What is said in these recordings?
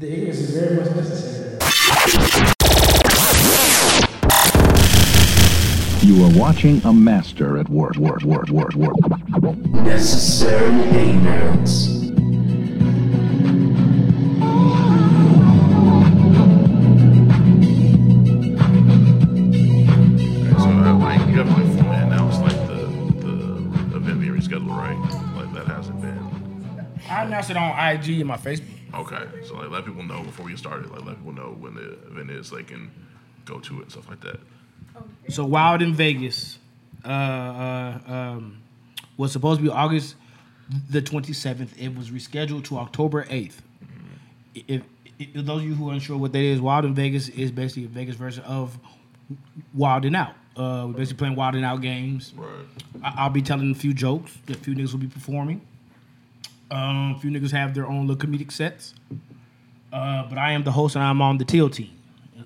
The ignorance is very much necessary. You are watching a master at work, work, work, work, work. Necessary ignorance. Okay, so uh, like you haven't like formally announced like the the event being rescheduled, right? Like that hasn't been. I announced it on IG and my Facebook. Okay, so like let people know before we get started. Like let people know when the event is, they can go to it and stuff like that. So Wild in Vegas uh, uh, um, was supposed to be August the 27th. It was rescheduled to October 8th. If, if those of you who are unsure what that is, Wild in Vegas is basically a Vegas version of Wild and Out. Uh, we're basically playing Wild and Out games. Right. I- I'll be telling a few jokes. A few niggas will be performing. Um, a few niggas have their own little comedic sets. Uh, but I am the host and I'm on the teal team.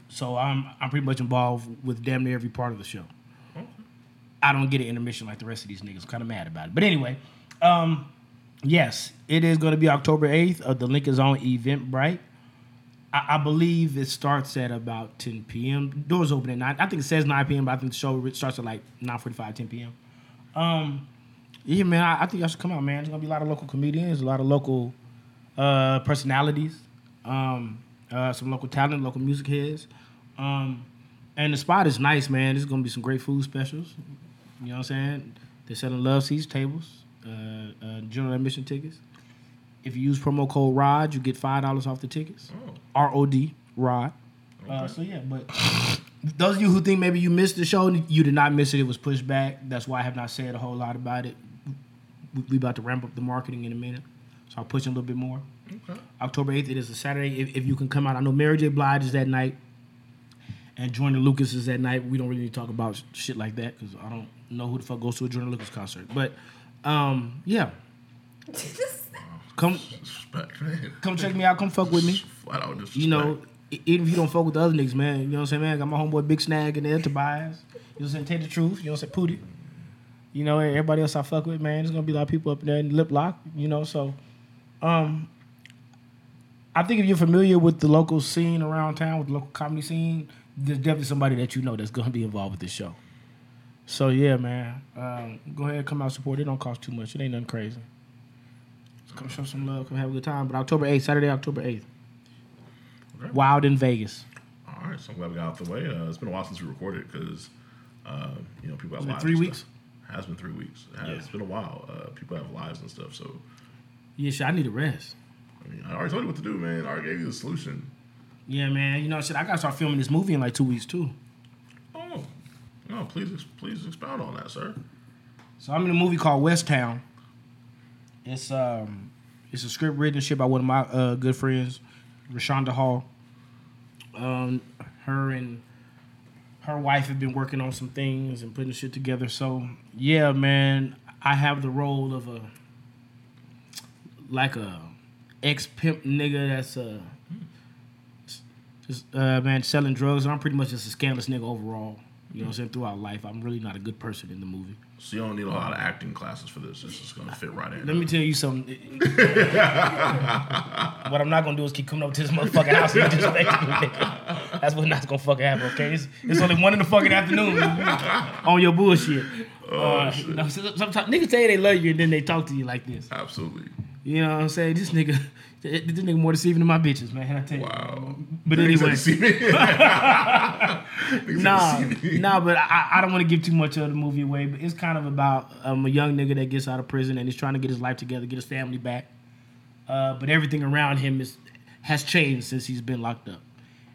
So I'm I'm pretty much involved with damn near every part of the show. I don't get an intermission like the rest of these niggas. I'm kind of mad about it. But anyway, um, yes, it is going to be October 8th. Uh, the link is on Eventbrite. I, I believe it starts at about 10 p.m. Doors open at 9. I think it says 9 p.m., but I think the show starts at like 9.45, 10 p.m. Um, yeah, man, I, I think y'all should come out, man. There's going to be a lot of local comedians, a lot of local uh, personalities, um, uh, some local talent, local music heads. Um, and the spot is nice, man. There's going to be some great food specials. You know what I'm saying? They're selling love seats, tables, uh, uh, general admission tickets. If you use promo code ROD, you get five dollars off the tickets. R O D ROD. Uh, so yeah, but those of you who think maybe you missed the show, you did not miss it. It was pushed back. That's why I have not said a whole lot about it. We, about to ramp up the marketing in a minute, so I'll push a little bit more. October eighth, it is a Saturday. If, if you can come out, I know Mary J. Blige is that night, and Jordan Lucas is that night. We don't really need to talk about shit like that because I don't know who the fuck goes to a Jordan Lucas concert. But um, yeah, come come check me out. Come fuck with me. Flat out disrespect. You know, even if you don't fuck with the other niggas, man. You know what I'm saying, man? I got my homeboy Big Snag in there, Tobias. You know what I'm saying? Tell the truth. You know what I'm saying? Pootie. You know, everybody else I fuck with, man. There's gonna be a lot of people up there in lip lock, you know, so um I think if you're familiar with the local scene around town, with the local comedy scene, there's definitely somebody that you know that's gonna be involved with this show. So yeah, man. Um, go ahead, come out support. It don't cost too much. It ain't nothing crazy. Just come show some love, come have a good time. But October 8th, Saturday, October 8th. Okay. Wild in Vegas. All right, so I'm glad we got out the way. Uh, it's been a while since we recorded because, uh, you know, people have lives. three weeks? Stuff. Has been three weeks. It has, Yeah. It's been a while. Uh, people have lives and stuff. So, Yeah, shit, I need a rest. I mean, I already told you what to do, man. I already gave you the solution. Yeah, man. You know, shit, I gotta start filming this movie in like two weeks too. Oh, no, please, please expound on that, sir. So I'm in a movie called West Town. It's um, it's a script written and shit by one of my uh, good friends, Rashonda Hall. Um, her and her wife have been working on some things and putting shit together. So yeah, man, I have the role of a like a ex pimp nigga that's a just uh man selling drugs. I'm pretty much just a scandalous nigga overall. You know what I'm saying? Throughout life, I'm really not a good person in the movie. So you don't need a lot of acting classes for this. This is gonna fit right in. Let me tell you something. what I'm not gonna do is keep coming up to this motherfucking house and disrespecting me. nigga. That's what's not gonna fucking happen. Okay, it's, it's only one in the fucking afternoon on your bullshit. Uh, you know, sometimes niggas say they love you and then they talk to you like this. Absolutely. You know what I'm saying? This nigga, this nigga more deceiving than my bitches, man. I tell you. Wow. But anyway. ain't see me. Niggas Nah, ain't see me. nah, but I, I don't want to give too much of the movie away. But it's kind of about um, a young nigga that gets out of prison and he's trying to get his life together, get his family back. Uh, but everything around him is has changed since he's been locked up.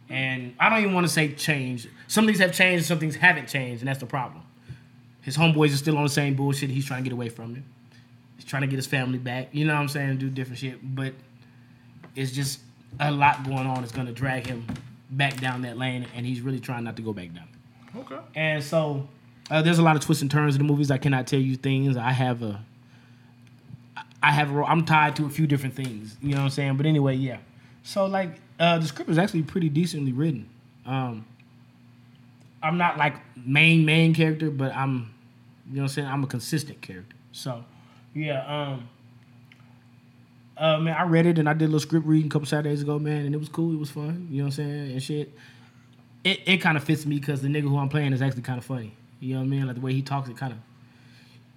And I don't even want to say change. Some things have changed, some things haven't changed, and that's the problem. His homeboys are still on the same bullshit. He's trying to get away from it. He's trying to get his family back. You know what I'm saying? Do different shit. But it's just a lot going on. It's gonna drag him back down that lane, and he's really trying not to go back down. Okay. And so uh, there's a lot of twists and turns in the movies. I cannot tell you things. I have a, I have a, ro- I'm tied to a few different things. You know what I'm saying? But anyway, yeah. So like uh, the script is actually pretty decently written. Um, I'm not like main main character, but I'm, you know what I'm saying? I'm a consistent character. So yeah. Um, Uh, man, I read it and I did a little script reading a couple Saturdays ago, man, and it was cool. It was fun. You know what I'm saying? And shit. It it kind of fits me because the nigga who I'm playing is actually kind of funny. You know what I mean? Like the way he talks, it kind of.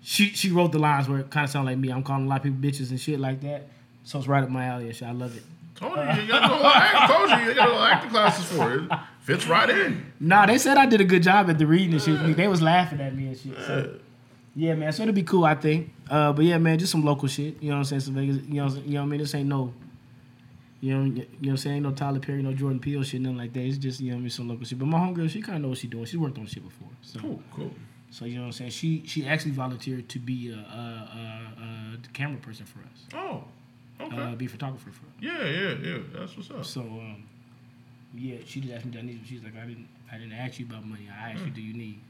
She she wrote the lines where it kind of sound like me. I'm calling a lot of people bitches and shit like that. So it's right up my alley and shit. I love it. Told you, you got no act, told you, you got no acting classes for it. Fits right in. Nah, they said I did a good job at the reading and shit. They was laughing at me and shit. So yeah, man. So it'll be cool, I think. Uh, but yeah, man, just some local shit. You know what I'm saying? Some Vegas. You know, you know what I mean? This ain't no. You know, you know what I'm saying? Ain't no Tyler Perry, no Jordan Peele shit, nothing like that. It's just, you know what I mean, some local shit. But my homegirl, she kind of knows what she's doing. She's worked on shit before. So, Cool, cool. so you know what I'm saying? She she actually volunteered to be a, a, a, a camera person for us, Oh, okay. uh, be a photographer for us. yeah, yeah, yeah. That's what's up. So, um, yeah, she just asked me, do I need? She's like, I didn't, I didn't ask you about money. I asked you, do you need?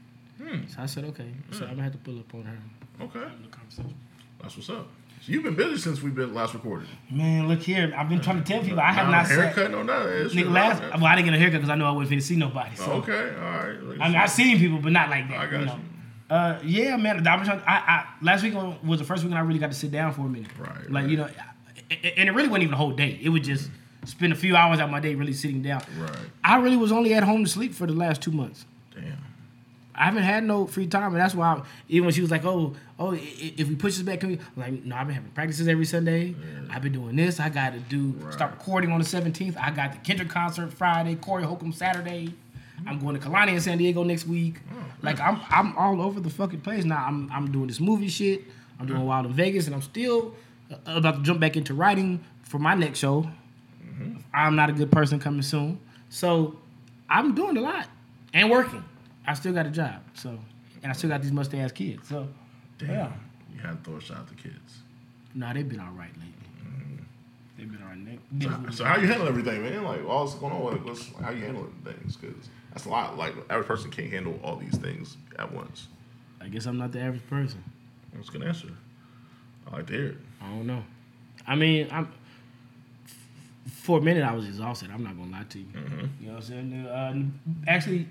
Hmm. So I said, okay. So I'm gonna have to pull up on her Okay, in the conversation. that's what's up. So you've been busy since we've been last recorded. Man, look here. I've been trying to tell people I have Not not a sat. haircut, no nothing. It's Nigga, last around well, I didn't get a haircut because I know I wasn't finna see nobody. So. Okay, all right. I mean, I've seen people, but not like that. I got you you. Uh, yeah, man. I, was trying, I, I last week was the first weekend I really got to sit down for a minute. Right, Like right. you know, a- and it really wasn't even a whole day. It was just spend a few hours out my day really sitting down. Right. I really was only at home to sleep for the last two months. Damn. I haven't had no free time, and that's why I, even when she was like, "Oh, oh, if we push this back, can we?" I'm like, no, I've been having practices every Sunday. I've been doing this. I got to do start recording on the 17th. I got the Kendrick concert Friday, Corey Holcomb Saturday. I'm going to Kehlani in San Diego next week. like I'm, I'm all over the fucking place now. I'm, I'm doing this movie shit. I'm doing Wild in Vegas, and I'm still uh, about to jump back into writing for my next show. I'm not a good person coming soon. So I'm doing a lot and working. I still got a job. So and I still got these mustache kids. So Damn. Yeah. You had to throw a shot at the kids. nah, they've been all right lately. Mm-hmm. They've been all right. They- So, so how you handle everything, man? Like, what's going on? Like, what's, how you handling things? Because that's a lot. Like, average person can't handle all these things at once. I guess I'm not the average person. That's a good answer. I like to hear it. I don't know. I mean, I'm for a minute I was exhausted. I'm not gonna lie to you. You know what I'm saying? Uh, actually,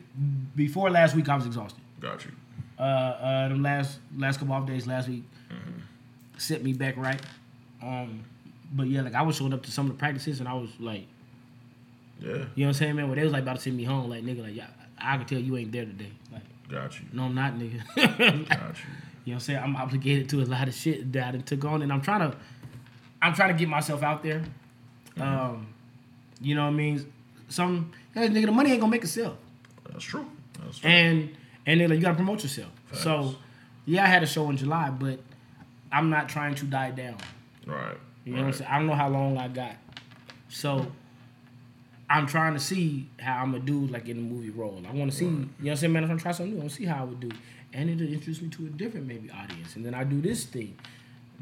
before last week I was exhausted. Got you. uh, uh, them last last couple off days last week set me back right. Um, but yeah, like I was showing up to some of the practices and I was like, Yeah. you know what I'm saying, man? When they was like about to send me home, like nigga, like yeah, I can tell you ain't there today. Like, Got you. no, I'm not, nigga. got you You know what I'm saying? I'm obligated to a lot of shit that I took on, and I'm trying to, I'm trying to get myself out there. Um, you know what I mean? Some yeah, nigga, the money ain't gonna make itself. That's true. That's true. and and like, you gotta promote yourself. So yeah, I had a show in July, but I'm not trying to die down. right. You know what I'm saying? I don't know how long I got, so I'm trying to see how I'm gonna do like in the movie role. I want to see, you know what I'm saying, man. I'm trying to try something new. I want to see how I would do, and it'll introduce me to a different maybe audience, and then I do this thing.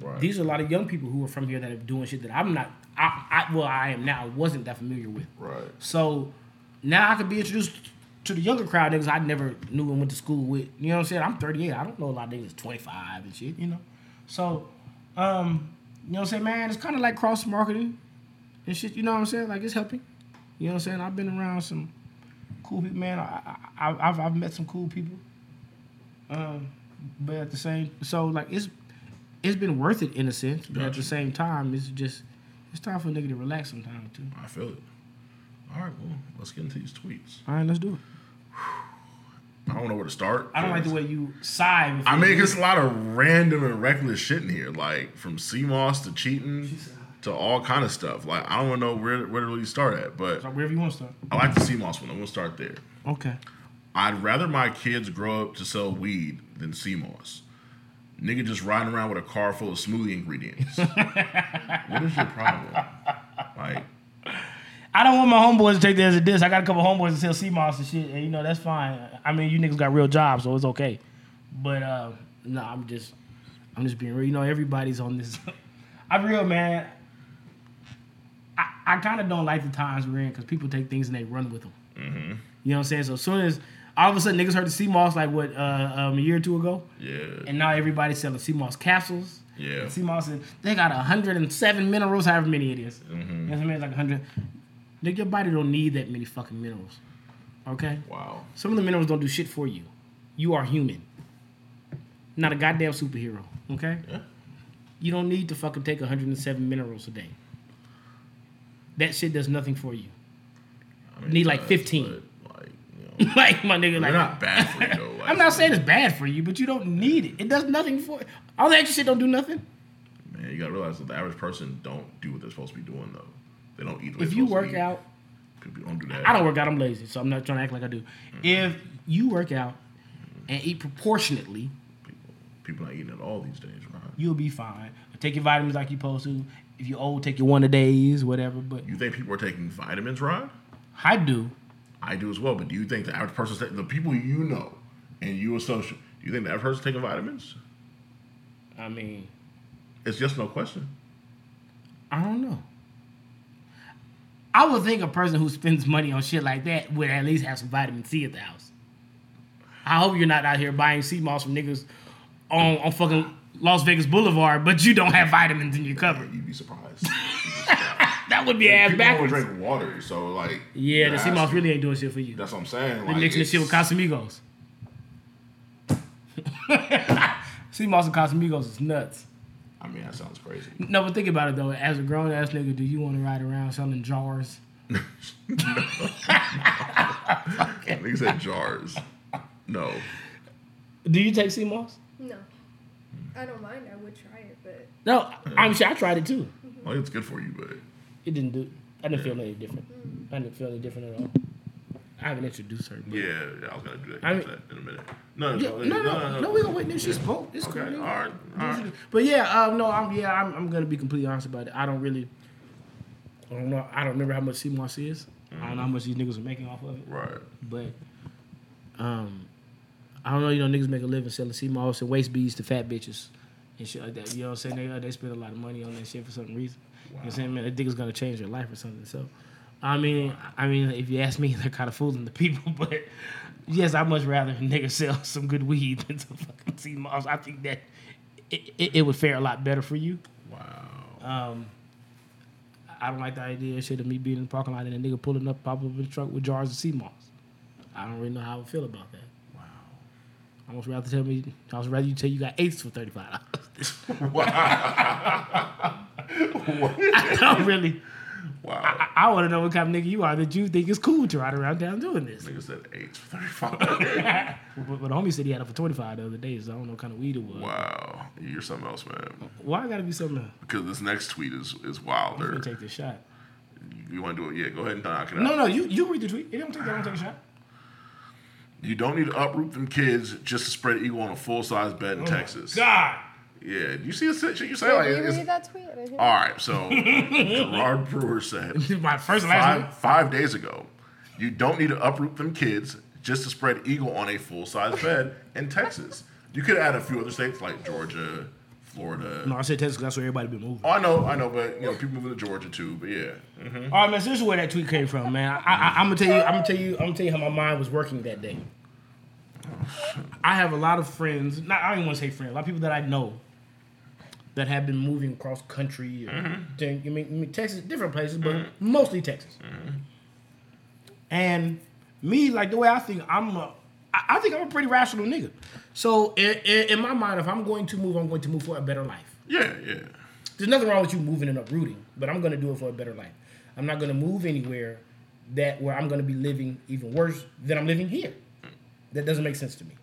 Right. These are a lot of young people who are from here that are doing shit that I'm not. I, I well, I am now. wasn't that familiar with. Right. So now I could be introduced to the younger crowd niggas I never knew and went to school with. You know what I'm saying? I'm 38. I don't know a lot of niggas 25 and shit, you know? So, um, you know what I'm saying, man? It's kind of like cross marketing and shit, you know what I'm saying? Like it's helping. You know what I'm saying? I've been around some cool people, man. I, I, I've, I've met some cool people. Um, but at the same, so like it's it's been worth it in a sense, but at the same time, it's just it's time for a nigga to relax sometime too. I feel it. All right, well, let's get into these tweets. All right, let's do it. I don't know where to start. I don't like the way you sigh. I mean, it's a lot of random and reckless shit in here, like from sea moss to cheating to all kind of stuff. Like I don't know where where to really start at, but So wherever you want to start. I like the sea moss one. I'm gonna start there. Okay. I'd rather my kids grow up to sell weed than sea moss. Nigga just riding around with a car full of smoothie ingredients. what is your problem? Like, I don't want my homeboys to take that as a diss. I got a couple homeboys that sell sea moss and shit, and you know that's fine. I mean, you niggas got real jobs, so it's okay. But uh, no, I'm just, I'm just being real. You know, everybody's on this. I'm real, man. I, I kind of don't like the times we're in because people take things and they run with them. You know what I'm saying? So as soon as all of a sudden niggas heard the sea moss like what uh, um, a year or two ago, yeah, and now everybody's selling sea moss capsules. Yeah. Sea moss, they got 107 minerals, however many it is. Mm-hmm. You know what I mean? It's like 100. Nigga, your body don't need that many fucking minerals. Okay? wow. Some of the minerals don't do shit for you. You are human. Not a goddamn superhero. Okay? Yeah. You don't need to fucking take 107 minerals a day. That shit does nothing for you. I mean, Need like 15. but, Like, my nigga, they're like not bad for you though. Like, I'm not saying it's bad for you, but you don't need it. It does nothing for all that shit. Don't do nothing. Man, you gotta realize that the average person don't do what they're supposed to be doing though. They don't eat. the If you work out, people don't do that. I don't work out. I'm lazy, so I'm not trying to act like I do. If you work out and eat proportionately, People, people not eating at all these days, right? you'll be fine. Take your vitamins like you're supposed to. If you're old, take your one a days, whatever. But You think people are taking vitamins, Rod? I do. I do as well. But do you think the average taking the people you know and you associate? Do you think the average person's taking vitamins? I mean, It's just no question. I don't know. I would think a person who spends money on shit like that would at least have some vitamin C at the house. I hope you're not out here buying sea moss from niggas on, on fucking Las Vegas Boulevard, but you don't have vitamins in your cupboard. You'd be surprised. That would be ass people only backwards. drink water, so like. Yeah, the sea moss really ain't doing shit for you. That's what I'm saying. They Like, mixing this shit with Casamigos. sea moss and Casamigos is nuts. I mean, that sounds crazy. No, but think about it though. As a grown ass nigga, do you want to ride around selling jars? no. Nigga said jars. No. Do you take sea moss? No. I don't mind. I would try it, but No, I'm sure I tried it too. Well, it's good for you, but It didn't do. I didn't feel any different. I didn't feel any different at all. I haven't introduced her. But yeah, yeah, I was gonna do that, I mean- that in a minute. No, Yeah, no, no, no, no, we gonna wait. Then she spoke. It's Okay, cool. all right, all right. But yeah, um, no, I'm yeah, I'm, I'm gonna be completely honest about it. I don't really, I don't know. I don't remember how much sea moss is. I don't know how much these niggas are making off of it. Right. But, um, I don't know. You know, niggas make a living selling sea moss and waist beads to fat bitches and shit like that. You know what I'm saying? They they spend a lot of money on that shit for some reason. You know what I'm saying? Man, think it's gonna change your life or something. So, I mean, I mean, if you ask me, they're kind of fooling the people. But yes, I'd much rather a nigga sell some good weed than some fucking sea moss. I think that it, it, it would fare a lot better for you. Wow. Um, I don't like the idea of shit of me being in the parking lot and a nigga pulling up, pop up in the truck with jars of sea moss. I don't really know how I would feel about that. Wow. I almost rather tell me, I was rather you tell you got eights for thirty five dollars. I don't really. Wow. I, I want to know what kind of nigga you are that you think it's cool to ride around town doing this. Nigga said eight for 35. But, but the homie said he had it for twenty five the other day, so I don't know what kind of weed it was. wow. You're something else, man. Why I gotta be something else? Because this next tweet is is I'm wilder. gonna take this shot. You want to do it? Yeah, go ahead and knock it out. No, no, you you read the tweet. It don't take that long to take a shot. You don't need to uproot them kids just to spread eagle on a full size bed in oh Texas. Oh God. Yeah, you see the shit you say? Did Like, you read that tweet? I didn't hear all right, so Gerard Brewer said My first last five, five days ago, you don't need to uproot them kids just to spread eagle on a full size bed in Texas. You could add a few other states like Georgia, Florida. No, I said Texas. 'cause That's where everybody been moving. Oh, I know, I know, but you know, people moving to Georgia too. But yeah, Mhm. All right, man. So this is where that tweet came from, man. I, I, I'm gonna tell you. I'm gonna tell you. I'm gonna tell you how my mind was working that day. I have a lot of friends. Not I don't even want to say friends. A lot of people that I know that have been moving across country. Or mm-hmm. I, mean, I mean, Texas, different places, but mm-hmm. mostly Texas. Mm-hmm. And me, like the way I think, I'm a. I think I'm a pretty rational nigga. So in, in, in my mind, if I'm going to move, I'm going to move for a better life. yeah, yeah. There's nothing wrong with you moving and uprooting, but I'm gonna do it for a better life. I'm not gonna move anywhere that where I'm gonna be living even worse than I'm living here. That doesn't make sense to me.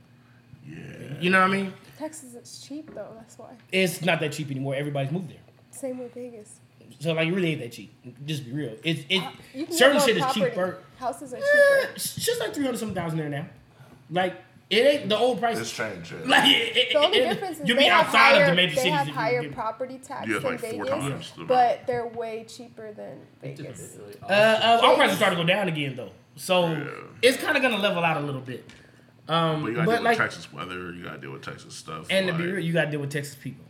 Yeah. You know what I mean? Texas is cheap though. That's why. It's not that cheap anymore. Everybody's moved there. Same with Vegas. So like it really ain't that cheap. Just be real. It's it You can certain get more shit is property. cheaper. Houses are Eh, cheaper. It's just like three hundred some thousand there now. Like it ain't the old price. It's changed. Yeah. Like it, it, The only it- difference is you'll they be have outside higher, of the major they cities. have if you higher property tax Yeah, than like four Vegas, times but they're way cheaper than Vegas. Uh, uh, our prices starting to go down again though, so it's kind of gonna level out a little bit. Um, But you gotta but deal like, with Texas weather. You gotta deal with Texas stuff. and to be real, you gotta deal with Texas people.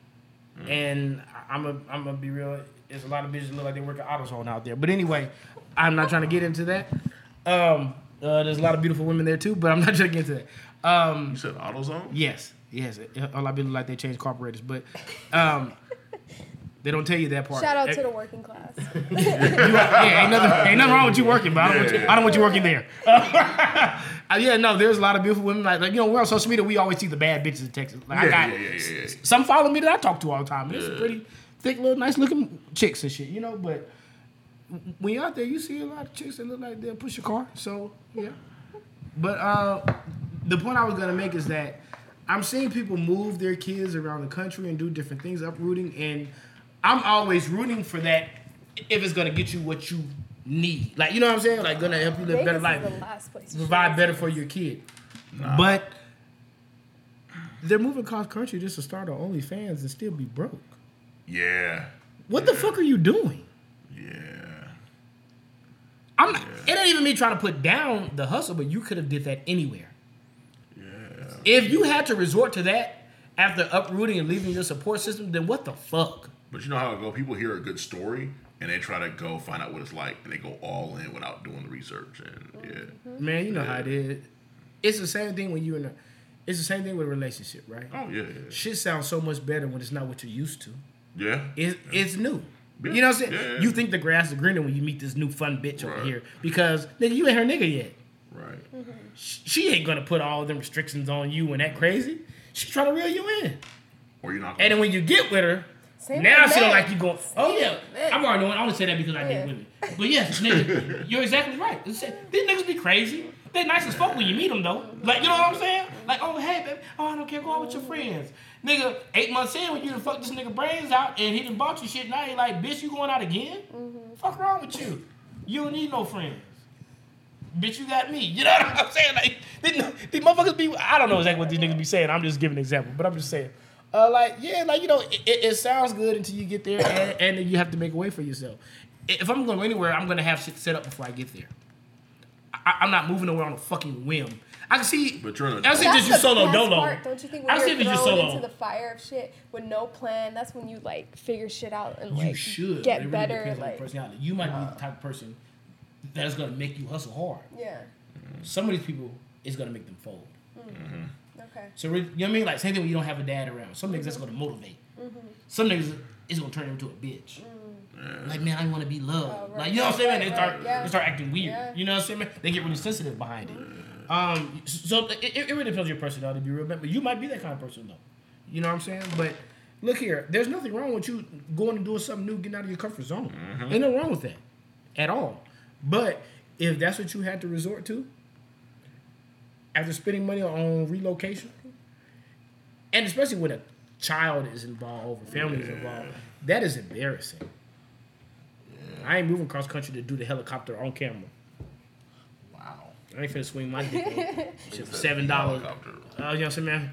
And I'm a, I'm gonna be real. There's a lot of bitches look like they work at AutoZone out there. But anyway, I'm not trying to get into that. Um, uh, there's a lot of beautiful women there too, but I'm not trying to get into that. Um, you said AutoZone. Yes, yes. A lot of people look like they changed carburetors, but um, They don't tell you that part. Shout out to the working class. yeah, ain't nothing, ain't nothing wrong with you working, but I don't, want you, I don't want you working there. Uh, yeah, no, there's a lot of beautiful women. Like, like you know, we're on social media. We always see the bad bitches in Texas. Like, I Yeah, got yeah, yeah, yeah, yeah. some follow me that I talk to all the time. There's pretty thick, little, nice looking chicks and shit, you know. But when you're out there, you see a lot of chicks that look like they'll push your car. So yeah. But uh, the point I was gonna make is that I'm seeing people move their kids around the country and do different things, uprooting, and I'm always rooting for that if it's gonna get you what you need. Like you know what I'm saying? Like gonna help you live a better life is the last place. you provide better for your kid. But they're moving across country just to start an OnlyFans and still be broke. Yeah. What the fuck are you doing? Yeah. I'm not, it ain't even me trying to put down the hustle, but you could have did that anywhere. Yeah. If you had to resort to that after uprooting and leaving your support system, then what the fuck? But you know how it go? People hear a good story and they try to go find out what it's like and they go all in without doing the research. And yeah. Man, you know how it is. It's the same thing when you in a it's the same thing with a relationship, right? Oh, yeah. Yeah. Shit sounds so much better when it's not what you're used to. Yeah. It, it's new. Yeah. You know what I'm saying? Yeah, yeah. You think the grass is greener when you meet this new fun bitch over here because nigga, you ain't her nigga yet. Right. Sh- She ain't gonna put all them restrictions on you and that crazy. She's trying to reel you in. Or you're not And then when you get with her, Same now she don't like you going. Oh yeah. I'm already knowing. I only say that because I Yeah. date women. But yes, nigga, you're exactly right. These niggas be crazy. They nice as fuck when you meet them though. Like you know what I'm saying? Like oh hey baby, oh I don't care, go out with your friends. Nigga, eight months in when you done fucked this nigga brains out and he done bought you shit. Now you like bitch, you going out again? Fuck wrong with you? You don't need no friends. Bitch, you got me. You know what I'm saying? Like these, these motherfuckers be. I don't know exactly what these niggas be saying. I'm just giving an example, but I'm just saying. Uh, like yeah, like you know, it, it, it sounds good until you get there, and, and then you have to make a way for yourself. If I'm going anywhere, I'm gonna have shit set up before I get there. I, I'm not moving nowhere on a fucking whim. I can see. But you're in a- I can see That's just you the solo dolo. part, don't you think? I When see you're if it's just solo. into the fire of shit with no plan, that's when you like figure shit out and You like should. It get really better. depends on Like, personality. You might be the uh, type of person that's gonna make you hustle hard. yeah, Some of these people is gonna make them fold. Mm-hmm. Mm-hmm. Okay. So you know what I mean? Like same thing when you don't have a dad around. Some niggas that's gonna motivate. Mm-hmm. Some niggas is gonna turn into a bitch. Like man, I want to be loved. Mm. Oh, right, Like you know what I'm saying? right, they right, start yeah. they start acting weird. Yeah. You know what I'm saying? man? They get really sensitive behind it. Um, so it, it really depends on your personality to be real, but you might be that kind of person though. You know what I'm saying? But look here, there's nothing wrong with you going and doing something new, getting out of your comfort zone. Ain't nothing wrong with that at all. But if that's what you had to resort to, after spending money on relocation, and especially when a child is involved or family is involved, that is embarrassing. I ain't moving cross country to do the helicopter on camera. Wow. I ain't finna swing my dick for seven dollars. Uh, you know what I'm saying, man?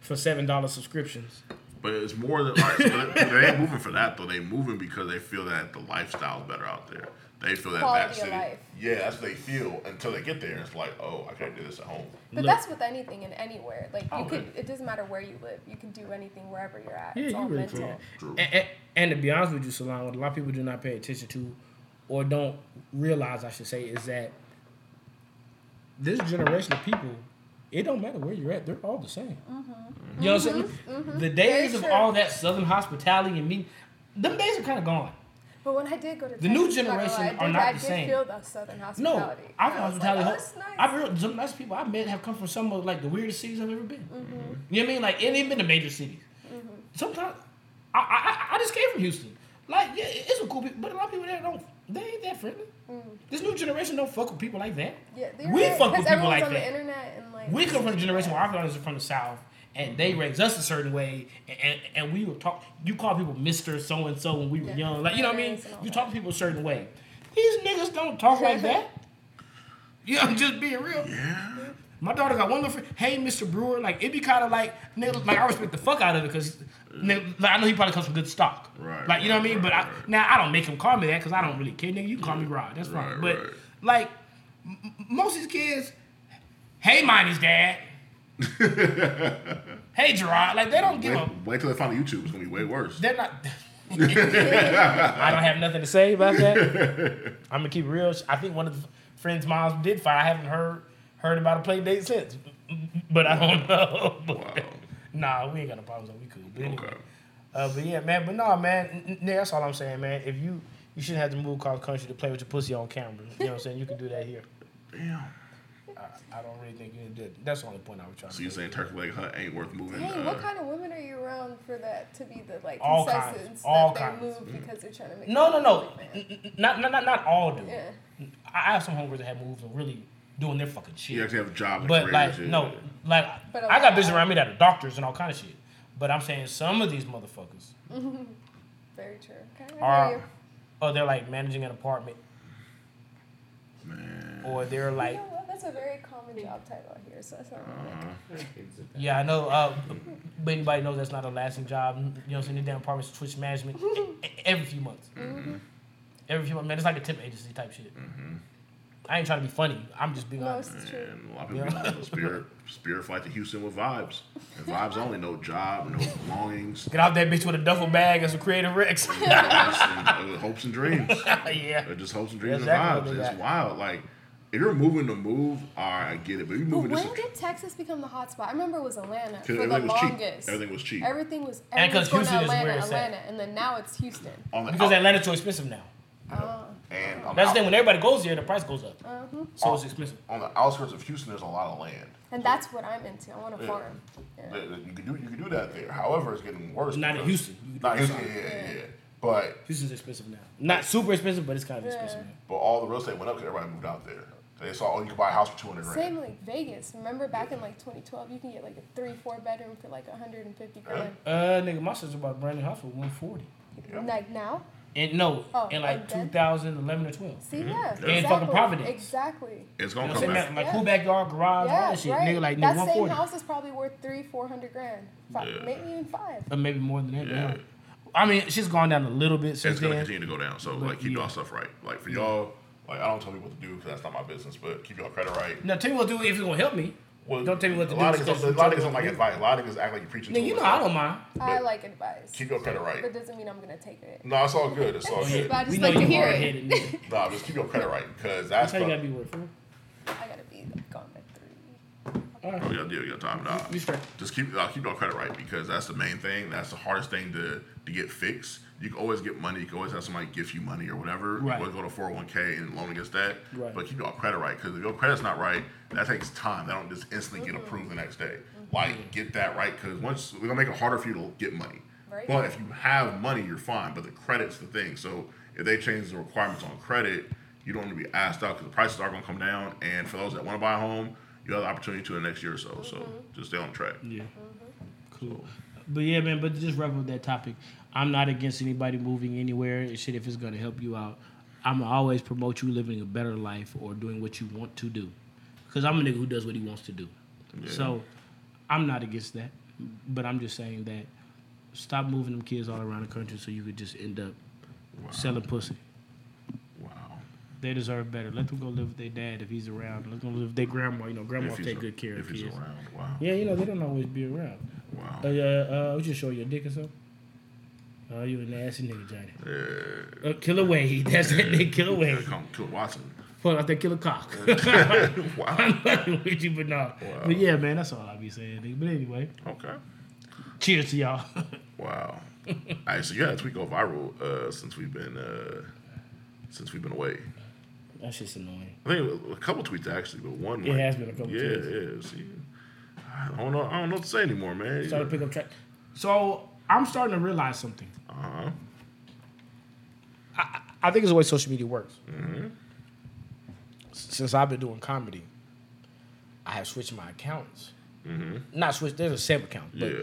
For seven dollar subscriptions. But it's more than like so they, they ain't moving for that though. They moving because they feel that the lifestyle's better out there. They feel that Quality that of city. life. Yeah, that's what they feel until they get there. It's like, oh, I can't do this at home. But Look. that's with anything and anywhere. Like you Oh, could, yeah. it doesn't matter where you live. You can do anything wherever you're at. Yeah, it's you all really mental. can. True. And, and, and to be honest with you, Salon, what a lot of people do not pay attention to, or don't realize, I should say, is that this generation of people, it don't matter where you're at, they're all the same. Mm-hmm. You know what I'm saying? Mm-hmm. Mm-hmm. The days of true. all that southern hospitality and me, them days are kind of gone. But when I did go to The new Texas, gonna generation I are did, not I the did same. feel the southern No, hospitality. I've And I was hospitality. Like, oh, nice. I've real some nice people I met have come from some of like the weirdest cities I've ever been. Mm-hmm. You know what I mean? Like, and even been to major cities. Sometimes I, I I- I just came from Houston. Like, yeah, it's a cool people, but a lot of people there don't. They ain't that friendly. This new generation don't fuck with people like that. Yeah, we right, fuck with people like on that. the internet and like We come from the generation where our fathers are from the South, and they mm-hmm. raised us a certain way, and, and, and we would talk. You call people Mister So and So when we were Yeah. young, like you know what I mean. Parents and all You talk to people a certain way. These niggas don't talk like that. Yeah, I'm just being real. Yeah. My daughter got one little friend. Hey, Mr. Brewer, like it'd be kind of like, nigga, like I respect the fuck out of it because like, I know he probably comes from good stock. Right, Like you know what I right, mean. But I, right. now I don't make him call me that because I don't really care. Nigga, you call me Rod. That's fine. Right, but right. like m- m- most of these kids, hey, Miney's dad. hey, Gerard. Like they don't give Wait, a. wait till they find YouTube. It's gonna be way worse. They're not. I don't have nothing to say about that. I'm gonna keep it real. I think one of the friends' moms did fire. I haven't heard heard about a play date since, but I don't know. But, Wow. Nah, we ain't got no problems. We cool. But anyway, Okay. Uh, but yeah, man. But no, man. n- that's all I'm saying, man. If you you shouldn't have to move across country to play with your pussy on camera. You know what I'm saying? You can do that here. Damn. I, I don't really think you need to. do That's the only point I was trying So to So you make. saying turkey leg hut ain't worth moving? Dang, uh, what kind of women are you around for that to be the like All kinds, concessions all that kinds. they move because they're trying to make No, no, no. N- n- Not, not, not, not all do. Yeah. I have some homegirls that have moves and really doing their fucking shit. You actually have a job. But like, and shit. no, like But a I got lot- bitches around me that are doctors and all kind of shit. But I'm saying some of these motherfuckers Very true. Okay, I are, hear you. or they're like managing an apartment, Man. or they're like, You know what? That's a very common job title here, so that's not really uh-huh. yeah, I know. Uh, but anybody knows that's not a lasting job. You know, what I'm saying the damn apartments switch management every few months. Mm-hmm. Mm-hmm. Every few months, man. It's like a temp agency type shit. Mm-hmm. I ain't trying to be funny. I'm just being No, honest. it's true. And a lot of people yeah. spirit spirit flight to Houston with vibes. And vibes only, no job, no belongings, Get out that bitch with a duffel bag and some creative Rex. just, and, hopes and dreams. yeah. They're just hopes and dreams Exactly and vibes. It's wild. Like if you're moving to move, all right, I get it. But you But moving when just did Texas become the hot spot? I remember it was Atlanta for because the everything was cheap. longest. Everything was cheap. Everything was And 'cause everyone's going to Houston is where Atlanta, it's at. Atlanta, and then now it's Houston. on the Because out- Atlanta's too expensive now. and on That's the, the thing. When everybody goes there, the price goes up. Uh-huh. So it's expensive. on the outskirts of Houston, there's a lot of land. And that's what I'm into. I want to Yeah. farm. Yeah. That- that You can do you can do that there. However, it's getting worse. Not in Houston. You can do Not it Houston. outside. Yeah, yeah, yeah. But Houston's expensive now. Not super expensive, but it's kind of Yeah. expensive now. but all the real estate went up because everybody moved out there. They saw oh you can buy a house for two hundred grand. Same like Vegas. Remember back in like 2012, you can get like a three, four bedroom for like 150 grand. Uh, nigga, my sister bought a brand new house for 140. Yeah. Like now? And no, Oh, in like like then? 2011 or 12. See, yeah. In Exactly. fucking Providence. Exactly. It's gonna know come saying? back. Like Yeah. cool backyard, garage, all Yeah, that shit. right. Nigga, like, that nigga, same 140. house is probably worth three, four hundred grand. Five, Yeah. Maybe even five. Or maybe more than that. Yeah. Yeah. I mean, shit's gone down a little bit since It's gonna then. continue to go down. So But, like keep yeah. y'all stuff right. Like for y'all, like I don't tell people what to do because that's not my business. But keep y'all credit right. Now, tell me what to do if it's going to help me. Well, Don't tell me what to a do lot of because niggas, you a lot of tell niggas don't like do. advice. A lot of niggas act like you're preaching. Nigga, to you them. know I don't mind. I But like advice. Keep your credit right. But it doesn't mean I'm gonna take it. No, it's all good. It's all good. But I just We know like to you hear it. hard-headed, nigga. Nah, just keep your credit right because That's that's. how you the- got to be with, fool. I gotta be gone by three. Oh, yeah, deal. You got time. Nah. You straight. Just keep uh, keep your credit right because that's the main thing. That's the hardest thing to to get fixed. You can always get money. You can always have somebody gift you money or whatever. Right. You always go to 401k and loan against that. Right. But keep your credit right because if your credit's not right, that takes time. That don't just instantly get approved the next day. Mm-hmm. Like get that right because once we're gonna make it harder for you to get money. Right. But if you have money, you're fine. But the credit's the thing. So if they change the requirements on credit, you don't want to be asked out because the prices are gonna come down. And for those that want to buy a home, you have the opportunity to in the next year or so. So mm-hmm. just stay on track. Mm-hmm. Yeah. Cool. But yeah, man, but just wrap up that topic. I'm not against anybody moving anywhere and shit if it's gonna help you out. I'm always promote you living a better life or doing what you want to do. Cause I'm a nigga who does what he wants to do. So I'm not against that. But I'm just saying that stop moving them kids all around the country so you could just end up selling pussy. Wow. They deserve better. Let them go live with their dad if he's around. Let them live with their grandma. You know, grandma If take a- good care if of he's around. Wow. Yeah, you know, they don't always be around. Wow. Uh, uh, uh, we just show you a dick or something. Oh, you a nasty nigga, Johnny. Yeah. Uh, Killer Wade. That's that nigga, Killer Wade. come Kill Watson. Pull out that killer cock. Wow. I'm fucking with you, but no. But yeah, man, that's all I be saying, nigga. But anyway, Okay. cheers to y'all. Wow. All right, so yeah, tweet go viral uh, since we've been uh, since we've been away. That's just annoying. I think a couple tweets actually, but one. It like- has been a couple Yeah, tweets. yeah. See, I don't know. I don't know what to say anymore, man. Started to pick up track. So I'm starting to realize something. Uh huh. I think it's the way social media works. Since I've been doing comedy, I have switched my accounts. Not switched. There's a same account, but Yeah.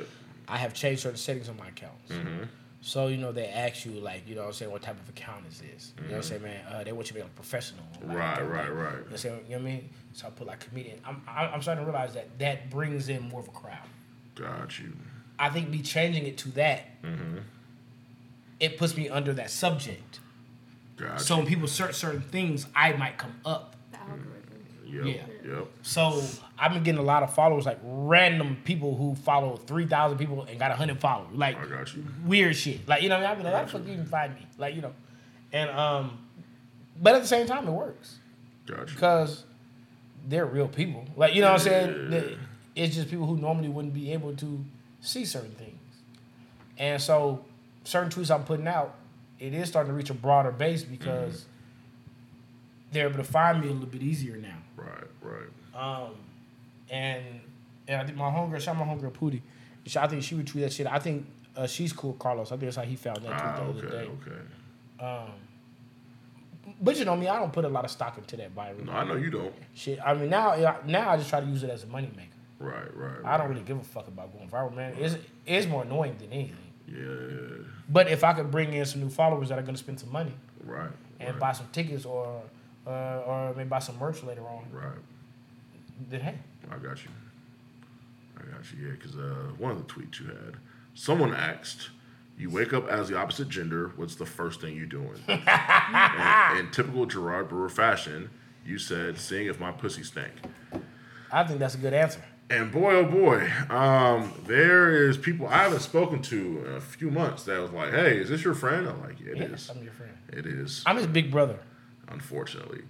I have changed certain settings on my accounts. So you know they ask you like you know what I'm saying what type of account is this? You know what I'm saying, man? Uh, they want you to be like professional. Like, Right, like, right, right. You know what I'm saying? You know what I mean? So I put like comedian. I'm I'm starting to realize that that brings in more of a crowd. Got you. I think me changing it to that, it puts me under that subject. Got So when people search certain things, I might come up. The algorithm. you. Yep. Yep. So I've been getting a lot of followers, like random people who follow three thousand people and got hundred followers, like I got you. weird shit. Like you know, what I mean, like, how the fuck you even find me? Like you know, and um, but at the same time, it works Got you. because they're real people. Like you know what I'm saying? It's just people who normally wouldn't be able to see certain things. And so certain tweets I'm putting out, it is starting to reach a broader base because they're able to find me a little bit easier now. Right, right. Um, and and I think my homegirl, shout out my homegirl Pootie. I think she would tweet that shit. I think uh, she's cool, Carlos. I think that's how he found that tweet Ah, the other okay, day. okay. Um, but you know me, I don't put a lot of stock into that viral No, I know you don't. shit. I mean now, now I just try to use it as a moneymaker. Right, right. I don't really give a fuck about going viral, man. It's it's more annoying than anything. Yeah, But if I could bring in some new followers that are gonna spend some money right. and right, buy some tickets or uh, or maybe buy some merch later on, Right. then hey, I got you. I got you. Yeah, because uh, one of the tweets you had, someone asked, "You wake up as the opposite gender. What's the first thing you're doing?" and, in typical Gerard Brewer fashion, you said, "Seeing if my pussy stank." I think that's a good answer. And boy, oh boy, um, there is people I haven't spoken to in a few months that was like, "Hey, is this your friend?" I'm like, "Yeah, it is. Yes, I'm your friend. It is." I'm his big brother. Unfortunately.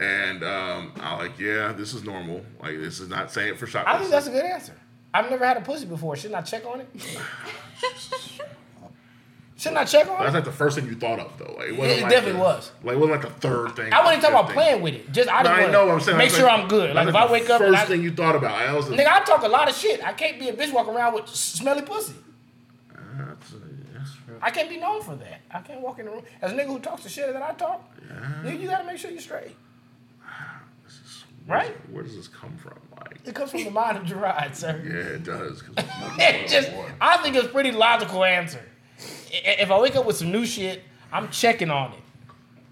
And um, I like, yeah, this is normal. Like, this is not saying it for shot. I think that's a good answer. I've never had a pussy before. Shouldn't I check on it? Shouldn't I check on That's it? like the first thing you thought of, though. Like, it, It, wasn't like definitely the, was. Like, it wasn't like the third thing. I wasn't talking about playing with it. Just I No, I know what I'm saying. make That's sure I'm good. Like that's if I wake up first I, thing you thought about. I was nigga, I talk a lot of shit. I can't be a bitch walking around with smelly pussy. That's, that's. I can't be known for that. I can't walk in the room as a nigga who talks the shit that I talk. Nigga, you gotta make sure you're straight. This is- Right? Where does this come from? Like, It comes from the mind of Gerard, sir. yeah, it does. It just. I think it's a pretty logical answer. I- If I wake up with some new shit, I'm checking on it.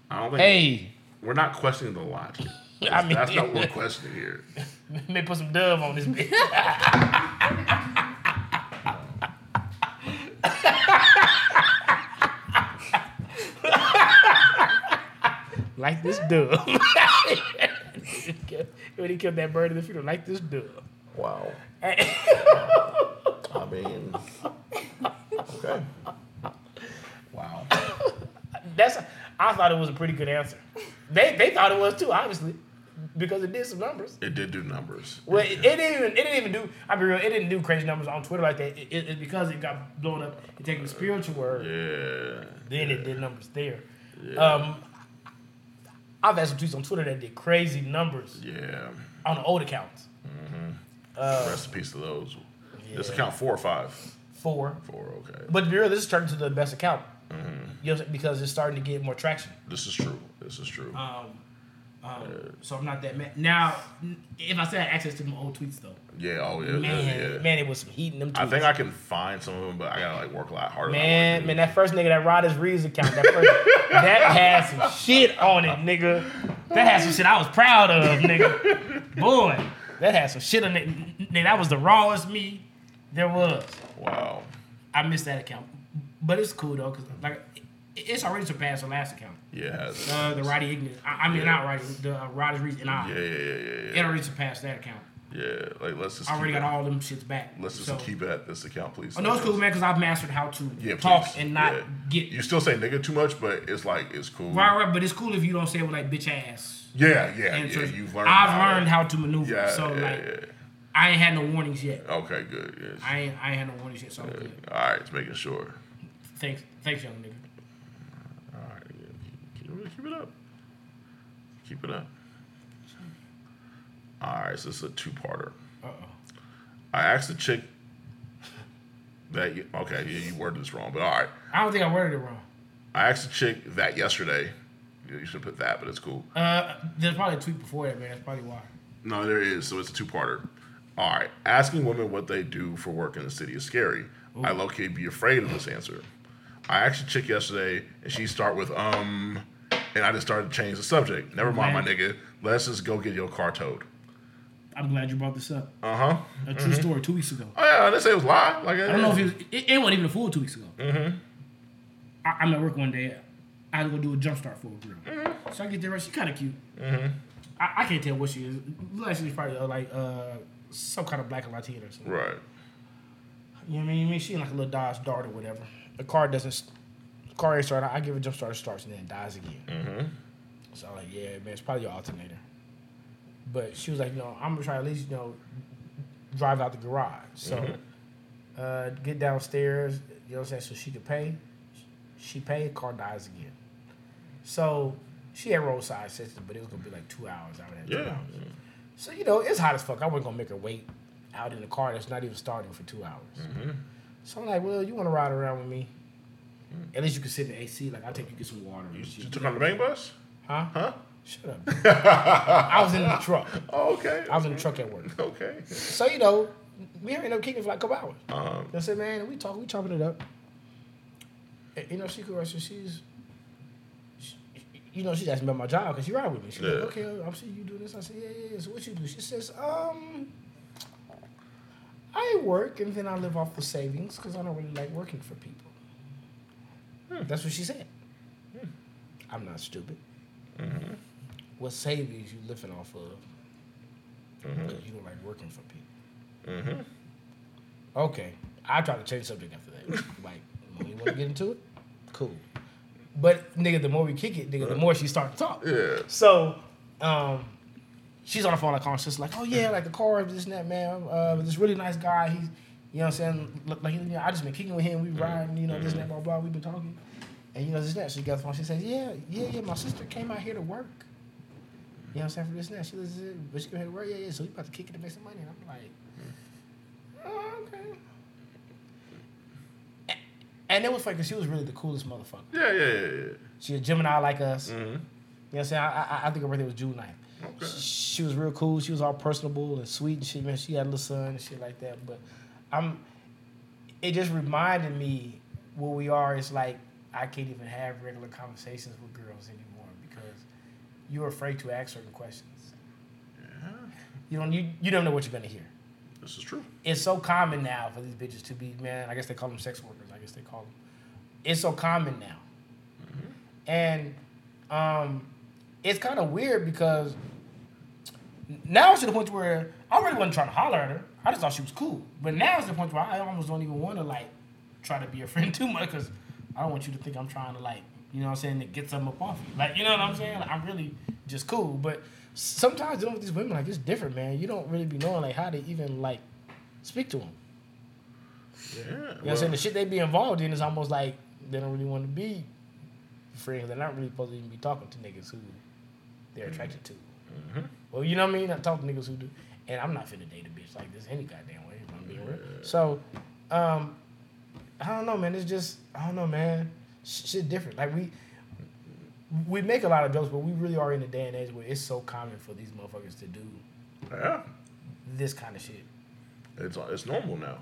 I don't think Hey, we're not questioning the logic. I mean- that's not what we're questioning here. let me put some dove on this bitch. like this dove. when he killed that bird in the funeral, like this dove. Wow. I mean, okay. Wow. That's I thought it was a pretty good answer. They they thought it was too, obviously, because it did some numbers. It did do numbers. Well, it, it didn't even it didn't even do. I be real, it didn't do crazy numbers on Twitter like that. It, it, it's because it got blown up It taking the spiritual word. Yeah. Then it did numbers there. Um, I've had some tweets on Twitter that did crazy numbers Yeah. on the old accounts. Mm-hmm. Rest in peace to those. This account four or five? Four. Four, okay. But to be real, this is turning to the best account. Mm-hmm. You know, because it's starting to get more traction. This is true. This is true. Um, um, so I'm not that mad. Now, if I still had access to them old tweets though, yeah, oh yeah, man, yeah. man, it was some heat in them tweets. I think I can find some of them, but I gotta like work a lot harder. Man, wanna man, that first nigga that Rod his Reeves account, that first, that had some shit on it, nigga. That had some shit I was proud of, nigga. Boy, that had some shit on it. Nigga, that was the rawest me there was. Wow. I missed that account, but it's cool though, cause like it's already surpassed the last account. Yeah. Uh, the Roddy Ignis. I, I mean, not Roddy, the uh, Roddy Reeves and I. yeah, yeah, yeah, yeah, It already surpassed that account. Yeah. Like let's just. I already got all them shits back. Let's just So- keep it at this account, please. Oh, no, it's cool, man, because I've mastered how to Yeah, talk please. and not Yeah. get You still say nigga too much, but it's like it's cool. Right, right, but it's cool if you don't say it with like bitch ass. Yeah, yeah, And yeah. so You've learned. I've how learned how to maneuver. Yeah, so yeah, like, yeah. I ain't had no warnings yet. Okay, good. Yes. I ain't, I ain't had no warnings yet. So I'm good. All right, just making sure. Thanks, thanks, young nigga. All right, keep, keep it up. Keep it up. All right, so this is a two-parter. Uh oh. I asked the chick that you, okay, yeah, you worded this wrong, but all right. I don't think I worded it wrong. I asked the chick that yesterday. You should put that, but it's cool. Uh, there's probably a tweet before that, man. That's probably why. No, there is. So it's a two-parter. All right. Asking women what they do for work in the city is scary. I low key be afraid of this answer. I asked a chick yesterday, and she start with um, and I just started to change the subject. Never mind, my nigga. Let's just go get your car towed. I'm glad you brought this up. Uh huh. A true story. Two weeks ago. Oh yeah, I didn't say it was live. Like I don't know if it was. It, it wasn't even a fool two weeks ago. Mm-hmm. I, I'm at work one day. I had to go do a jump start for a girl. Mm-hmm. So I get there. She's kind of cute. Mm-hmm. I, I can't tell what she is. Like she's probably uh, like uh, some kind of black and Latina or something. Right. You know what I mean? I mean, she in like a little Dodge Dart or whatever. The car doesn't, the car ain't start. I give it a jump start, it starts and then it dies again. Mm-hmm. So I'm like, yeah, man, it's probably your alternator. But she was like, no, I'm gonna try at least, you know, drive out the garage. So Mm-hmm. uh, get downstairs. You know what I'm saying? So she could pay. She paid, car dies again. So she had roadside assistance, but it was gonna be like two hours. I would have two Yeah. hours. So you know, it's hot as fuck. I wasn't gonna make her wait out in the car that's not even starting for two hours. So I'm like, well, you want to ride around with me? At least you can sit in the AC. Like I'll take you get some water. and You took on the main bus? Huh? Huh? Shut up. I was in the truck. Oh, okay. I was in the truck at work. Okay. So you know, we ended up kicking for like a couple hours. Um, I said, man, we talk, we chopping it up. And, you know, she could so she's, she, you know, she's asking about my job because she ride with me. She's Yeah. like, okay, I'm seeing you do this. I said, yeah, yeah, yeah. So what you do? She says, um, I work and then I live off the savings because I don't really like working for people. Hmm. That's what she said. Hmm. I'm not stupid. Mm-hmm. What savings you living off of? Mm-hmm. Because you don't like working for people. Mm-hmm. Okay. I try to change subject after that. like, you want to get into it? Cool. But nigga, the more we kick it, nigga, the more she start to talk. yeah. So, um, she's on the phone like conscious, like, oh yeah, like the car, this and that, man. Uh, this really nice guy. He's, you know what I'm saying? Look like, you know, I just been kicking with him. We riding, you know, this and that, blah blah. We've been talking, and you know this and that. She got the phone. She says, yeah, yeah, yeah. My sister came out here to work. You know what I'm saying for this and that. She was, but she came here to work. Yeah, yeah. So we about to kick it to make some money. And I'm like, oh, okay. A- And it was funny because she was really the coolest motherfucker. Yeah, yeah, yeah, yeah. She a Gemini like us. Mm-hmm. You know what I'm saying? I, I, I think her birthday was June 9th. Okay. She was real cool. She was all personable and sweet and shit, man. She had a little son and shit like that. But I'm it just reminded me where we are. It's like I can't even have regular conversations with girls anymore because you're afraid to ask certain questions. Yeah. You don't you, you don't know what you're gonna hear. This is true. It's so common now for these bitches to be man. I guess they call them sex workers. I guess they call them. It's so common now, and um, it's kind of weird because now it's to the point where I really wasn't trying to holler at her. I just thought she was cool. But now it's the point where I almost don't even want to like try to be a friend too much because I don't want you to think I'm trying to like you know what I'm saying to get something up off you. Like you know what I'm saying? Like, I'm really just cool. But sometimes dealing with these women like it's different, man. You don't really be knowing like how to even like speak to them. Yeah. You know what I'm saying? The shit they be involved in is almost like they don't really want to be friends. They're not really supposed to even be talking to niggas who they're attracted to. Well, you know what I mean? I talk to niggas who do. And I'm not finna date a bitch like this any goddamn way, if I'm being real. So, um, I don't know, man. It's just, I don't know, man. Shit different. Like, we we make a lot of jokes, but we really are in a day and age where it's so common for these motherfuckers to do Yeah. this kind of shit. It's it's normal now.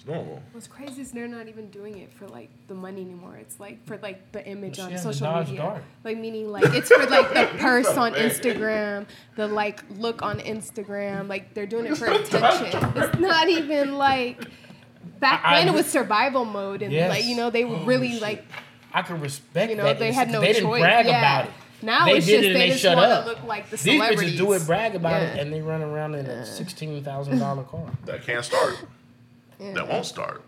It's normal. What's crazy is they're not even doing it for like the money anymore. It's like for like the image She on social dodge media. dart. Like meaning like it's for like the purse on Instagram, the like look on Instagram. Like they're doing it for attention. It's not even like back I- I then it was survival mode and Yes. like you know they were Oh, really shit. like I can respect you know that. they had no they didn't choice. brag yeah. about it. Now They it's did just it and they, they just shut want up. to look like the These celebrities. bitches do it, brag about it, and they run around in a sixteen thousand dollar car. That can't start. Yeah. That won't start.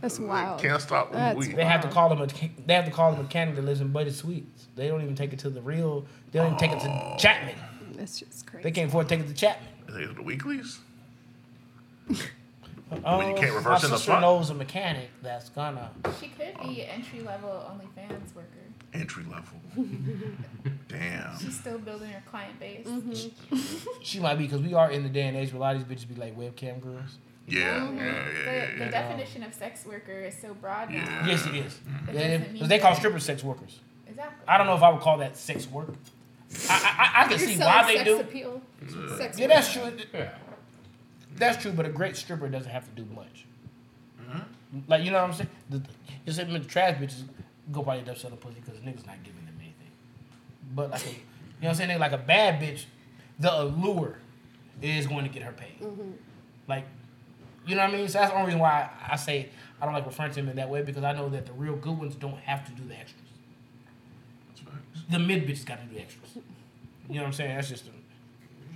That's wild. Can't stop. when That's we. They have to call them a they have to call them a candidate that lives in Budget Suites. They don't even take it to the real. They don't even take it to oh. Chapman. That's just crazy. They can't afford to take it to Chapman. They do the weeklies. Oh, you can't oh, my reverse in the sister front. knows a mechanic that's gonna. She could be an entry level OnlyFans worker. Entry level. Damn. She's still building her client base. Mm-hmm. She might be because we are in the day and age where a lot of these bitches be like webcam girls. Yeah. Yeah. The, Yeah. Yeah. the yeah. definition of sex worker is so broad now. Yes, it is. Mm-hmm. That Yeah, doesn't mean 'cause they call strippers sex workers. Exactly. I don't know if I would call that sex work. I I, I, I can You're see why they do. sex do. appeal. Sex Yeah, that's true. Yeah. That's true, but a great stripper doesn't have to do much. Mm-hmm. Like you know what I'm saying? The, you said the trash bitches go probably end up selling pussy because niggas not giving them anything. But like, a, you know what I'm saying? Like a bad bitch, the allure is going to get her paid. Mm-hmm. Like, you know what I mean? So that's the only reason why I, say I don't like referring to them in that way because I know that the real good ones don't have to do the extras. The mid bitches got to do the extras. You know what I'm saying? That's just the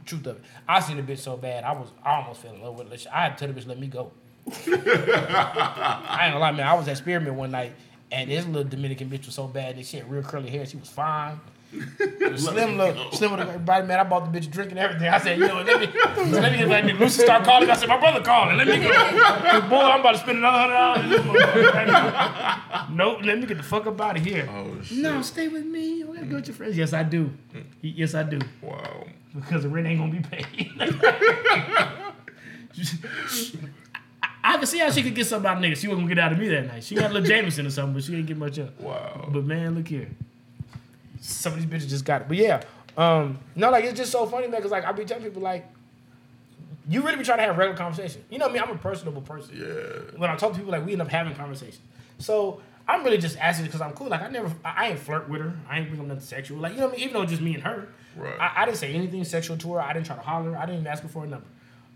truth of it. I seen the bitch so bad, I was I almost fell in love with it. I had to tell the bitch let me go. I ain't gonna lie, man. I was at Spearmint one night, and this little Dominican bitch was so bad that she had real curly hair. She was fine. Slim look, Slim with everybody, man. I bought the bitch drinking everything. I said, you know, let me, let me get that nigga. Lucy start calling. I said, my brother calling. Let me go. Boy, I'm about to spend another hundred dollars. in this motherfucker right now. Nope, let me get the fuck up out of here. Oh shit! No, stay with me. You gotta go with your friends. Yes, I do. Yes, I do. Wow. Because the rent ain't gonna be paid. I can see how she could get something out of niggas. She wasn't gonna get out of me that night. She got a little Jameson or something, but she didn't get much up. Wow. But man, look here. Some of these bitches just got it. But yeah, um, no, like it's just so funny, man. Cause like I be telling people like, you really be trying to have regular conversation. You know me, I'm a personable person. Yeah. When I talk to people, like we end up having conversation. So I'm really just asking because I'm cool. Like I never, I I ain't flirt with her. I ain't bring up nothing sexual. Like you know what I mean. Even though it's just me and her, Right. I, I didn't say anything sexual to her. I didn't try to holler. I didn't even ask her for a number.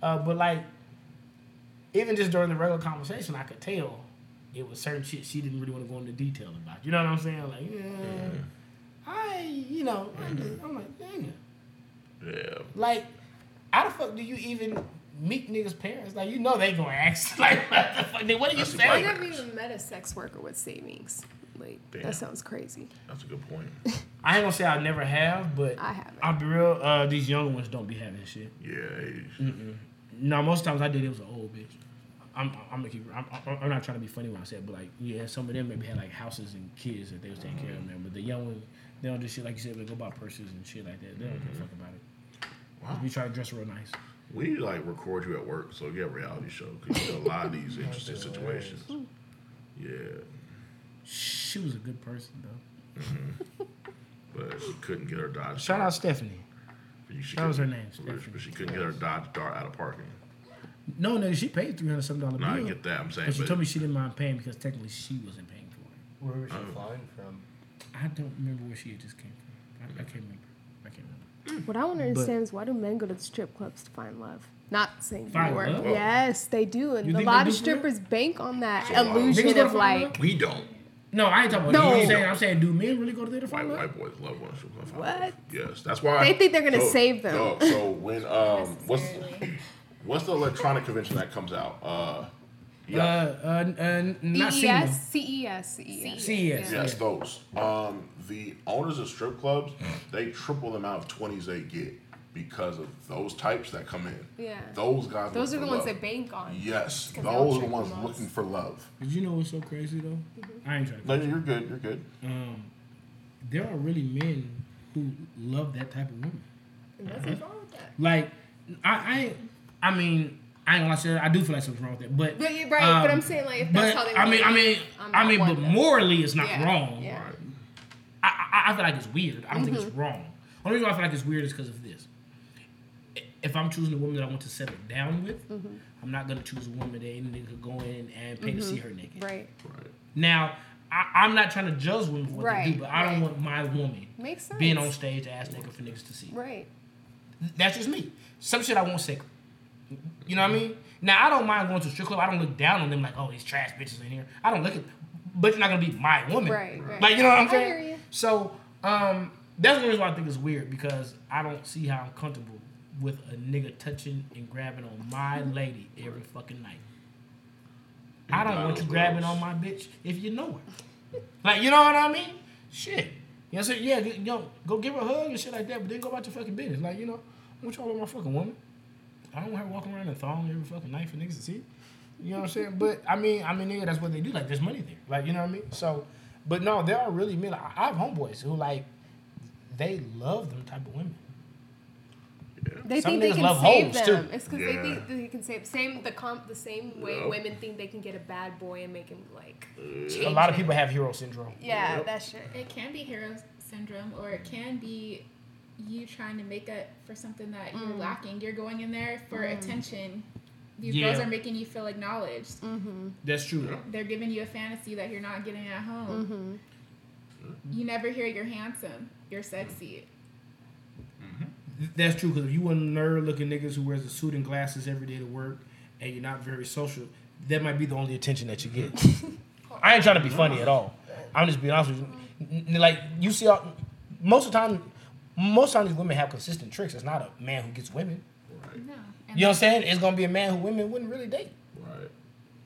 Uh, but like, even just during the regular conversation, I could tell it was certain shit she didn't really want to go into detail about. You know what I'm saying? Like, yeah, I, you know, I just, I'm like, nigga, Yeah. like, how the fuck do you even meet niggas' parents? Like, you know they gonna ask, like, what the fuck? What are you That's the I saying? point. never even met a sex worker with savings. Like Damn. that sounds crazy. That's a good point. I ain't gonna say I never have, but I haven't. I'll be real. Uh, these young ones don't be having shit. Yeah. Mm. No, most times I did. It was an old bitch. I'm, I'm gonna keep. I'm, I'm- I'm not trying to be funny when I say it, but like, yeah, some of them maybe had like houses and kids that they was taking care of them. But the young ones, they don't do shit like you said. They go buy purses and shit like that. They don't give a mm-hmm. fuck about it. Wow. We try to dress real nice. We need to like record you at work so you get a reality show because you know a lot of these interesting situations. Yeah, She was a good person though. Mm-hmm. but she couldn't get her Dodge. Shout out Dart. Stephanie. She that was her name, but- Stephanie. But she couldn't get her Dodge Dart out of parking. No, no, she paid three hundred some dollar No, I get that. I'm saying, But she but told me she didn't mind paying because technically she wasn't paying for it. Where was she Oh. flying from? I don't remember where she had just came from. I, I can't remember. I can't remember. What I want to understand is why do men go to the strip clubs to find love? Not saying Find you work. love? Yes, they do, and You a think lot they of do for strippers bank on that So, uh, illusion go of to like find we don't. No, I ain't talking about No. you. I'm saying, I'm saying, do men really go to there to White, find love? white boys love one strip club. What? Yes, that's why They think they're gonna so- save them. no, so when um, what's what's the electronic convention that comes out? Uh, yeah, Uh, uh, uh, not CES, SEMA. CES, CES. CES. yes, yeah. those. Um, the owners of strip clubs they triple the amount of twenties they get because of those types that come in. Yeah. those guys. Those are the for ones love. that bank on. Yes. those are the ones them looking for love. Did you know what's so crazy though? I ain't trying to. No, you're good. You're good. Um, there are really men who love that type of woman. And Nothing's wrong with that. Like, I, I, I mean, I ain't gonna say I do feel like something's wrong with that, but But you- right, but um, I'm saying like if that's but how they. I mean, I mean, I'm I mean, but to- morally, it's not Yeah, wrong. Yeah. Right. I, I, I feel like it's weird. I don't think Mm-hmm. it's wrong. The Only reason why I feel like it's weird is because of this. If I'm choosing a woman that I want to settle down with, Mm-hmm. I'm not gonna choose a woman that any nigga could go in and pay to see her naked. Right. Right. Now, I, I'm not trying to judge women for what they do, but I don't want my woman Makes being on stage ass nigga for niggas to see. Right. That's just me. Some shit I won't say. You know what I mean? Now I don't mind going to a strip club. I don't look down on them like, oh, these trash bitches in here. I don't look at, but you're not gonna be my woman. Right, right. Like you know what I'm I saying? hear you. So um, that's the reason why I think it's weird because I don't see how I'm comfortable with a nigga touching and grabbing on my lady every fucking night. I don't want you grabbing girls. on my bitch if you know her. Like you know what I mean? Shit. You know what I'm saying? Yeah, you know, go give her a hug and shit like that, but then go about your fucking business. Like, you know, I want y'all on my fucking woman. I don't want her walking around in a thong every fucking night for niggas to see. You know what I'm saying? But I mean, I mean, nigga, that's what they do. Like, there's money there. Like, you know what I mean? So, but no, there are really men. Like, I have homeboys who like they love them type of women. They Some think they can love save hoes, them. too. It's because Yeah. they think they can save same the comp the same way Yep. women think they can get a bad boy and make him like. A change lot of it. people have hero syndrome. Yeah, that shit. It can be hero syndrome, or it can be you trying to make up for something that Mm. you're lacking. You're going in there for attention. These Yeah. girls are making you feel acknowledged. Mm. That's true. They're giving you a fantasy that you're not getting at home. Mm-hmm. You never hear you're handsome, you're sexy. That's true because if you one of nerd looking niggas who wears a suit and glasses every day to work and you're not very social, that might be the only attention that you get. I ain't trying to be funny at all. I'm just being honest with you. N- n- Like you see, all, most of the time, most of the time these women have consistent tricks. It's not a man who gets women. Right. No. You know what I'm saying? It's gonna be a man who women wouldn't really date. Right.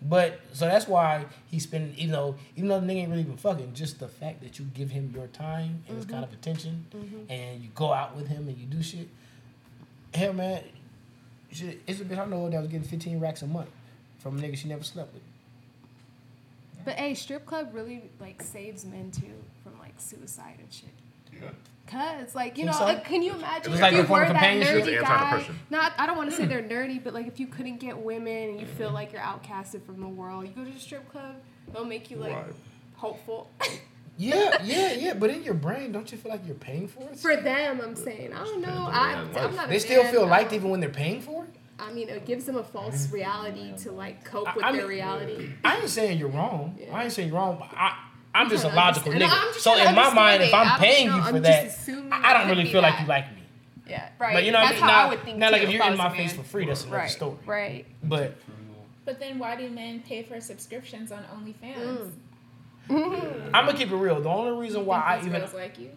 But so that's why he's spending, even though even though the nigga ain't really even fucking, just the fact that you give him your time and his kind of attention, mm-hmm. and you go out with him and you do shit. Hell, man, shit, it's a bitch I know that was getting fifteen racks a month from a nigga she never slept with. But hey, strip club really like saves men too from like suicide and shit. Yeah. Cause like you Think know, so? like, can you imagine was if like you a form were of that companionship? It's nerdy guy? anti-depression. Not, I don't want to say they're nerdy, but like if you couldn't get women and you feel mm-hmm. like you're outcasted from the world, you go to the strip club, they'll make you like Right. hopeful. Yeah, yeah, yeah. But in your brain, don't you feel like you're paying for it? For them, I'm saying I don't know. I, i'm life. not. a They still man, feel I liked even when they're paying for it. I mean, it gives them a false mm-hmm. reality to like cope with I their mean- reality. I ain't saying you're wrong. Yeah. I ain't saying you're wrong. But I, I'm just a logical understand. nigga. No, so in my mind, if it. I I'm don't paying you for I'm that, I I don't really feel like you like me. Yeah, right. But you know what I That's mean? how Now, I would think. now like if if you're in my face for free, that's another right, story. Right. But But then why do men pay for subscriptions on OnlyFans? Mm. I'm gonna keep it real. The only reason why I even girls like you.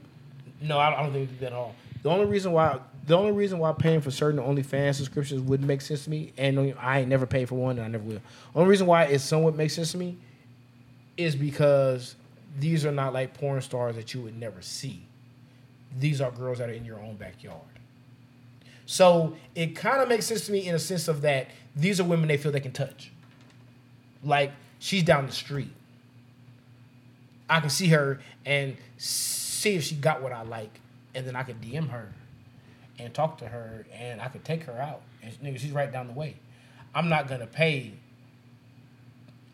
no, I I don't think we do that at all. The only reason why the only reason why paying for certain OnlyFans subscriptions wouldn't make sense to me, and I ain't never paid for one, and I never will. The only reason why it somewhat makes sense to me is because these are not like porn stars that you would never see. These are girls that are in your own backyard. So it kind of makes sense to me in a sense of that these are women they feel they can touch. Like she's down the street. I can see her and see if she got what I like, and then I could DM her and talk to her, and I could take her out. And nigga, she's right down the way. I'm not gonna pay.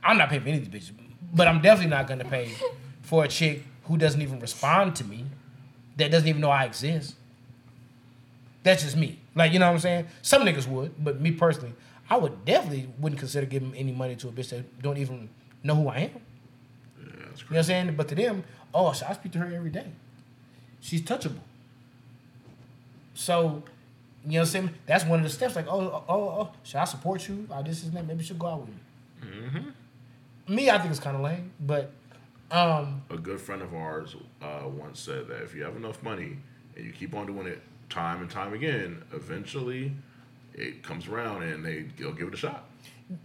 I'm not paying for any of these bitches, but I'm definitely not gonna pay for a chick who doesn't even respond to me, that doesn't even know I exist. That's just me. Like you know what I'm saying? Some niggas would, but me personally, I would definitely wouldn't consider giving any money to a bitch that don't even know who I am. Yeah, You know what. I'm saying? But to them, oh, so I speak to her every day. She's touchable. So, you know what I'm saying? That's one of the steps. Like, oh, oh, oh, oh should I support you? Oh, this is that. Maybe should go out with me. Mm-hmm. Me, I think it's kind of lame, but um, A good friend of ours uh, once said that if you have enough money and you keep on doing it time and time again, eventually it comes around and they they'll give it a shot.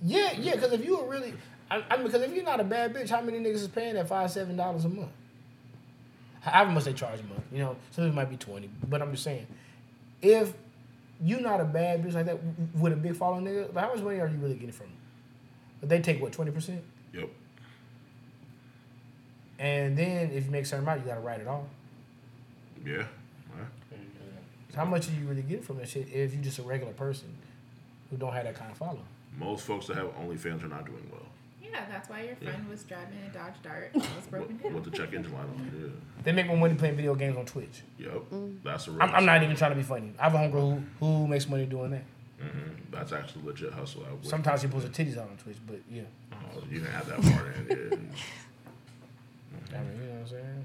yeah, yeah. Because if you were really, I, I mean, because if you're not a bad bitch, how many niggas is paying that five, seven dollars a month? However much they charge a month, you know, some it might be twenty, but I'm just saying, if you're not a bad bitch like that with a big following nigga, like how much money are you really getting from them? But they take what twenty percent, Yep. And then if you make certain amount, you gotta write it off. Yeah. Right. So how much do you really get from that shit if you're just a regular person who don't have that kind of following? Most folks that have OnlyFans are not doing well. Yeah, that's why your friend was driving a Dodge Dart and was broken With, down. with the check engine light on. They make more money playing video games on Twitch. Yeah. Yep. That's a real. I'm, I'm not even trying to be funny. I have a homegirl who, who makes money doing that. Mhm. That's actually legit hustle. I Sometimes she pulls her titties out on Twitch, but yeah. Oh, you didn't have that part in it. I mean, you know what I'm saying?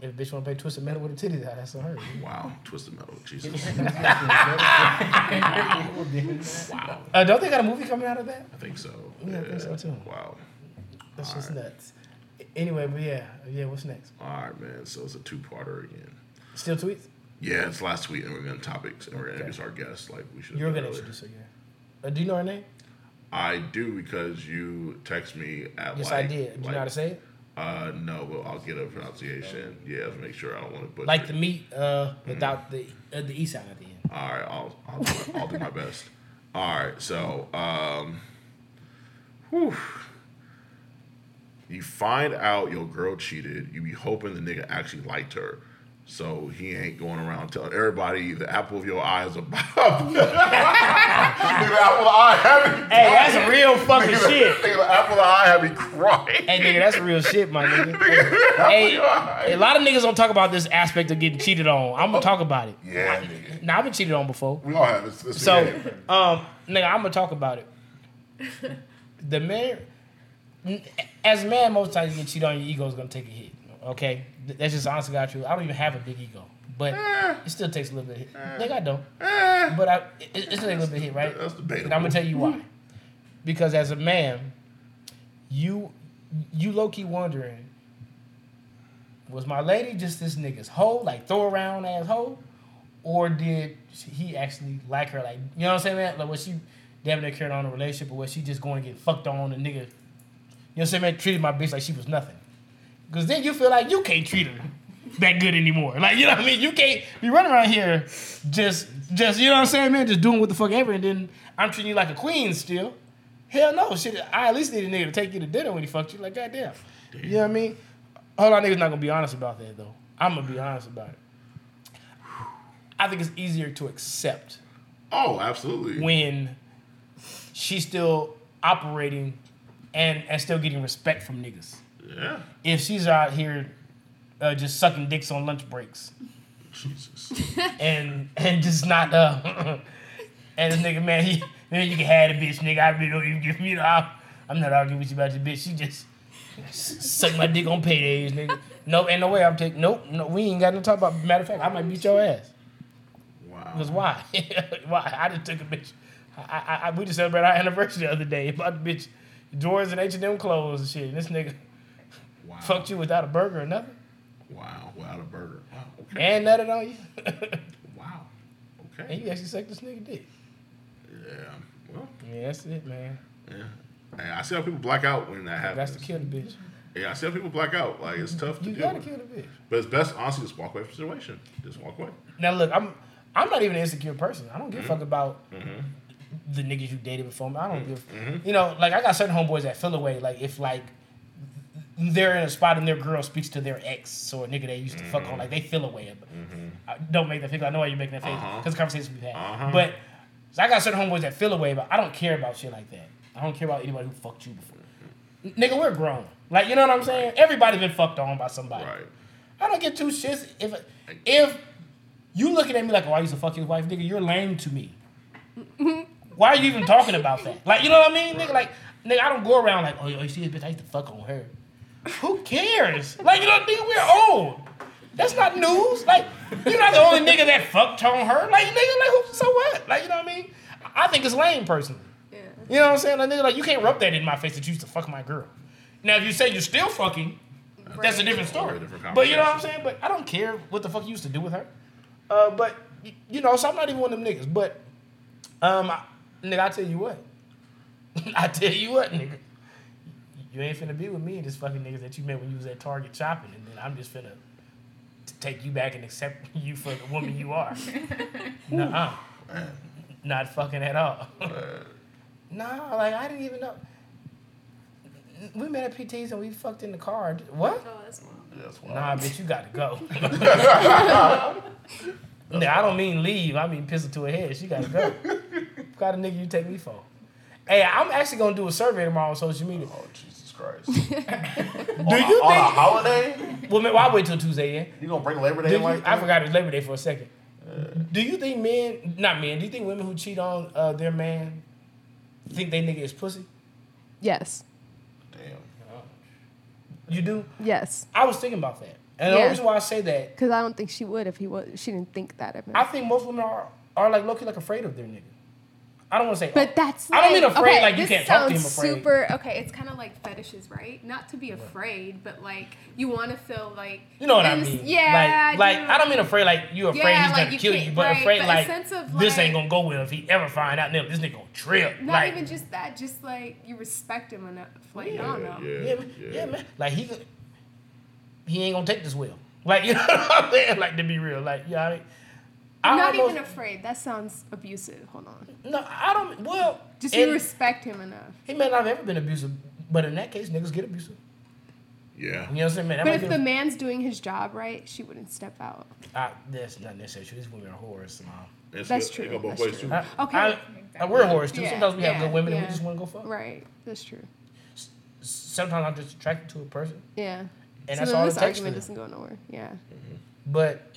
If a bitch want to play Twisted Metal with her titties out, that's on her. Wow. Twisted metal. Jesus. wow. Uh, don't they got a movie coming out of that? I think so. Yeah, I think so, too. Wow. That's just Alright. nuts. Anyway, but yeah, yeah. What's next? All right, man. So it's a two-parter again. Still tweets? Yeah, it's last week, and we're going to topics, and we're going to introduce our guests like we should. You're gonna earlier. introduce her, yeah. Uh, do you know her name? I do because you text me at Yes, like. I did. Do you know how to say it? Uh, no, but I'll get a pronunciation. Yeah, to make sure I don't want to butcher. Like the meat uh, without the uh, the e sound at the end. All right, I'll I'll do, I'll do my best. All right, so um, whew. you find out your girl cheated. You be hoping the nigga actually liked her, so he ain't going around telling everybody the apple of your eye is a bob. nigga, the apple of the eye had me. Hey, that's a real fucking Nigga, the- shit. Nigga, the apple of the eye had me crying. Hey, nigga, that's real shit, my nigga. Apple Hey, of a lot of niggas don't talk about this aspect of getting cheated on. I'm gonna talk about it. Yeah, nigga. Now I've been cheated on before. We all have this. this So, um, nigga, I'm gonna talk about it. The man, as a man, most times you get cheated on, your ego's gonna take a hit. Okay, that's just honestly got you. I don't even have a big ego, but it still takes a little bit. Of hit. Nigga, I don't. But I, it, it still takes a little bit of hit, right? That's debatable. And I'm gonna tell you why. Because as a man, you you low key wondering, was my lady just this nigga's hoe, like throw around ass hoe, or did he actually like her? Like you know what I'm saying, man? Like was she damn near carrying on a relationship, or where she just going to get fucked on a nigga. You know what I'm saying? Man, treated my bitch like she was nothing. Because then you feel like you can't treat her that good anymore. Like, you know what I mean? You can't be running around here just, just you know what I'm saying, man? Just doing what the fuck ever, and then I'm treating you like a queen still. Hell no, shit. I at least need a nigga to take you to dinner when he fucked you. Like, goddamn. You know what I mean? Lot of niggas not gonna be honest about that though. I'm gonna be honest about it. I think it's easier to accept Oh, absolutely. when she's still operating and and still getting respect from niggas. Yeah. If she's out here uh, just sucking dicks on lunch breaks. Jesus. and and just not uh and this nigga man he man you can have the bitch nigga. I really don't even give me the I'm, I'm not arguing with you about your bitch. She just suck my dick on paydays nigga. No ain't no way. I'm taking nope no we ain't got no talk about matter of fact I might beat your ass. Wow. because why? Why? I just took a bitch. I, I, I we just celebrated our anniversary the other day. About the bitch drawers and H&M clothes and shit. And this nigga Wow. fucked you without a burger or nothing Wow. Without a burger. Wow. Okay. and nutted on you wow. Okay. And you actually sucked this nigga dick Yeah. Well. yeah that's it man Yeah. Hey, I see how people black out when that happens. that's to kill the bitch Yeah, I see how people black out. Like it's tough to You deal gotta with. kill the bitch. But it's best, honestly, just walk away from the situation. Just walk away. Now look, I'm I'm not even an insecure person. I don't give a Mm-hmm. fuck about mm-hmm. the niggas you dated before me. I don't mm-hmm. give. Mm-hmm. You know, like I got certain homeboys that feel away. Like if like they're in a spot and their girl speaks to their ex or a nigga they used to fuck on, like they feel away. I don't make that face. I know why you're making that face Uh-huh. because conversations we've had. Uh-huh. But so I got certain homeboys that feel away, but I don't care about shit like that. I don't care about anybody who fucked you before. Nigga, we're grown. Like you know what I'm saying? Everybody's been fucked on by somebody. Right. I don't get two shits if if you looking at me like, oh, I used to fuck your wife, nigga, you're lame to me. Why are you even talking about that? Like, you know what I mean, nigga? Like, nigga, I don't go around like, oh, yo, you see this bitch? I used to fuck on her. Who cares? Like, you know, nigga, we're old. That's not news. Like, you're not the only nigga that fucked on her. Like, nigga, like, who, so what? Like, you know what I mean? I think it's lame, personally. Yeah. You know what I'm saying? Like, nigga, like, you can't rub that in my face that you used to fuck my girl. Now, if you say you're still fucking, that's a different story. Totally different but you know what I'm saying? But I don't care what the fuck you used to do with her. Uh, but you know, so I'm not even one of them niggas. But um, I, nigga, I tell you what, I tell you what, nigga, you ain't finna be with me and this fucking niggas that you met when you was at Target shopping, and then I'm just finna t- take you back and accept you for the woman you are. Nuh-uh. Not fucking at all. nah, like I didn't even know. We met at PT's and we fucked in the car. What? Oh, that's wild. That's why. Nah, bitch, you gotta go. nah, I don't mean leave. I mean pistol to her head. She gotta go. what kind of nigga you take me for? Hey, I'm actually gonna do a survey tomorrow on social media. Oh Jesus Christ! Do you On a holiday? Well, man, why wait till Tuesday? Yeah. You gonna bring Labor Do Day you, like I forgot it was Labor Day for a second. Do you think men, not men, do you think women who cheat on uh, their man think they nigga is pussy? Yes. Damn. You do? Yes. I was thinking about that, and the Yeah. only reason why I say that, Because I don't think she would if he was. She didn't think that of him. I think most women are are like low key like afraid of their nigga. I don't want to say, But that's I don't mean afraid okay, like you can't talk to him sounds afraid. Super okay. It's kind of like fetishes, right? Not to be afraid, but like you want to feel like You know what I mean? Yeah, Like, like do. I don't mean afraid like you afraid Yeah, he's like gonna you kill you, but right, afraid but like sense of, this ain't gonna go well if he ever find out. Nigga, this nigga gonna trip. Not like, even just that, just like you respect him enough. Like I Yeah, don't know. yeah, yeah, man, yeah, man. Like he he ain't gonna take this well. Like you know what I'm saying? Like to be real, like yeah. I mean, I'm not almost- even afraid. That sounds abusive. Hold on. No, I don't. Well, Just you respect him enough. he may not have ever been abusive, but in that case, niggas get abusive. Yeah. You know what I'm saying, man? That But if the a- man's doing his job right, she wouldn't step out. I, that's not necessarily true. These women are whores, mom. It's That's good- true, It go both that's ways true. too. I, Okay. I, I, we're whores too. Yeah, Sometimes we have good women and we just want to go fuck. Right. That's true. Sometimes I'm just attracted to a person, Yeah. and so that's then all it this takes for argument them. doesn't go nowhere. Yeah. Mm-hmm. But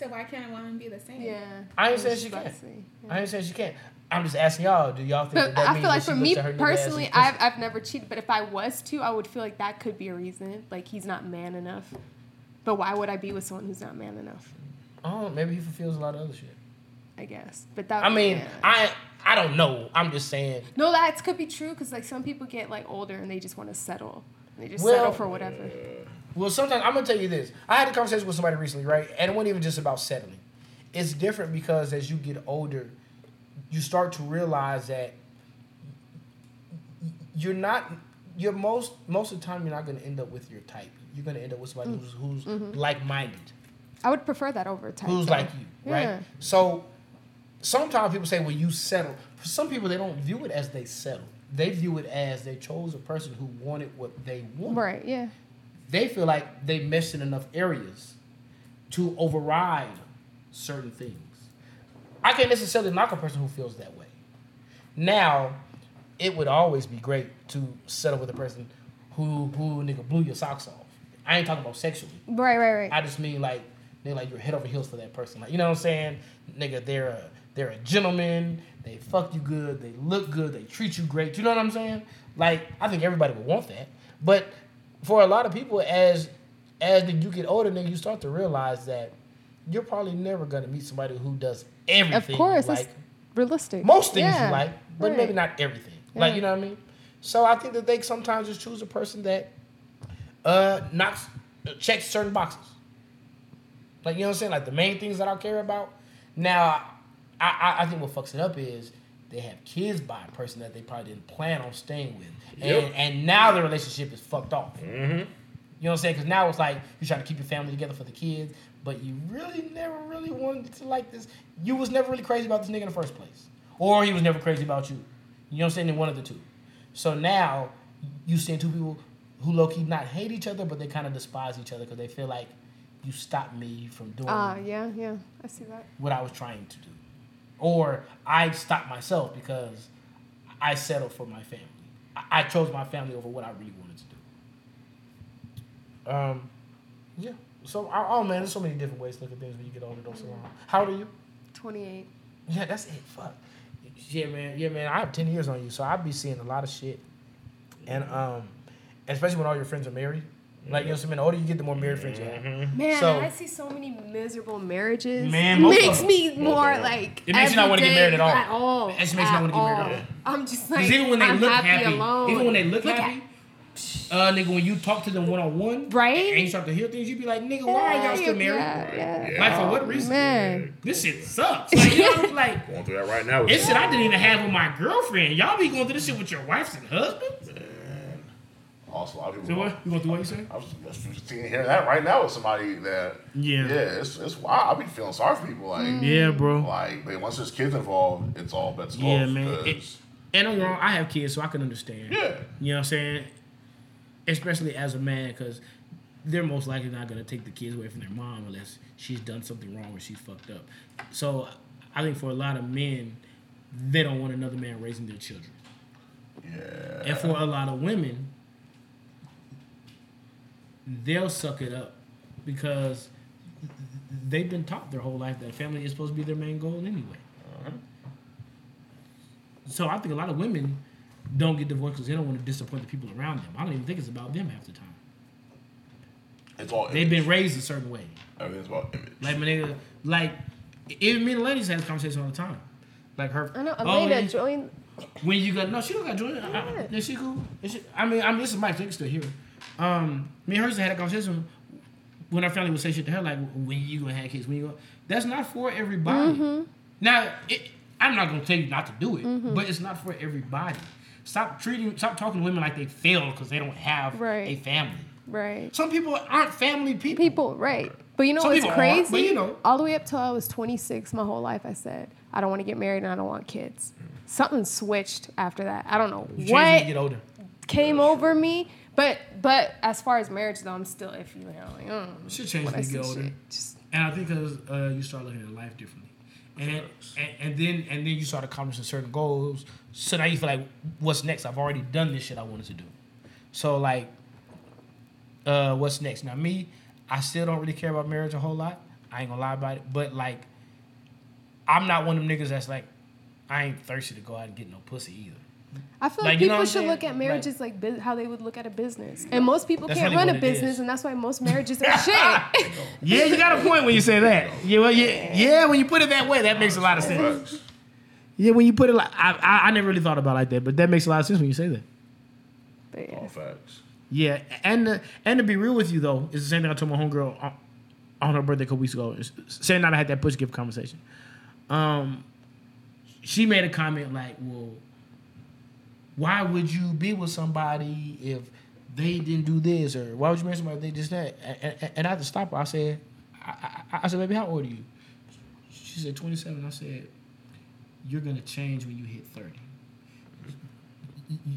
So why can't a woman be the same? Yeah. I ain't was saying she can't. say, I yeah. ain't saying she can't. I'm just asking y'all. Do y'all think But that, that I means feel like that for me looks at her nigga ass as personally. I've, I've never cheated. But if I was to, I would feel like that could be a reason. Like he's not man enough. But why would I be with someone who's not man enough? Oh, maybe he fulfills a lot of other shit. I guess. But that. I mean, yeah. I I don't know. I'm just saying. no, that could be true because like some people get like older and they just want to settle. They just Well- settle for whatever. Well, sometimes I'm gonna tell you this. I had a conversation with somebody recently, right? And it wasn't even just about settling. It's different because as you get older, you start to realize that you're not you're most most of the time you're not going to end up with your type. You're going to end up with somebody mm. who's, who's mm-hmm. like-minded, I would prefer that over type. who's though. like you, right? Yeah. So sometimes people say, "Well, you settle." For some people, they don't view it as they settle. They view it as they chose a person who wanted what they wanted. Right. Yeah. They feel like they meshed in enough areas to override certain things. I can't necessarily knock a person who feels that way. Now, it would always be great to settle with a person who who nigga blew your socks off. I ain't talking about sexually. Right. Right. Right. I just mean like they like you're head over heels for that person. Like you know what I'm saying? Nigga, they're a they're a gentleman. They fuck you good. They look good. They treat you great. You know what I'm saying? Like I think everybody would want that. But for a lot of people, as as the- you get older, then you start to realize that you're probably never gonna meet somebody who does everything. of course, like. realistic. Most things Yeah, you like, but right. maybe not everything. Like you know what I mean? So I think that they sometimes just choose a person that uh knocks checks certain boxes. Like you know what I'm saying? Like the main things that I care about. Now, I, I, I think what fucks it up is they have kids by a person that they probably didn't plan on staying with, and Yep. and now the relationship is fucked off. Mm-hmm. You know what I'm saying? Because now it's like you're trying to keep your family together for the kids, but you really never really wanted to like this. You was never really crazy about this nigga in the first place, or he was never crazy about you. You know what I'm saying? In one of the two. So now you seeing two people who low key not hate each other, but they kind of despise each other because they feel like you stopped me from doing Ah, yeah, yeah. I see that. what I was trying to do, or I stopped myself because I settled for my family. I, I chose my family over what I really wanted to do. Um, yeah. So oh man, there's so many different ways to look at things when you get older. Though, Salon. How old are you? 28. Yeah, that's it. Fuck. Yeah, man. Yeah, man. I have ten years on you, so I'd be seeing a lot of shit, and um, especially when all your friends are married. Like you know, what I'm? The older you get, the more married friends you have. Man, So- I see so many miserable marriages. Man, it most of makes them. me more them. like. It makes you not wanna get married at all. At all. It just makes you not wanna get married at all. I'm just like. Because even when they I'm look happy, happy, alone. even when they look, Look at- happy, uh, nigga, when you talk to them one on one, Right? and you start to hear things, you be like, nigga, why are y'all still married? Yeah, yeah. Like for what reason? Man. This shit sucks. Like, you know, like Going through that right now. with it's shit I didn't even have with my girlfriend. Y'all be going through this shit with your wives and husbands. Also, a lot of people. So what? You going through what you say? I was just seeing hearing that right now with somebody that. Yeah. Yeah, it's it's wild. I be feeling sorry for people. Like, mm. Yeah, bro. like but once there's kids involved, it's all bets off. Yeah, man. It- and I'm wrong. I have kids, so I can understand. yeah. You know what I'm saying? Especially as a man, because they're most likely not going to take the kids away from their mom unless she's done something wrong or she's fucked up. So I think for a lot of men, they don't want another man raising their children. Yeah. And for a lot of women, they'll suck it up because they've been taught their whole life that family is supposed to be their main goal anyway. Uh-huh. So I think a lot of women don't get divorced because they don't want to disappoint the people around them. I don't even think it's about them half the time. It's all. They've image. been raised a certain way. Everything's about image. Like when they like even me and ladies have this conversation all the time. Like her, I know. oh, Elena yeah, joined. when you got no, she don't got joined. I, I, Yeah. is she cool? Is she, I mean, I mean, this is Mike. They can still hear. her. Um, me and her to a conversation when our family would say shit to her like, "When you gonna have kids? When you?" Gonna, that's not for everybody. Mm-hmm. Now, it, I'm not gonna tell you not to do it, but it's not for everybody. Stop treating, stop talking to women like they failed because they don't have Right. a family. Right. Some people aren't family people. People, right. But you know Some what's crazy? but you know. All the way up till I was 26, my whole life, I said, I don't want to get married and I don't want kids. Something switched after that. I don't know You change when you what get older. came over me. But but as far as marriage, though, I'm still iffy. You know, like, mm, Shit change when when you get older. just And I think because uh, you start looking at life differently, and, and and then and then you start accomplishing certain goals. So now you feel like, what's next? I've already done this shit I wanted to do. So like, uh, what's next? Now me, I still don't really care about marriage a whole lot. I ain't gonna lie about it. But like, I'm not one of them niggas that's like, I ain't thirsty to go out and get no pussy either. I feel Like, like, you know people should look at marriages Like- like bus- how they would look at a business, and most people That's can't run a business, is. and that's why most marriages are shit. Yeah, you got a point when you say that. Yeah, well, yeah, yeah. When you put it that way, that makes a lot of sense. Yeah, when you put it like I, I, I never really thought about it like that, but that makes a lot of sense when you say that. But yeah. All facts. Yeah, and uh, and to be real with you though, it's the same thing I told my homegirl on, on her birthday a couple weeks ago. It's- Saying that I had that push gift conversation. Um, she made a comment like, "Well, why would you be with somebody if they didn't do this, or why would you marry somebody if they just that?" And, and, and I had to stop her. I said, I, I, I said, "Baby, how old are you?" She said, "27." I said, "You're gonna change when you hit 30.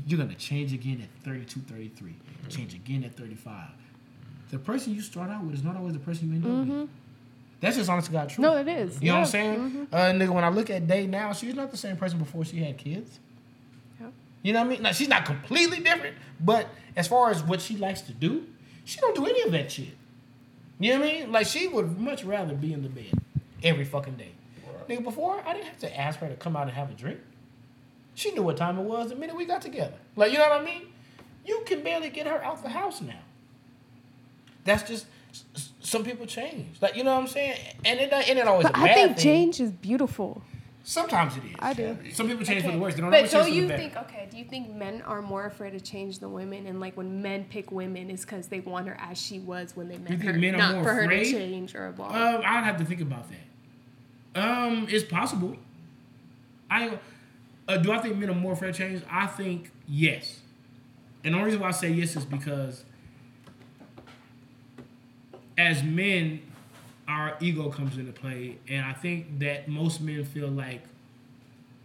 You're gonna change again at 32, 33. Change again at 35. The person you start out with is not always the person you end up with. That's just honest to God truth. No, it is. You know what I'm Yeah. saying? Uh, nigga, when I look at Day now, she's not the same person before she had kids. Yep. You know what I mean? Now, she's not completely different, but as far as what she likes to do, she don't do any of that shit. You know what I mean? Like she would much rather be in the bed every fucking day. Nigga, before I didn't have to ask her to come out and have a drink. She knew what time it was the minute we got together. Like you know what I mean? You can barely get her out the house now. That's just s- s- some people change. Like you know what I'm saying? And it and it always But a I bad think thing. change is beautiful. Sometimes it is. I do. Some people change for the worse. They don't But always change don't for the you better. think okay, do you think men are more afraid to change than women and like when men pick women is because they want her as she was when they met You think her. men are not more for her to change or evolve. Um, I'd have to think about that. Um, it's possible. I uh, do. I think men are more afraid to change. I think yes, and the only reason why I say yes is because as men, our ego comes into play, and I think that most men feel like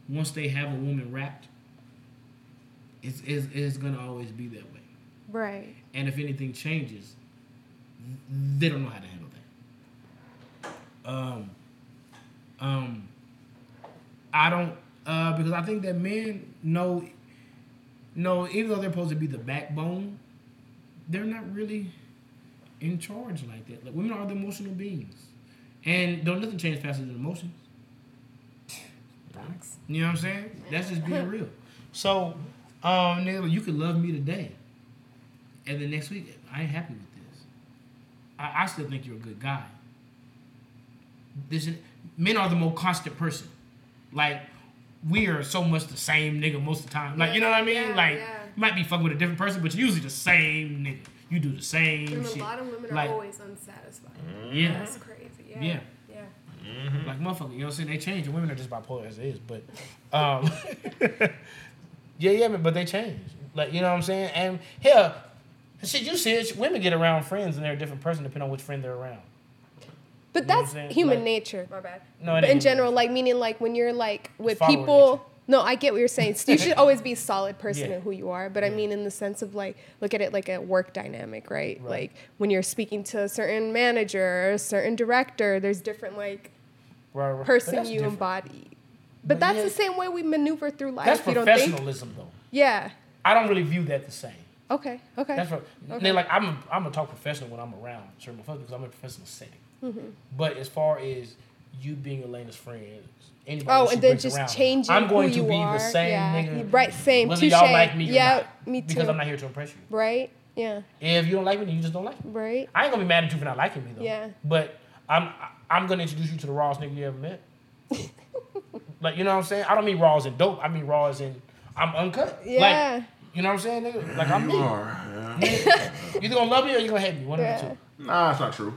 once they have a woman wrapped, it's it's, it's gonna always be that way. right. And if anything changes, they don't know how to handle that. Um, um, I don't uh, because I think that men know, know even though they're supposed to be the backbone, they're not really in charge like that. Like women are the emotional beings, and don't nothing change faster than emotions. You know what I'm saying? That's just being real. So, um, nigga, you could love me today, and then next week I ain't happy with this. I, I still think you're a good guy. This men are the more constant person. Like we are so much the same nigga most of the time. Like you know what I mean? Yeah, like yeah. you might be fucking with a different person, but you're usually the same nigga. You do the same And a shit. lot of women are always unsatisfied. Yeah. That's crazy. Yeah. Yeah. Yeah. like motherfucker, you know what I'm saying? They change. And women are just bipolar as it is, but um Yeah, yeah, but they change. Like, you know what I'm saying? And hell, shit, you see it, women get around friends and they're a different person depending on which friend they're around. But know that's human Like- nature. My bad. No, it but in general, like meaning like when you're like with follower people. No, I get what you're saying. You should always be a solid person Yeah. in who you are. But I mean, in the sense of like, look at it like a work dynamic, right? Right. Like when you're speaking to a certain manager or a certain director, there's different like Right, right. Person you different. embody. But, But that's yeah. the same way we maneuver through life. That's you don't think? professionalism though. Yeah. I don't really view that the same. Okay. Okay. That's right. Okay. they like. I'm a, I'm gonna talk professional when I'm around certain motherfuckers because I'm in a professional setting. Mm-hmm. But as far as you being Elena's friend, anybody Oh, and then brings just around, changing I'm going who to you be are. the same yeah. nigga. Right. Same. Whether Touche. y'all like me or yeah. not, Me too. Because I'm not here to impress you. Right. Yeah. If you don't like me, then you just don't like me. Right. I ain't gonna be mad at you for not liking me though. Yeah. But I'm I'm gonna introduce you to the rawest nigga you ever met. like you know what I'm saying? I don't mean raw as in dope. I mean raw as in I'm uncut. Yeah. Like, you know what I'm saying, nigga? Like I'm me. You are, yeah. You either gonna love me or you're gonna hate me. One Yeah. of the two. Nah, it's not true.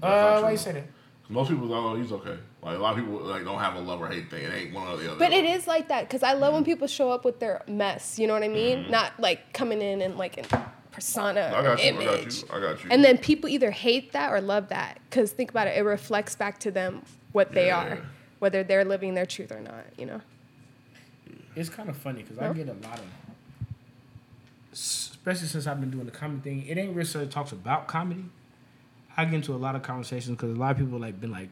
That's Uh, not why you say that? Most people go, oh, he's okay. Like a lot of people like don't have a love or hate thing. It ain't one or the other. But it is like that because I love when people show up with their mess. You know what I mean? Mm-hmm. Not like coming in and like in persona, I got you. image. I got you. I got you. And then people either hate that or love that because think about it, it reflects back to them what they Yeah. are, whether they're living their truth or not. You know? It's kind of funny because I get a lot of, especially since I've been doing the comedy thing. It ain't really so talks about comedy. I get into a lot of conversations because a lot of people like been like,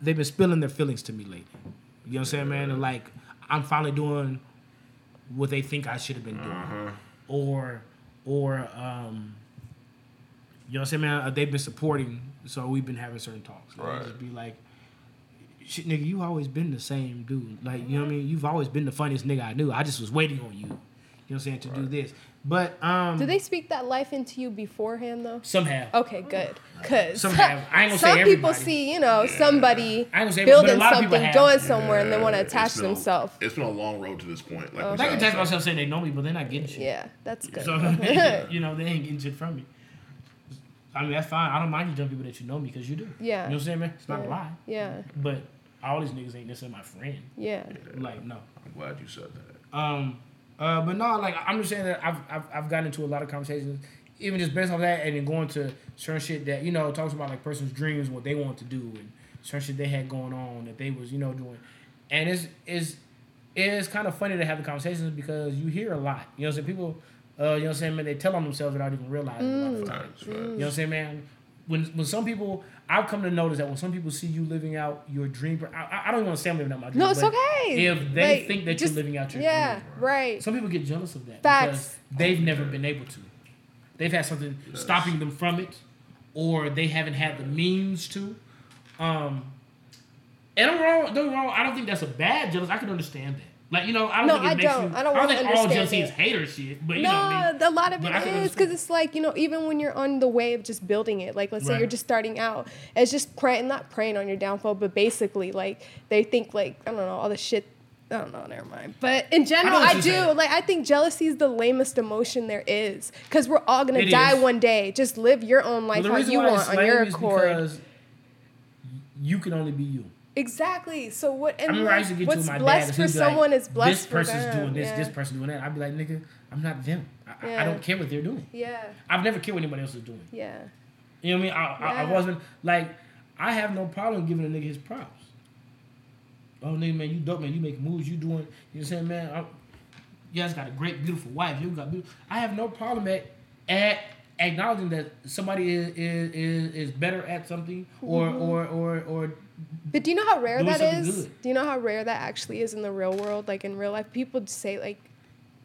they've been spilling their feelings to me lately. You know what I'm saying, man? And like, I'm finally doing what they think I should have been doing, or, or, um, you know what I'm saying, man? Uh, They've been supporting, so we've been having certain talks. I Right. Just be like, shit, nigga, you always been the same dude. Like, you know what I mean? You've always been the funniest nigga I knew. I just was waiting on you. You know what I'm saying? To do this. But um Do they speak that life into you beforehand though? some have. Okay, good. Cause Some have. I ain't gonna say some people see, you know, somebody I ain't say- building lot of people something, going somewhere, and they want to It's attach been a- themselves. It's been a long road to this point. Like we I said, can attach so- myself saying they know me, but they're not getting shit. Yeah, that's good. So you know, they ain't getting shit from me. I mean, that's fine. I don't mind you telling people that you know me because you do. Yeah. You know what I'm saying, man? It's not a lie. Yeah. But all these niggas ain't necessarily my friend. Yeah. Like no. I'm glad you said that. Um, uh, but no, like I'm just saying that I've, I've I've gotten into a lot of conversations, even just based on that, and then going to certain shit that you know talks about like person's dreams, what they want to do, and certain shit they had going on that they was you know doing, and it's it's it's kind of funny to have the conversations because you hear a lot. You know, what I'm saying people, uh, you know, what I'm saying man, they tell on themselves without even realizing. a lot of times. You know what I'm saying, man? When when some people, I've come to notice that when some people see you living out your dream, I, I- I don't want to say I'm living out my dream. No, it's but okay. If they Like, think that just- you're living out your Yeah, dream, right. some people get jealous of that Facts. because they've never been able to. They've had something stopping them from it, or they haven't had the means to. Um, and I'm wrong. Don't wrong. I don't think that's a bad jealous. I can understand that. Like you know, I don't No, think it I makes don't. you. I don't think wanna all understand jealousy it. is hater shit. But you know, what I mean? No, a lot of But I it can is because it's like you know, even when you're on the way of just building it, like let's say you're just starting out, it's just praying, not praying on your downfall, but basically like they think like I don't know all the shit. I don't know, never mind. But in general, what I, do saying. like. I think jealousy is the lamest emotion there is because we're all gonna It die is. one day. Just live your own life Well, how you want on your is accord. because you can only be you. Exactly. So what? And I remember I like, used to get what's to my blessed and for he'd like, someone is blessed This for person's them. doing this. yeah. This person doing that. I'd be like, nigga, I'm not them. I, I- I don't care what they're doing. Yeah. I've never cared what anybody else is doing. Yeah. You know what I mean? I, I, Yeah. always been like, I have no problem giving a nigga his props. Oh, nigga, man, you dope, man. You make moves. You doing, you know what I'm saying, man? I, you guys got a great, beautiful wife. You got, beautiful. I have no problem at, at acknowledging that somebody is is, is, is better at something or, Mm-hmm. or, or, or, But do you know how rare Doing that something is? good. Do you know how rare that actually is in the real world? Like in real life, people say like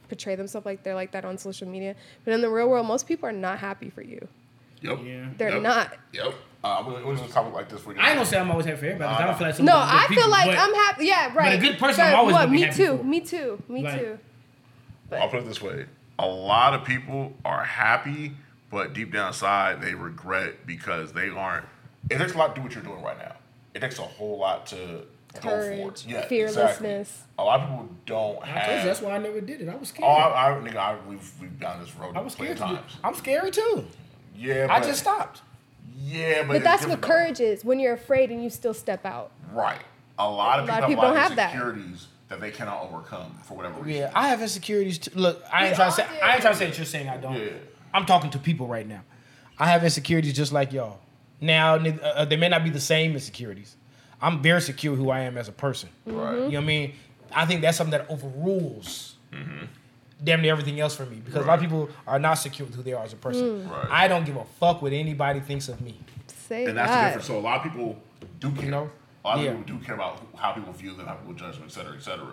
portray themselves like they're like that on social media, but in the real world, most people are not happy for you. Yep. Yeah. They're Yep. not. Yep. Uh, we, we're just gonna like this for you. I ain't gonna say I'm always happy for everybody. 'cause I don't feel like No, people are good I feel people, like but I'm happy. Yeah, right. But a good person, I'm But always what, gonna be me happy too. for. Me too. Me Like- too. I'll put it this way: a lot of people are happy, but deep down inside they regret because they aren't. It takes a lot to do what you're doing right now. It takes a whole lot to go for it. Yeah, fearlessness. Exactly. A lot of people don't I have. told you, that's why I never did it. I was scared. Oh, I, I, nigga, I, we've we've done this road I was scared. of To do, times. I'm scary too. Yeah, I just stopped. Yeah, but, But that's what though. courage is when you're afraid and you still step out. Right. A lot of A lot people, of people have, a lot don't have of that. insecurities that. they cannot overcome for whatever reason. Yeah, I have insecurities. Too. Look, I ain't We trying to say. all. I ain't trying to say that you're saying I don't. Yeah. I'm talking to people right now. I have insecurities just like y'all. Now, uh, uh, they may not be the same insecurities. I'm very secure who I am as a person. Right. You know what I mean? I think that's something that overrules damn near everything else for me because a lot of people are not secure with who they are as a person. Right. I don't give a fuck what anybody thinks of me. Say And that's the difference. So a lot of people do care. know? A lot of Yeah. people do care about how people view them, how people judge them, et cetera, et cetera.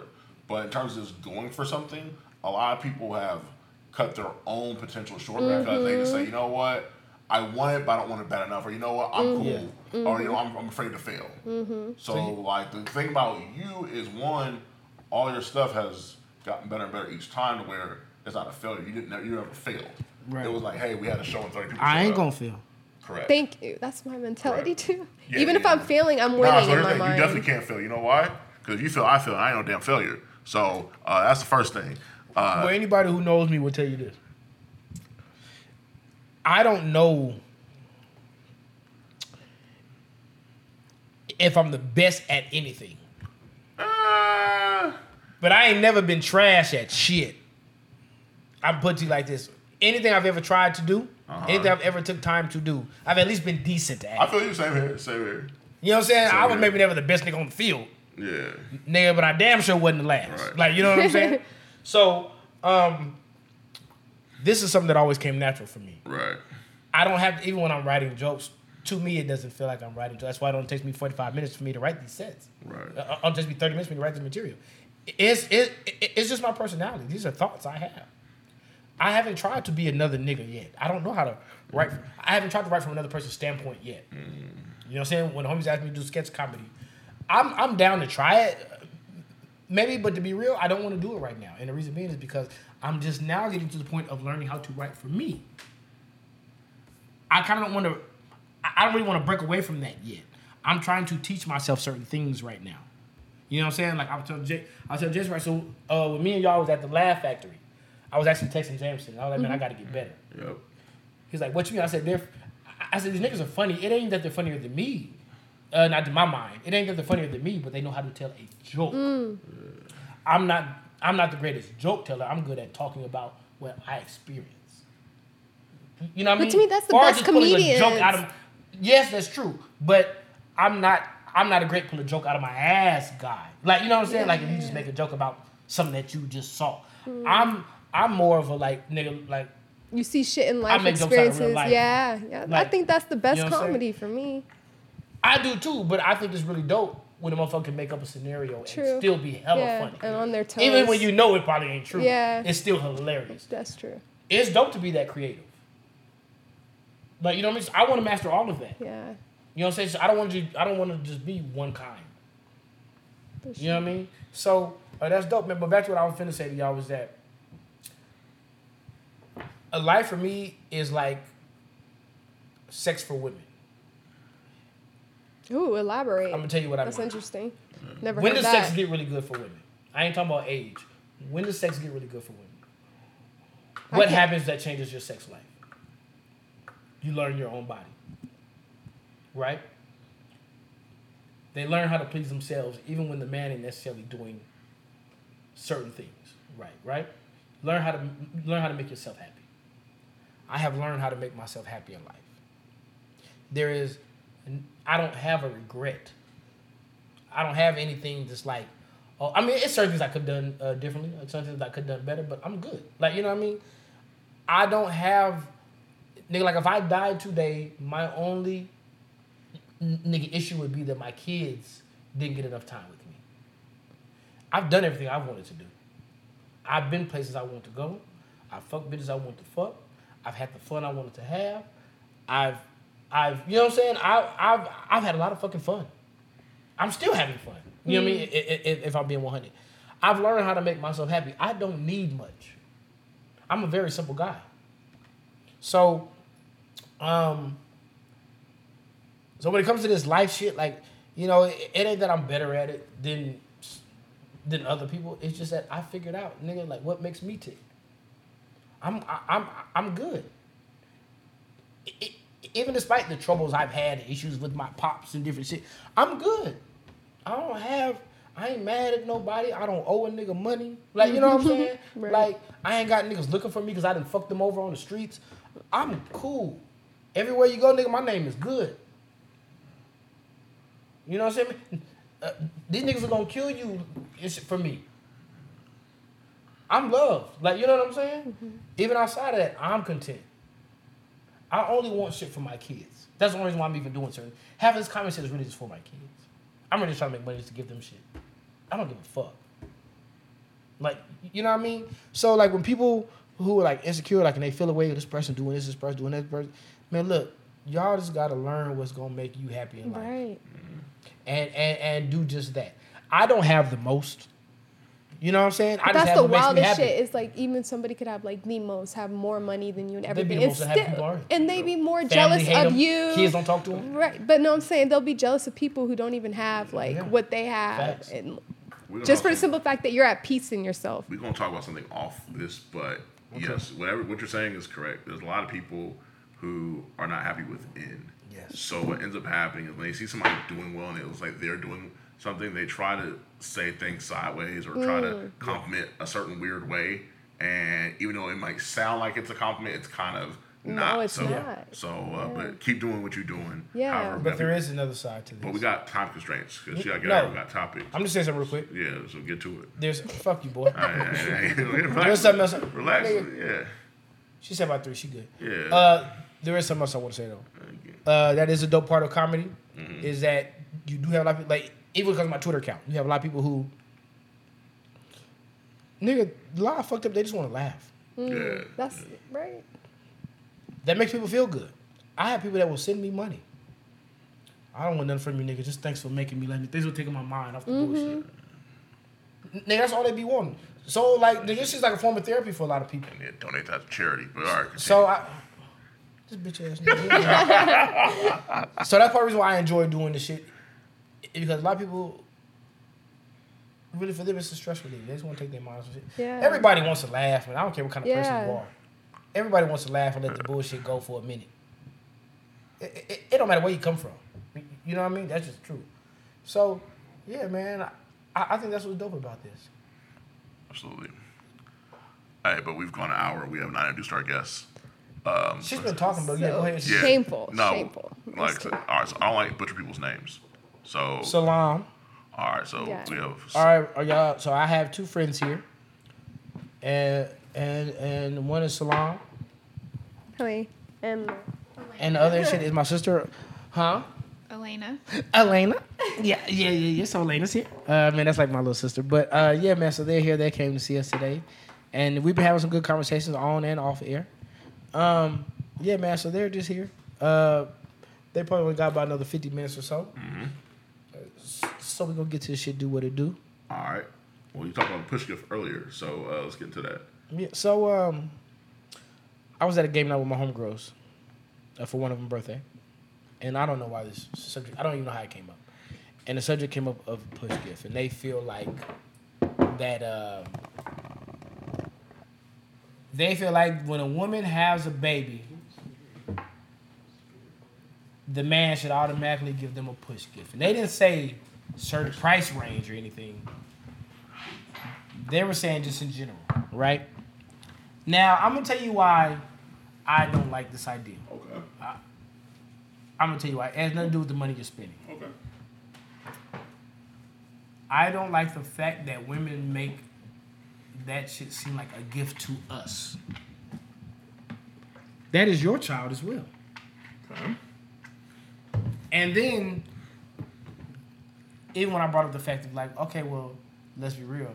But in terms of just going for something, a lot of people have cut their own potential short because they just say, mm-hmm. you know what, I want it, but I don't want it bad enough, or you know what, I'm mm-hmm. cool, or mm-hmm. you know, I'm, I'm afraid to fail. So like the thing about you is one, all your stuff has gotten better and better each time to where it's not a failure. You didn't, you never failed. Right. It was like, hey, we had a show and thirty people. I ain't up. gonna fail. Correct. Thank you. That's my mentality Correct. too. Yeah, Even if. I'm failing, I'm Nah, winning so in here's my the thing, mind. You definitely can't fail. You know why? Because if you feel, I feel, I ain't no damn failure. So uh, that's the first thing. Uh, But anybody who knows me will tell you this. I don't know if I'm the best at anything. uh, But I ain't never been trash at shit. I'm put to you like this. Anything I've ever tried to do, anything I've ever took time to do, I've at least been decent at. I feel you. Same here. Same here. you know what I'm saying? I was yeah. maybe never the best nigga on the field. Yeah. nigga, but I damn sure wasn't the last. Right. Like, you know what I'm saying? so, um, this is something that always came natural for me. Right. I don't have even when I'm writing jokes. To me, it doesn't feel like I'm writing. jokes. That's why it don't take me 45 minutes for me to write these sets. Right. Uh, It'll just be 30 minutes for me to write the material. It's it, it, it's just my personality. These are thoughts I have. I haven't tried to be another nigga yet. I don't know how to write. I haven't tried to write from another person's standpoint yet. You know what I'm saying? When homies ask me to do sketch comedy, I'm I'm down to try it. Maybe, but to be real, I don't want to do it right now. And the reason being is because I'm just now getting to the point of learning how to write for me. I kind of don't want to. I I don't really want to break away from that yet. I'm trying to teach myself certain things right now. You know what I'm saying? Like I was telling Jay, I was telling Jason right. So uh, when me and y'all was at the Laugh Factory, I was actually texting Jameson. I was like, man, I got to get better. Yep. He's like, what you mean? I said, they're. I said these niggas are funny. It ain't that they're funnier than me. Uh, not to my mind. It ain't that they're funnier than me, but they know how to tell a joke. I'm not. I'm not the greatest joke teller. I'm good at talking about what I experience. You know what I mean? But to me, that's the Far best just pulling a joke out of- yes, that's true. But I'm not. I'm not a great pull a joke out of my ass guy. Like you know what I'm saying? Like if you just make a joke about something that you just saw. Mm. I'm. I'm more of a like nigga like You see shit in life make jokes out of real experiences. life. Yeah, yeah. I think that's the best you know comedy for me. I do too, but I think it's really dope when a motherfucker can make up a scenario True. and still be hella yeah, funny. and on their toes. Even when you know it probably ain't true. Yeah. It's still hilarious. That's true. It's dope to be that creative. Like you know what I mean? I want to master all of that. Yeah. You know what I'm saying? So I don't want to. I don't want to just be one kind. for You know what I mean? So uh, that's dope, man. But back to what I was finna say to y'all was that a life for me is like sex for women. Ooh, elaborate. I'm gonna tell you what I mean. That's interesting. Never When does that. sex get really good for women? I ain't talking about age. When does sex get really good for women? What happens that changes your sex life? You learn your own body. Right? They learn how to please themselves even when the man ain't necessarily doing certain things. Right, right? Learn how to learn how to make yourself happy. I have learned how to make myself happy in life. There is I don't have a regret. I don't have anything that's like, oh, I mean, it's certain things I could have done uh, differently, certain things I could have done better, but I'm good. Like, you know what I mean? I don't have, nigga, like if I died today, my only nigga issue would be that my kids didn't get enough time with me. I've done everything I wanted to do. I've been places I want to go. I've fucked bitches I want to fuck. I've had the fun I wanted to have. I've, I've, you know what I'm saying? I, I've, I've had a lot of fucking fun. I'm still having fun. You know what I mean? I- I- I- If I'm being 100, I've learned how to make myself happy. I don't need much. I'm a very simple guy. So, um, so when it comes to this life shit, like, you know, it, it ain't that I'm better at it than than other people. It's just that I figured out, nigga, like what makes me tick. I'm I, I'm I'm good. I- I- even despite the troubles I've had, issues with my pops and different shit, I'm good. I don't have. I ain't mad at nobody. I don't owe a nigga money. Like you know what I'm saying? Right. Like I ain't got niggas looking for me because I didn't fuck them over on the streets. I'm cool. Everywhere you go, nigga, my name is good. You know what I'm saying? Uh, these niggas are gonna kill you it's for me. I'm loved. Like, you know what I'm saying? Even outside of that, I'm content. I only want shit for my kids. That's the only reason why I'm even doing certain. Having this conversation is really just for my kids. I'm really trying to make money just to give them shit. I don't give a fuck. Like, you know what I mean? So, like, when people who are like insecure, like, and they feel away, with this person doing this, this person doing that, person, man, look, y'all just gotta learn what's gonna make you happy in life Right. and and and do just that. I don't have the most. You know what I'm saying? I just That's have the what makes me wildest happy. shit. It's like even somebody could have like the most, have more money than you and They everything, be the and, most unhappy still- people and they be more Family jealous hate of 'em. you. Kids don't talk to them. Right, but no, I'm saying they'll be jealous of people who don't even have like Yeah. what they have, Facts. and just for the simple fact that you're at peace in yourself. We're gonna talk about something off this, but yes, whatever what you're saying is correct. There's a lot of people who are not happy within. Yes. So what ends up happening is when they see somebody doing well and it looks like they're doing something, they try to say things sideways or try to compliment a certain weird way. And even though it might sound like it's a compliment, it's kind of No, not. it's so, not. So, uh, but keep doing what you're doing. Yeah. however, But there is another side to this. But we got time constraints because you got No. we got topics. I'm just saying something real quick. yeah, so get to it. There's fuck you, boy. There's relax. something else. Relax. Yeah. She said about three. She good. Yeah. Uh, there is something else I want to say though. Uh, that is a dope part of comedy. Is that you do have a lot of like even because of my Twitter account, you have a lot of people who, nigga, a lot of fucked up. They just want to laugh. Mm, yeah. That's right. That makes people feel good. I have people that will send me money. I don't want nothing from you, nigga. Just thanks for making me let me. Thanks for taking my mind off the mm-hmm. bullshit. Nigga, that's all they be wanting. So like, nigga, this is like a form of therapy for a lot of people. Yeah, donate that to charity. But all right. Continue. So I, this bitch ass nigga. so that's part of the reason why I enjoy doing this shit, i- because a lot of people. Really, for them, it's a stress relief. They just want to take their minds off shit. Yeah. Everybody wants to laugh, man. I don't care what kind of person you are. Everybody wants to laugh and let the bullshit go for a minute. It, it, it don't matter where you come from. You You know what I mean? That's just true. So, yeah, man, I, I think that's what's dope about this. Absolutely. All right, but we've gone an hour. We have not introduced our guests. Um, She's been talking, but yeah, go ahead. yeah. Shameful, No, shameful. like all right. So I don't like butcher people's names. So, Salam. all right. So Yeah. we have. All right, are y'all. So I have two friends here, and and and one is Salam, Hey, and and the other shit is my sister, huh? Elena. Elena. Yeah, yeah, yeah, yeah. So Elena's here. Uh, man, that's like my little sister. But uh, yeah, man. So they're here. They came to see us today, and we've been having some good conversations on and off air. Um, yeah, man. So they're just here. Uh, they probably only got about another fifty minutes or so. S- So we gonna get to this shit. Do what it do. All right. Well, you talked about push gift earlier, so uh, let's get into that. Yeah. So um, I was at a game night with my homegirls uh, for one of them birthday, and I don't know why this subject. I don't even know how it came up, and the subject came up of push gift, and they feel like that. Uh, they feel like when a woman has a baby, the man should automatically give them a push gift, and they didn't say certain price range or anything. They were saying just in general, right? Now I'm gonna tell you why I don't like this idea. Okay. I'm gonna tell you why. It has nothing to do with the money you're spending. Okay. I don't like the fact that women make that shit seem like a gift to us. That is your child as well. Okay. And then, even when I brought up the fact of like, okay, well, let's be real.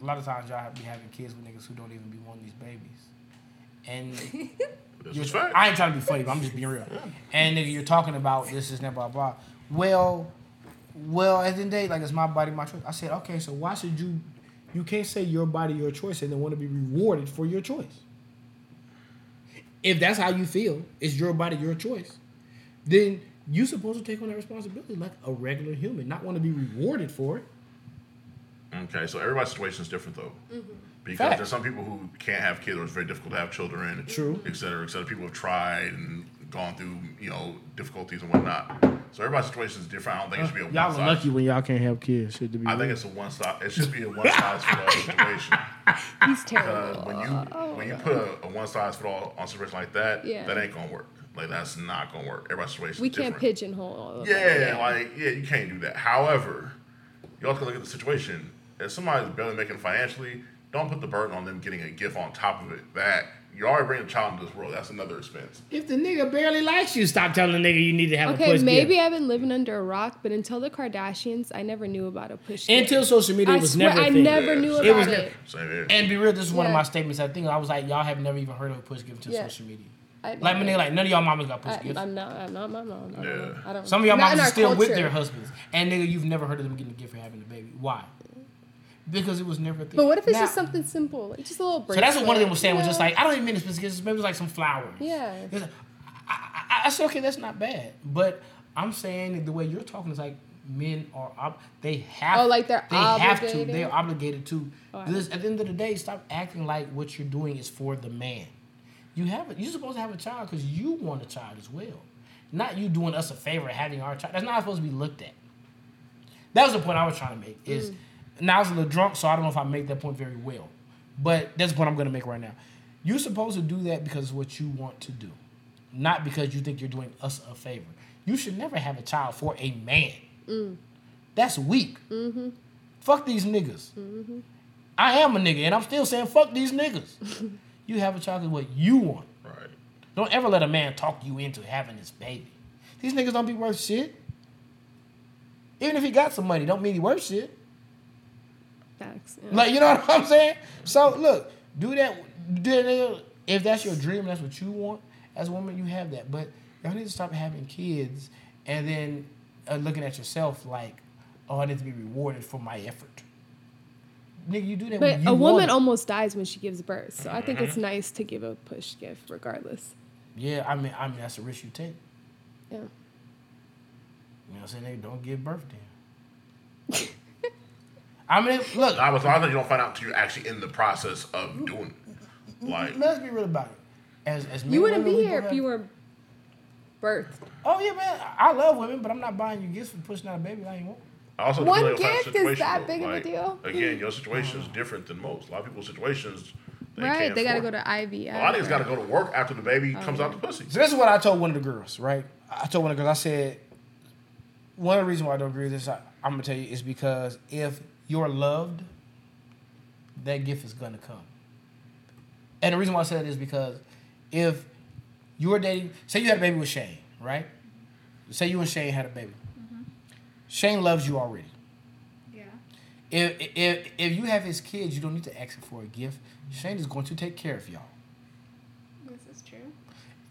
A lot of times y'all be having kids with niggas who don't even be wanting these babies. And You're. I ain't trying to be funny, but I'm just being real. And nigga, you're talking about this, is that, blah, blah. Well, well, at the end of the day, like it's my body, my choice. I said, okay, so why should you? You can't say your body, your choice, and then want to be rewarded for your choice. If that's how you feel, it's your body, your choice. Then you supposed to take on that responsibility like a regular human, not want to be rewarded for it. Okay, so everybody's situation is different though. Because Facts. there's some people who can't have kids or it's very difficult to have children. True. Et cetera, et cetera. People have tried and gone through, you know, difficulties and whatnot. So everybody's situation is different. I don't think it should be a one Y'all are lucky when y'all can't have kids. Shit, to be I think it's a one size. It should be a one size fit all situation. he's Uh, terrible. when you when you put a, a one size fit all on a situation like that, Yeah. that ain't gonna work. Like that's not gonna work. Everybody's situation. we can't different. pigeonhole all of Yeah, them. like yeah, you can't do that. However, you also gotta look at the situation. If somebody's barely making financially, don't put the burden on them getting a gift on top of it. That you're already bringing a child into this world. That's another expense. If the nigga barely likes you, stop telling the nigga you need to have a Okay, push maybe gift. I've been living under a rock, but until the Kardashians, I never knew about a push. gift. Until social media I was swear, never a I thing. never Yeah. knew It about was it. never- Same here. And be real, this is one of my statements. I think I was like, y'all have never even heard of a push gift until Yeah. social media. I Like my never- like none of y'all mamas got push I, gifts. I'm not. I'm not my mom. I don't. Yeah. I don't. Some of y'all not mamas are our still with their husbands, and nigga, you've never heard of them getting a gift for having a baby. Why? Because it was never a thing. But what if it's Now- just something simple, like just a little break. So that's what one of them was saying. Was just like I don't even mean it's gifts. Maybe it was like some flowers. Yeah. It's- I, I, I said okay, that's not bad. But I'm saying that the way you're talking is like men are ob- they have Oh, like they're they have to obligated? they're obligated to. Oh, I Because at the end of the day, stop acting like what you're doing is for the man. You have it. You're supposed to have a child because you want a child as well, not you doing us a favor having our child. That's not supposed to be looked at. That was the point I was trying to make. Is Mm. now I was a little drunk, so I don't know if I make that point very well. But that's the point I'm going to make right now. You're supposed to do that because it's what you want to do, not because you think you're doing us a favor. You should never have a child for a man. Mm. That's weak. Mm-hmm. Fuck these niggas. I am a nigga, and I'm still saying fuck these niggas. you have a child because what you want. Right. Don't ever let a man talk you into having this baby. These niggas don't be worth shit. Even if he got some money, don't mean he worth shit. Facts, yeah. Like you know what I'm saying? So look, do that. Do that if that's your dream, that's what you want. As a woman, you have that. But y'all need to stop having kids and then uh, looking at yourself like, oh, I need to be rewarded for my effort. Nigga, you do that. But when you a woman want almost dies when she gives birth, so I think Mm-hmm. it's nice to give a push gift regardless. Yeah, I mean, I mean that's a risk you take. Yeah. You know what I'm saying? They don't give birth then. I mean, look, I was. I think you don't find out until you're actually in the process of doing. it. Like let's be real about it. As as You wouldn't be here if have- you were birthed. Oh yeah, man. I I love women, but I'm not buying you gifts for pushing out a baby I ain't want. I also One depends on gift is that though. big of a deal? Again, your situation is different than most. A lot of people's situations, they right? can't They gotta go to IVF. A lot of niggas got to go to work after the baby comes out the oh. pussy. So this is what I told one of the girls, right? I told one of the girls, I said, one of the reasons why I don't agree with this, I, I'm gonna tell you, is because if you're loved, that gift is gonna come. And the reason why I said that is because if you're dating, say you had a baby with Shane, right? Say you and Shane had a baby. Shane loves you already. Yeah. If, if if you have his kids, you don't need to ask him for a gift. Shane is going to take care of y'all. This is true.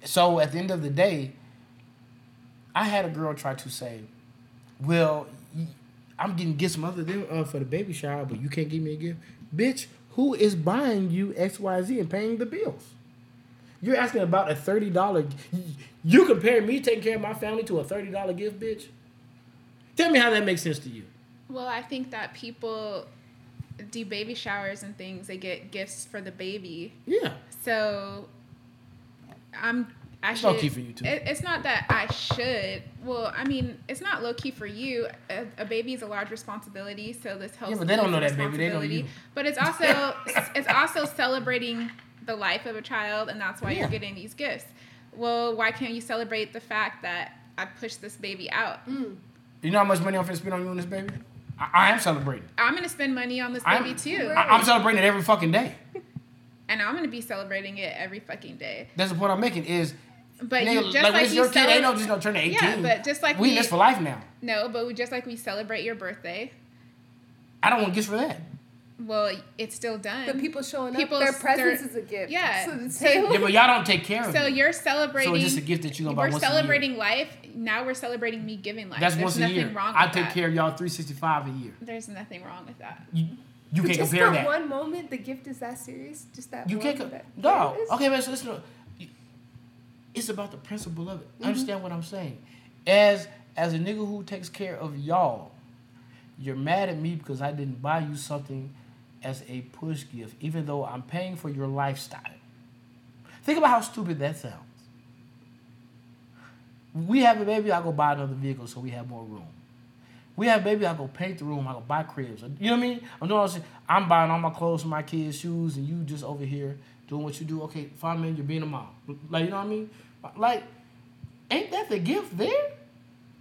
So at the end of the day, I had a girl try to say, "Well, I'm getting gifts from other than uh, for the baby shower, but you can't give me a gift, bitch. Who is buying you X, Y, Z and paying the bills? You're asking about a thirty dollar. You compare me taking care of my family to a thirty dollar gift, bitch. Tell me how that makes sense to you. Well, I think that people do baby showers and things. They get gifts for the baby. Yeah, So I'm. I It's should, low-key for you, too. It, it's not that I should. Well, I mean, it's not low key for you. A, a baby is a large responsibility, so this helps. Yeah, but they don't know that baby. They know responsibility. you. But it's also it's also celebrating the life of a child, and that's why Yeah. you're getting these gifts. Well, why can't you celebrate the fact that I pushed this baby out? Mm. You know how much money I'm finna spend on you and this baby. I, I am celebrating. I'm gonna spend money on this I'm- baby too, I, I'm celebrating it every fucking day. and I'm gonna be celebrating it every fucking day. That's the point I'm making. Is But Nigga, you just like, like, when it's you your kid, they cele- don't just gonna turn to 18. Yeah, but just like we in we this for life now. No, but we just like we celebrate your birthday. I don't want gifts for that. Well, it's still done. But people showing People up, their presence is a gift. yeah. So, So- so Yeah, but y'all don't take care of So it. you're celebrating. So it's just a gift that you gonna buy We're once a year. celebrating life. Now we're celebrating me giving life. That's There's once a nothing year. wrong I take that. care of y'all 365 a year. There's nothing wrong with that. You, you can't just compare for that. one moment, the gift is that serious. Just that. you one can't. Co- that- no. Yes. Okay, but so listen. to- It's about the principle of it. Mm-hmm. Understand what I'm saying? As as a nigga who takes care of y'all, you're mad at me because I didn't buy you something as a push gift, even though I'm paying for your lifestyle. Think about how stupid that sounds. We have a baby, I go buy another vehicle so we have more room. We have a baby, I go paint the room, I go buy cribs. You know what I mean? I'm doing all this. I'm buying all my clothes for my kids, shoes, and you just over here doing what you do. Okay, fine, man, you're being a mom. Like, you know what I mean? Like, ain't that the gift there?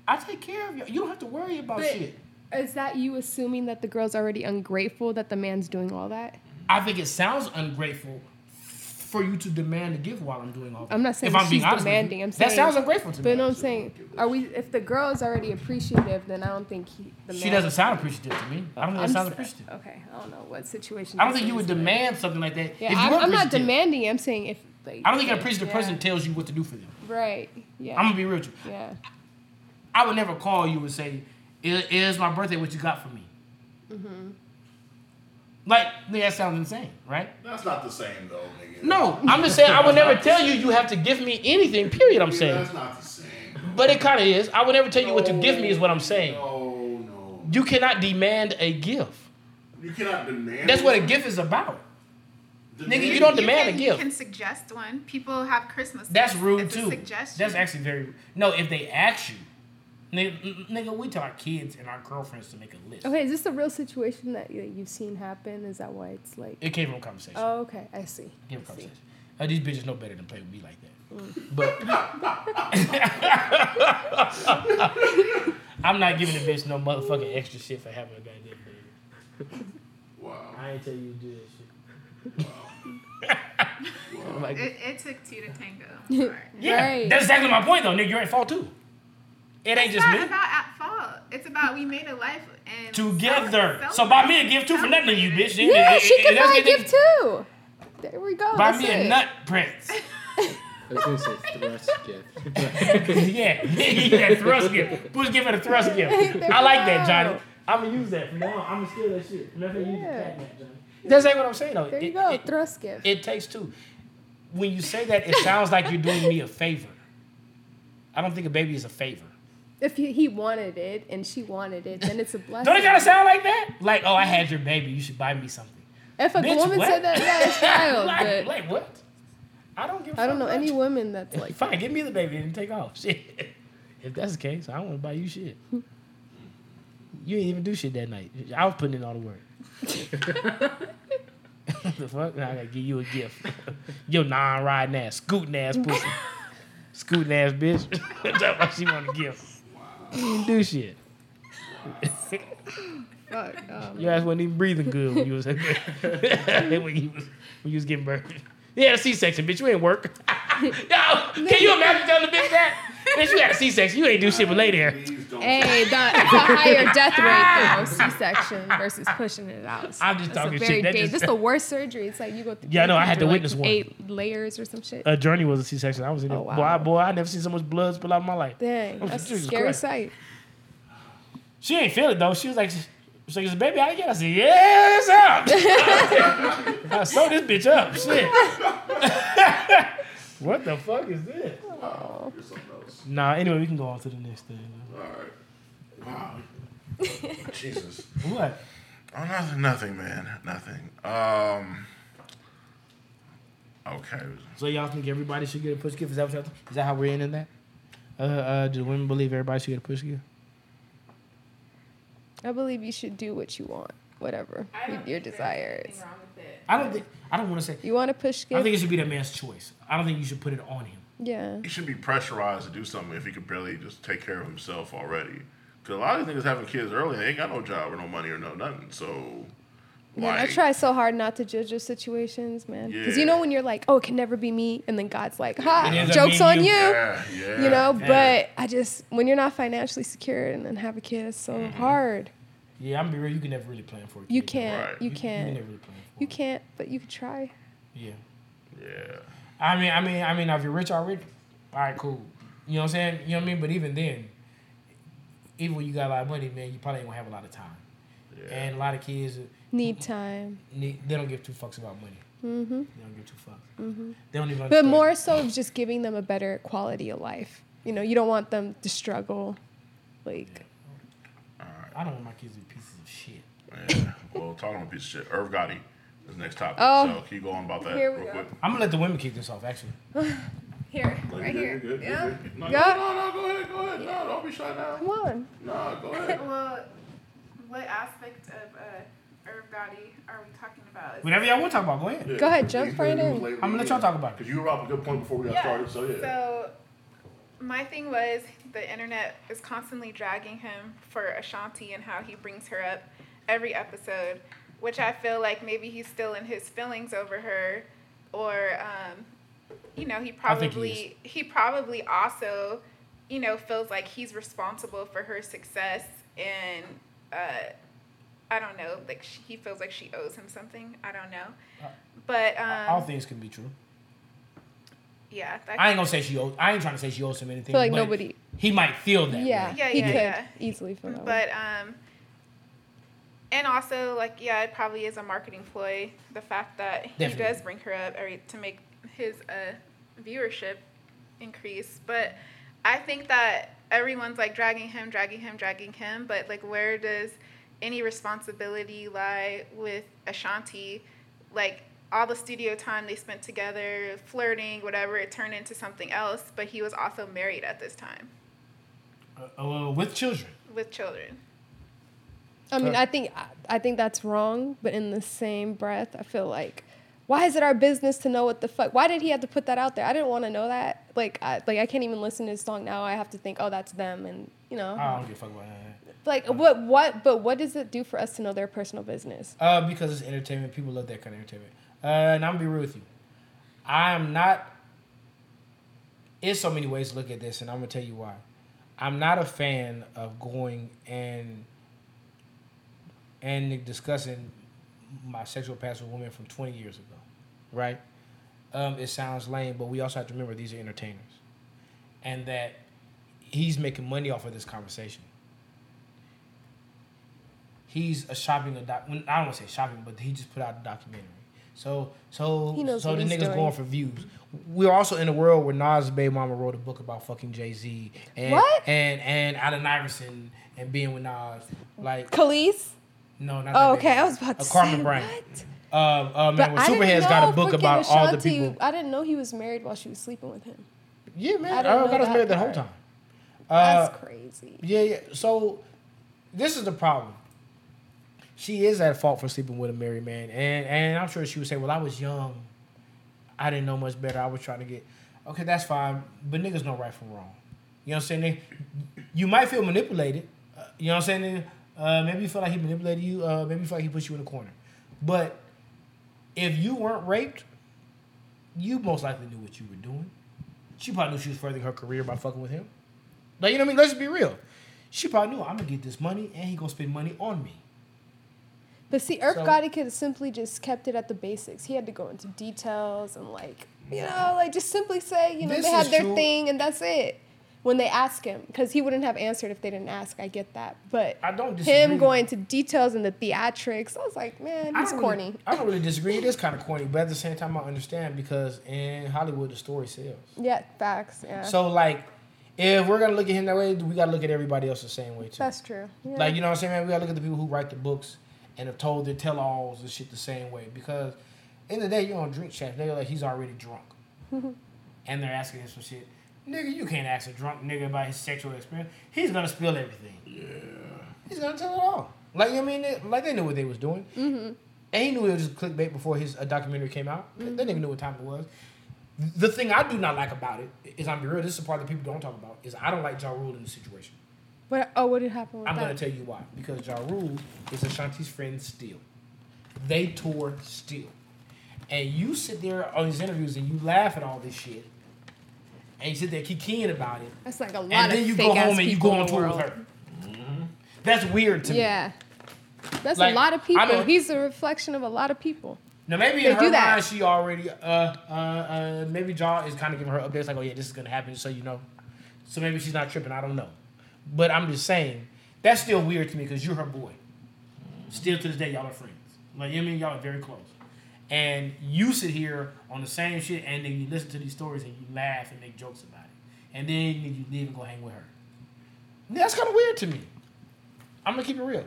I take care of you. You don't have to worry about But- shit. Is that you assuming that the girl's already ungrateful that the man's doing all that? I think it sounds ungrateful for you to demand a gift while I'm doing all that. I'm not saying if I'm she's being honest you. demanding. I'm saying that sounds ungrateful to But me. you know what I'm saying? Are we? If the girl is already appreciative, then I don't think he, the man. She doesn't sound appreciative to me. I don't think I'm it sounds appreciative. Okay, I don't know what situation. I don't think you would but- demand something like that. Yeah, I'm, I'm not demanding. I'm saying if. Like, I don't think an appreciative yeah, person tells you what to do for them. Right. Yeah. I'm gonna be real with you. yeah. I would never call you and say, "It is my birthday. What you got for me?" Mm-hmm. Like that sounds insane, right? That's not the same though, nigga. No, I'm just saying I would never tell you you have to give me anything. Period. I'm Nigga, saying, that's not the same. but it kind of is. I would never tell you what to give me. Is what I'm saying. No, no. You cannot demand a gift. You cannot demand. That's what a gift is about. Demand- Nigga, you don't You demand can, a you gift. can suggest one. People have Christmas. That's rude it's too. A suggestion. That's actually very no. If they ask you, nigga, nigga, we tell our kids and our girlfriends to make a list. Okay, is this a real situation that you- you've seen happen? Is that why it's like? It came from a conversation. Oh, okay. I see. Came from a I see. conversation. Uh, these bitches know better than play with me like that. Mm. But I'm not giving the bitch no motherfucking extra shit for having a goddamn baby. Wow. I ain't tell you to do that shit. I'm like, It, it took two to tango. Sorry. yeah, Right. that's exactly my point though, nigga. You're at fault too. It ain't It's just not me. about at fault. It's about we made a life and Together. cel- So buy me a gift too for nothing you, bitch. Yeah, It- she it- can buy a what they- gift too. There we go. Buy That's me a nut prince. I was gonna say thrust gift. yeah, yeah, thrust gift. Push gift and a thrust gift. There I like we that, go. Johnny. I'm gonna use that from now on. I'm gonna steal that shit. Never use the Yeah. cat nap, Johnny. That's ain't what I'm saying though. There you go. It, Thrust gift. it takes two. When you say that, it sounds like you're doing me a favor. I don't think a baby is a favor. If he, he wanted it and she wanted it, then it's a blessing. Don't it gotta sound like that? Like, oh, I had your baby. You should buy me something. if a Bitch, woman what? said that, yeah, it's wild. like, but like what? I don't give. a I don't know about any you. women that's like. Fine, give me the baby and take off. Shit. If that's the case, I don't want to buy you shit. You ain't even do shit that night. I was putting in all the work. the fuck? Now I gotta give you a gift. Your non-riding ass, scooting ass pussy, scooting ass bitch. That's what she want a give. You didn't do shit. Fuck, um, Your ass wasn't even breathing good when you was when you was when you was getting birth. Yeah, a C-section, bitch. You ain't work. Yo, can you imagine telling the bitch you had a C-section. You ain't do shit but lay there. Hey, the, it's a higher death rate though, C-section versus pushing it out. I'm just talking shit. That just- this is the worst surgery. It's like you go through. Yeah, I know. I had to like, witness one. Eight layers or some shit. A journey was a C-section. I was in. Oh, wow. Boy, boy, I never seen so much blood spill out of my life. Dang, Oh, that's a scary Christ. sight. She ain't feel it though. She was like, she's like, baby I yet? I said, yeah, it's out. I sewed this bitch up. Shit. what the fuck is this? Else. Nah. Anyway, we can go on to the next thing. All right. Wow. Jesus. What? Oh, nothing, nothing, man, nothing. Um. Okay. So y'all think everybody should get a push gift? Is that what y'all think? Is that how we're ending that? Uh, uh, do women believe everybody should get a push gift? I believe you should do what you want, whatever your desires. I don't think. I don't want to say. You want to push gift? I think it should be that man's choice. I don't think you should put it on him. Yeah. He should be pressurized to do something if he could barely just take care of himself already. Because a lot of these niggas having kids early, they ain't got no job or no money or no nothing. So, Man, I try so hard not to judge those situations, man. Because you know when you're like, oh, it can never be me, and then God's like, ha, It joke's on you. you. Yeah, yeah. You know, Yeah. but I just when you're not financially secure and then have a kid, it's so Mm-hmm. hard. Yeah, I'm gonna be real. You can never really plan for a kid. You can't. Right. You You, you can can't. never really plan for You it. can't. But you could try. Yeah. Yeah. I mean, I mean, I mean, if you're rich already, all right, cool. You know what I'm saying? You know what I mean? But even then, even when you got a lot of money, man, you probably ain't gonna have a lot of time. Yeah. And a lot of kids, Need time. need, they don't give two fucks about money. Mm-hmm. They don't give two fucks. Mm-hmm. They don't even. But understand. more so of just giving them a better quality of life. You know, you don't want them to struggle. Like, I don't want my kids to be pieces of shit. Yeah. well, talking about a piece of shit. Irv Gotti is next topic. Oh. So, can you go on about that Here we real go. quick? I'm gonna let the women kick this off. Actually, Here, No, right you're here. good, you're good, yeah. you're good. No, Yeah. no, no, no, go ahead, go ahead. No, don't be shy now. come on. No, go ahead. Well, what aspect of uh, Irv Gotti are we talking about? Is whatever y'all want to talk about, go ahead. Go ahead, jump right in. I'm gonna let y'all talk about it. Because you were up a good point before we got Yeah. started, so yeah. So, my thing was the internet is constantly dragging him for Ashanti and how he brings her up every episode, which I feel like maybe he's still in his feelings over her, or um, you know, he I think he probably he, probably also, you know, feels like he's responsible for her success and. Uh, I don't know. Like she, he feels like she owes him something. I don't know, but um, All things can be true. yeah, that, I ain't gonna say she owes. I ain't trying to say she owes him anything. feel like but nobody- He might feel that. Yeah, way. Yeah, he yeah, could yeah. easily feel that way. But um, and also like yeah, it probably is a marketing ploy. The fact that he does bring her up every to make his uh viewership increase, but I think that everyone's like dragging him, dragging him, dragging him. But like, where does any responsibility lie with Ashanti? Like all the studio time they spent together, flirting, whatever, it turned into something else. But he was also married at this time Uh, uh, with children. with children. I mean, I think I- think that's wrong, but in the same breath, I feel like why is it our business to know what the fuck? Why did he have to put that out there? I didn't want to know that. Like, I, like I can't even listen to his song now. I have to think, oh, that's them, and you know, I don't give a fuck about that. like what what? But what does it do for us to know their personal business? Uh, because it's entertainment. People love that kind of entertainment. Uh, and I'm gonna be real with you. I am not. There's so many ways to look at this, and I'm gonna tell you why. I'm not a fan of going and and discussing my sexual past with women from 20 years ago, right? Um, it sounds lame, but we also have to remember these are entertainers, and that he's making money off of this conversation he's a shopping a doc. I don't want to say shopping, but he just put out a documentary. So so so the niggas doing. going for views. We're also in a world where Nas' baby mama wrote a book about fucking Jay Z and What? and and Allen Iverson and being with Nas. Like Kelis? No, not Oh, okay. I was about to Carmen say Bryant. what? Uh, uh, man, I didn't know got a book about all the people. I didn't know he was married while she was sleeping with him. Yeah, I man. didn't I, know got us married the whole time. Uh, That's crazy. Yeah, yeah. So this is the problem. She is at fault for sleeping with a married man, and and I'm sure she would say, "Well, I was young, I didn't know much better. I was trying to get." Okay, that's fine, but niggas know right from wrong. You know what I'm saying? You might feel manipulated. Uh, you know what I'm saying? Uh, maybe you feel like he manipulated you. Uh, maybe you feel like he put you in a corner. But if you weren't raped, you most likely knew what you were doing. She probably knew she was furthering her career by fucking with him. Like, you know what I mean? Let's be real. She probably knew I'm gonna get this money and he gonna spend money on me. But see, Irv So- Gotti could have simply just kept it at the basics. He had to go into details and like, you know, like just simply say, you know, they had their true. thing and that's it. When they ask him, because he wouldn't have answered if they didn't ask. I get that, but I don't him going to details and the theatrics, I was like, man, he's corny. Really, I don't really disagree. It is kind of corny, but at the same time, I understand because in Hollywood, the story sells. Yeah, facts. Yeah, So, like, if we're gonna look at him that way, we gotta look at everybody else the same way too. that's true. Yeah. Like, you know what I'm saying, man? We gotta look at the people who write the books and have told their tell-alls and shit the same way. Because in the day, you don't drink chat, they're like, he's already drunk, and they're asking him some shit. Nigga, you can't ask a drunk nigga about his sexual experience. He's gonna spill everything. Yeah. He's gonna tell it all. Like you know what I mean, They- like they knew what they was doing, and he knew it was just clickbait before his uh, documentary came out. They didn't even knew what time it was. The thing I do not like about it is, I'm be real. This is the part that people don't talk about. Is I don't like Ja Rule in the situation. What? Oh, what did happen with I'm that? gonna tell you why. Because Ja Rule is Ashanti's friend still. They tour still. And you sit there on these interviews and you laugh at all this shit. And you sit there kikiing about it. That's like a lot. And then you go home and you go on tour with her. That's weird to me. Yeah, that's Like, a lot of people. I mean- He's a reflection of a lot of people. Now maybe They in her mind she already uh uh uh maybe Ja is kind of giving her updates like oh yeah this is gonna happen so you know, so maybe she's not tripping I don't know, but I'm just saying that's still weird to me because you're her boy. Still to this day y'all are friends. Like you know what I mean y'all are very close, and you sit here on the same shit and then you listen to these stories and you laugh and make jokes about it, and then you leave and go hang with her. That's kind of weird to me. I'm gonna keep it real,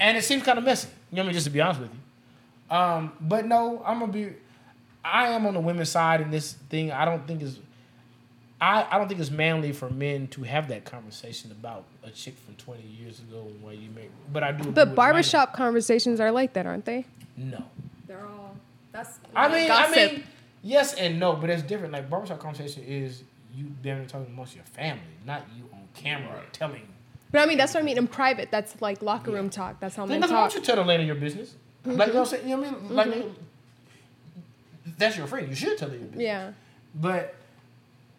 and it seems kind of messy. You know what I mean? Just to be honest with you. Um, but no, I'm gonna be. I am on the women's side in this thing. I don't think it's. I, I don't think it's manly for men to have that conversation about a chick from 20 years ago and why you make. But I do. But barbershop conversations are like that, aren't they? No. They're all. That's. I mean, gossip. I mean, yes and no, but it's different. Like barbershop conversation is you damn near talking amongst your family, not you on camera telling. But I mean, that's what I mean in private. That's like locker room talk. That's how Then men why don't you tell the lady your business? Like you know what I'm saying? You know what I mean? Like mm-hmm. that's your friend. You should tell her your business. Yeah. But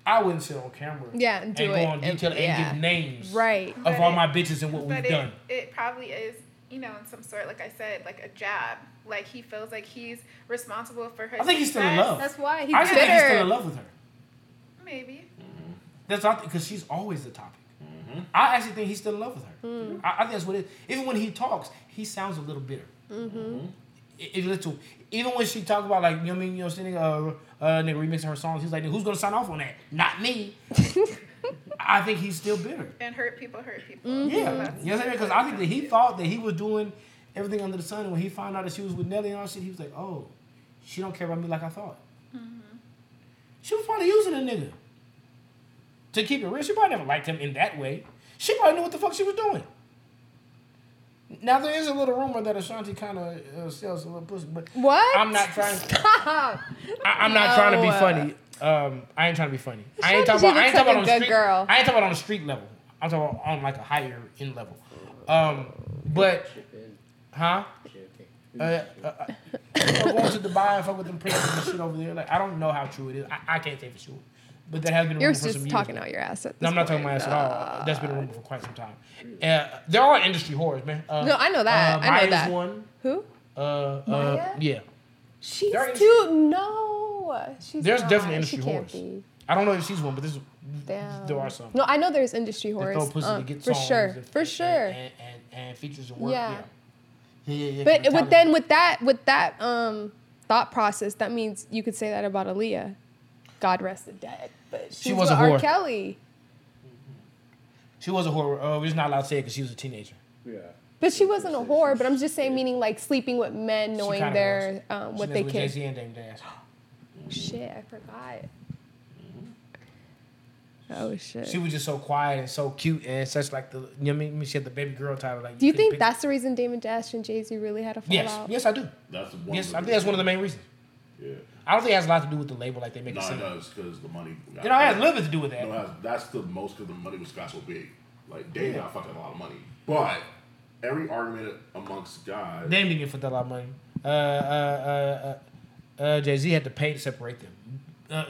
I wouldn't sit on camera. Yeah, and do go it on and- detail and, yeah. give names Right. of But all it- my bitches and what But we've it, done. it probably is, you know, in some sort, like I said, like a jab. Like he feels like he's responsible for her. I think he's still in love. That's why he's I still think he's still in love with her. Maybe. That's not because she's always the topic. I actually think he's still in love with her. Mm. I, I think that's what it is. Even when he talks, he sounds a little bitter. Mm-hmm. I- I- little. Even when she talk about like you know what I mean, you know, saying uh, uh, nigga remixing her songs, he's like, who's gonna sign off on that? Not me. I think he's still bitter. And hurt people hurt people. Mm-hmm. Yeah, you know what I'm saying? Because I think that he thought that he was doing everything under the sun, and when he found out that she was with Nelly and all shit, he was like, "Oh, she don't care about me like I thought." She was probably using a nigga to keep it real. She probably never liked him in that way. She probably knew what the fuck she was doing. Now there is a little rumor that Ashanti kind of uh, sells a little pussy, but What? I'm not trying. Stop. I, I'm not trying to be funny. Um, I ain't trying to be funny. I ain't talking about. I ain't talking about a on the street. girl. I ain't talking about on the street level. I'm talking about on like a higher end level. Um, but, huh? Uh, uh, uh, you going to Dubai and fuck with them princes and shit over there. Like I don't know how true it is. I, I can't say for sure, but that has been a You're rumor for some just talking now. out your ass at this No, I'm not talking point. my ass at all. That's been a rumor for quite some time. Uh, there are industry whores, man. Uh, No, I know that. Uh, I know Maya's that. one. Who? Uh, uh, yeah. She's There too. No. She's There's not. definitely She industry can't whores. be. I don't know if she's one, but there's Damn. there are some. No, I know there's industry They throw whores. pussy uh, to get for songs sure. and- For sure. And, and, and features and work. Yeah. Yeah. Yeah, yeah, yeah. But for the with talent. then with that with that um thought process, that means you could say that about Aaliyah. God rest the dead. But she's was with a R. whore. Kelly. she was a whore. Uh, we're just not allowed to say it because she was a teenager. Yeah. But she wasn't a whore. But I'm just saying, meaning like sleeping with men, knowing kinda their um, what messed they can. Jay-Z and Dame Dash. Shit, I forgot. Oh shit. She was just so quiet and so cute and such like the you know what I mean she had the baby girl title like Do you couldn't think pick- that's the reason Damon Dash and Jay Z really had a fallout? yes yes I do That's one. yes I think that's one of the main reasons Yeah. I don't think it has a lot to do with the label like they make No, it it does because the money. got- you know it has a little bit to do with that No, it has, that's the most because the money was got so big. Like Dame got fucking a lot of money, but every argument amongst guys. Dame didn't get for that lot of money uh uh uh, uh, uh Jay Z had to pay to separate them uh,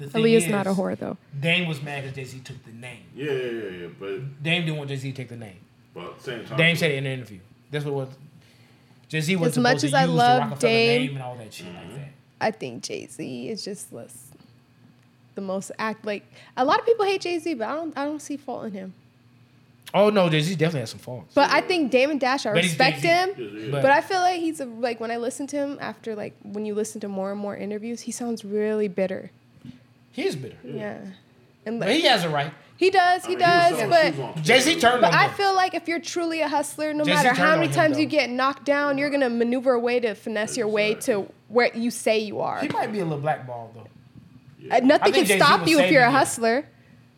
the thing Aaliyah's is, not a whore though. Dame was mad because Jay Z took the name Yeah, yeah, yeah, yeah. But Dame didn't want Jay Z to take the name but same time. Dame said it in an interview that's what it was Jay Z was As much as to I love the Rockefeller Dame- name and all that shit Mm-hmm. like that I think Jay Z is just less the most act like a lot of people hate Jay Z, but I don't I don't see fault in him. oh no Jay Z definitely has some faults But I think Damon Dash, I But respect him. Yeah, yeah. But- But I feel like he's a, like when I listen to him after like when you listen to more and more interviews, he sounds really bitter. He is bitter Yeah, and but he has a right he does, I he mean, was does. selling But Jay Z Twitter. turned but on I him. feel like if you're truly a hustler, no Jay-Z matter how on many him, times you get knocked down, you're gonna maneuver a way to finesse your way to where you say you are. He might be a little blackball though. Uh, Nothing can Jay-Z stop you if you're a saving him. hustler.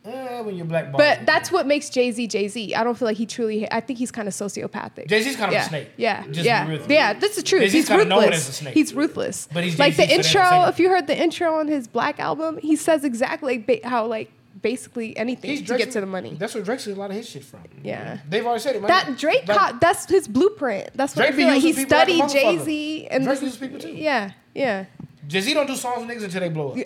Eh, when you're blackball. But that's what makes Jay Z Jay Z. I don't feel like he truly. I think he's kind of sociopathic. Jay Z's kind of yeah, a snake. Yeah, Just yeah, yeah. That's the truth. Jay-Z's He's ruthless. as a snake. He's ruthless. But he's like the Jay-Z, so intro. the If you heard the intro on his Black album, he says exactly like how like basically anything He's to Drake's- get to the money. That's where Drake gets a lot of his shit from. Yeah. They've already said it. That Drake, Like, co- that's his blueprint. That's what Drake I feel like. He using people like a studied. Jay Z and Drake uses people too. Yeah, yeah. Jay Z don't do songs with niggas until they blow up.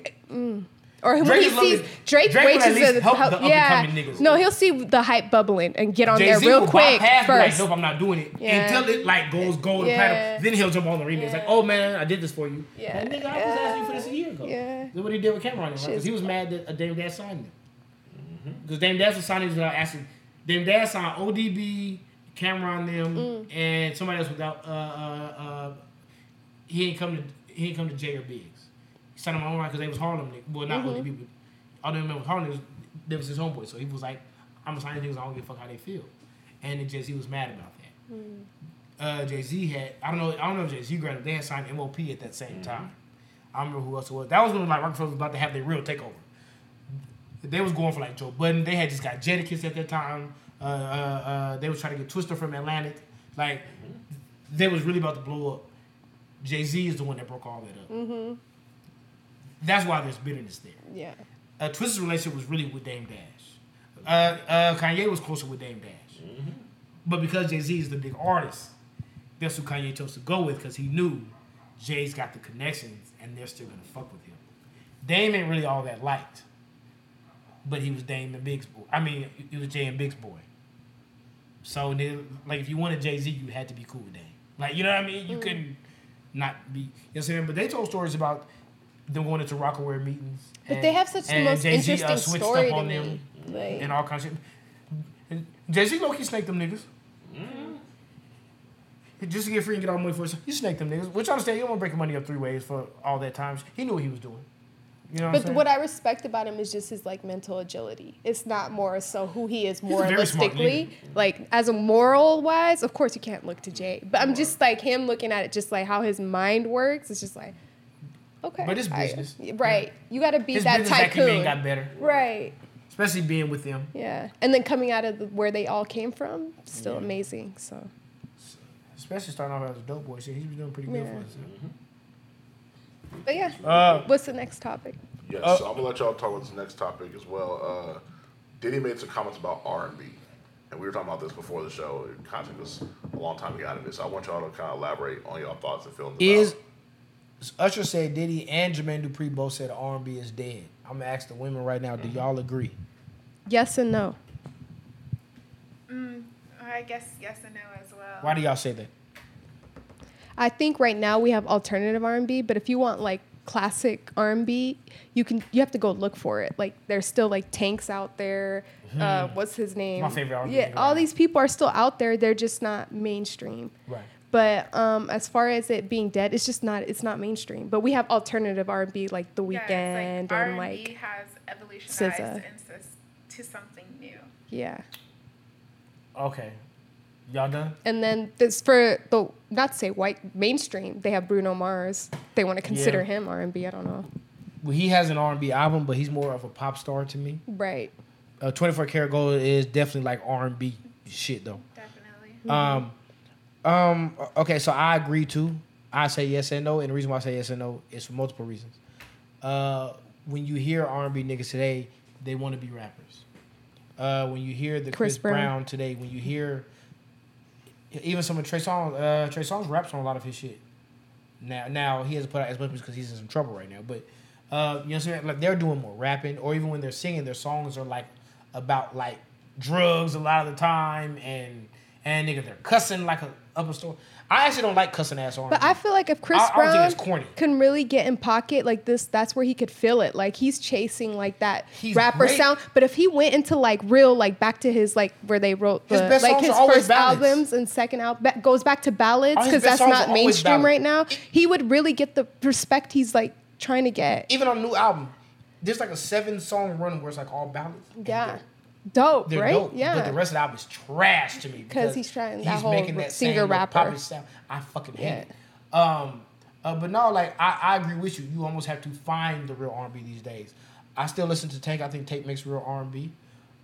Or when Drake he sees Drake, Drake waits at least to help help- the yeah. niggas. No, he'll see the hype bubbling and get on Jay there real quick be like, first. nope, I'm not doing it Yeah. until it like goes gold and Yeah. platinum. Then he'll jump on the remix like, oh man, I did this for you. Yeah. Like, nigga, I was asking you for this a year ago. Yeah. That's what he did with Cam'ron, right? Because he was mad that a Dame Dash signed him. Because Dame Dash was signing without asking. Dame Dash signed ODB, Cam'ron them, Mm. and somebody else without. Uh, uh, uh, he ain't come to he ain't come to J or Biggs. He signed them on because they was Harlem niggas. Well, not Mm-hmm. ODB, but all them men was Harlem niggas. They was his homeboy, so he was like, "I'm gonna sign these niggas. I don't give a fuck how they feel." And then Jay Z was mad about that. Mm. Uh, Jay Z had I don't know I don't know if Jay Z grabbed. They had signed MOP at that Mm-hmm. same time. I don't remember who else it was. That was when like Rockefeller was about to have their real takeover. They was going for like Joe Budden. They had just got Jadakiss at that time. Uh, uh, uh, they was trying to get Twista from Atlantic. Like they was really about to blow up. Jay Z is the one that broke all that up. Mm-hmm. That's why there's bitterness there. Yeah. Uh, Twista's relationship was really with Dame Dash. Uh, uh, Kanye was closer with Dame Dash. But because Jay Z is the big artist, that's who Kanye chose to go with because he knew Jay's got the connections and they're still gonna fuck with him. Dame ain't really all that liked, but he was Dame and Big's boy. I mean, he was Jay and Big's boy. So like, if you wanted Jay Z, you had to be cool with Dame. Like, you know what I mean? You couldn't not be. You know what I'm saying? But they told stories about them going into Rocawear meetings. But and- they have such the most Jay-Z, uh, interesting switched story up to on me. Like, and all kinds of shit. Jay Z low key snaked them niggas. Just to get free and get all the money for himself. He snaked them niggas. Which I understand, you don't want to break money up three ways for all that time. He knew what he was doing. You know what I'm but what I respect about him is just his like mental agility. It's not more so who he is a very moralistically. Like as a moral wise, of course you can't look to Jay. But I'm just like him looking at it just like how his mind works. It's just like okay. But it's I- business. right. You gotta be His that business acumen tycoon. got better. Right. Especially being with them. Yeah. And then coming out of the, where they all came from, still Yeah. amazing. So Especially starting off as a dope boy. Shit, he's been doing pretty good Yeah. for himself. but yeah. Uh, What's the next topic? Yes, Uh, so I'm gonna let y'all talk about this next topic as well. Uh, Diddy made some comments about R and B, and we were talking about this before the show. It kind of took us a long time to get out of it, so I want y'all to kind of elaborate on y'all thoughts and feelings. Is about. Usher said Diddy and Jermaine Dupri both said R&B is dead. I'm gonna ask the women right now. Do y'all agree? Yes and no. Mm, I guess yes and no as well. Why do y'all say that? I think right now we have alternative R&B, but if you want like classic R&B, you can you have to go look for it. Like there's still like Tanks out there. Uh, what's his name? My favorite R&B Yeah, all these people are still out there. They're just not mainstream. Right. But um, as far as it being dead, it's just not. It's not mainstream. But we have alternative R&B like The Yeah, Weeknd it's and R&B like has evolutionized SZA. into, to something new. yeah. Okay. Y'all done? And then this for the not to say white mainstream, they have Bruno Mars. They want to consider Yeah. him R and B. I don't know. Well, he has an R and B album, but he's more of a pop star to me. Right. Uh, 24 Karat Gold is definitely like R and B shit though. Definitely. Um, um, okay, so I agree too. I say yes and no, and the reason why I say yes and no is for multiple reasons. Uh, when you hear R and B niggas today, they want to be rappers. Uh, when you hear the Chris, Chris Brown. Brown. today, when you hear even some of Trey Songz, uh, Trey Songz raps on a lot of his shit. Now, now he hasn't put out as much because he's in some trouble right now. But uh, you know what I'm saying? Like they're doing more rapping, or even when they're singing, their songs are like about like drugs a lot of the time, and and nigga they're cussing like a upper store. I actually don't like cussing ass R&B. But I feel like if Chris I- I Brown corny. can really get in pocket like this, that's where he could feel it. Like he's chasing like that He's rapper great. sound. But if he went into like real, like back to his like where they wrote His the best like his first ballads. albums and second album goes back to ballads because that's not mainstream right now. He would really get the respect he's like trying to get. even on a new album, there's like a seven song run where it's like all ballads. Yeah. Dope, They're right? dope, yeah. but the rest of the album is trash to me because he's trying that whole singer same rapper. poppy sound. I fucking hate Yeah. it. Um, uh, but no, like I, I agree with you. You almost have to find the real R and B these days. I still listen to Tank. I think Tank makes real R and B.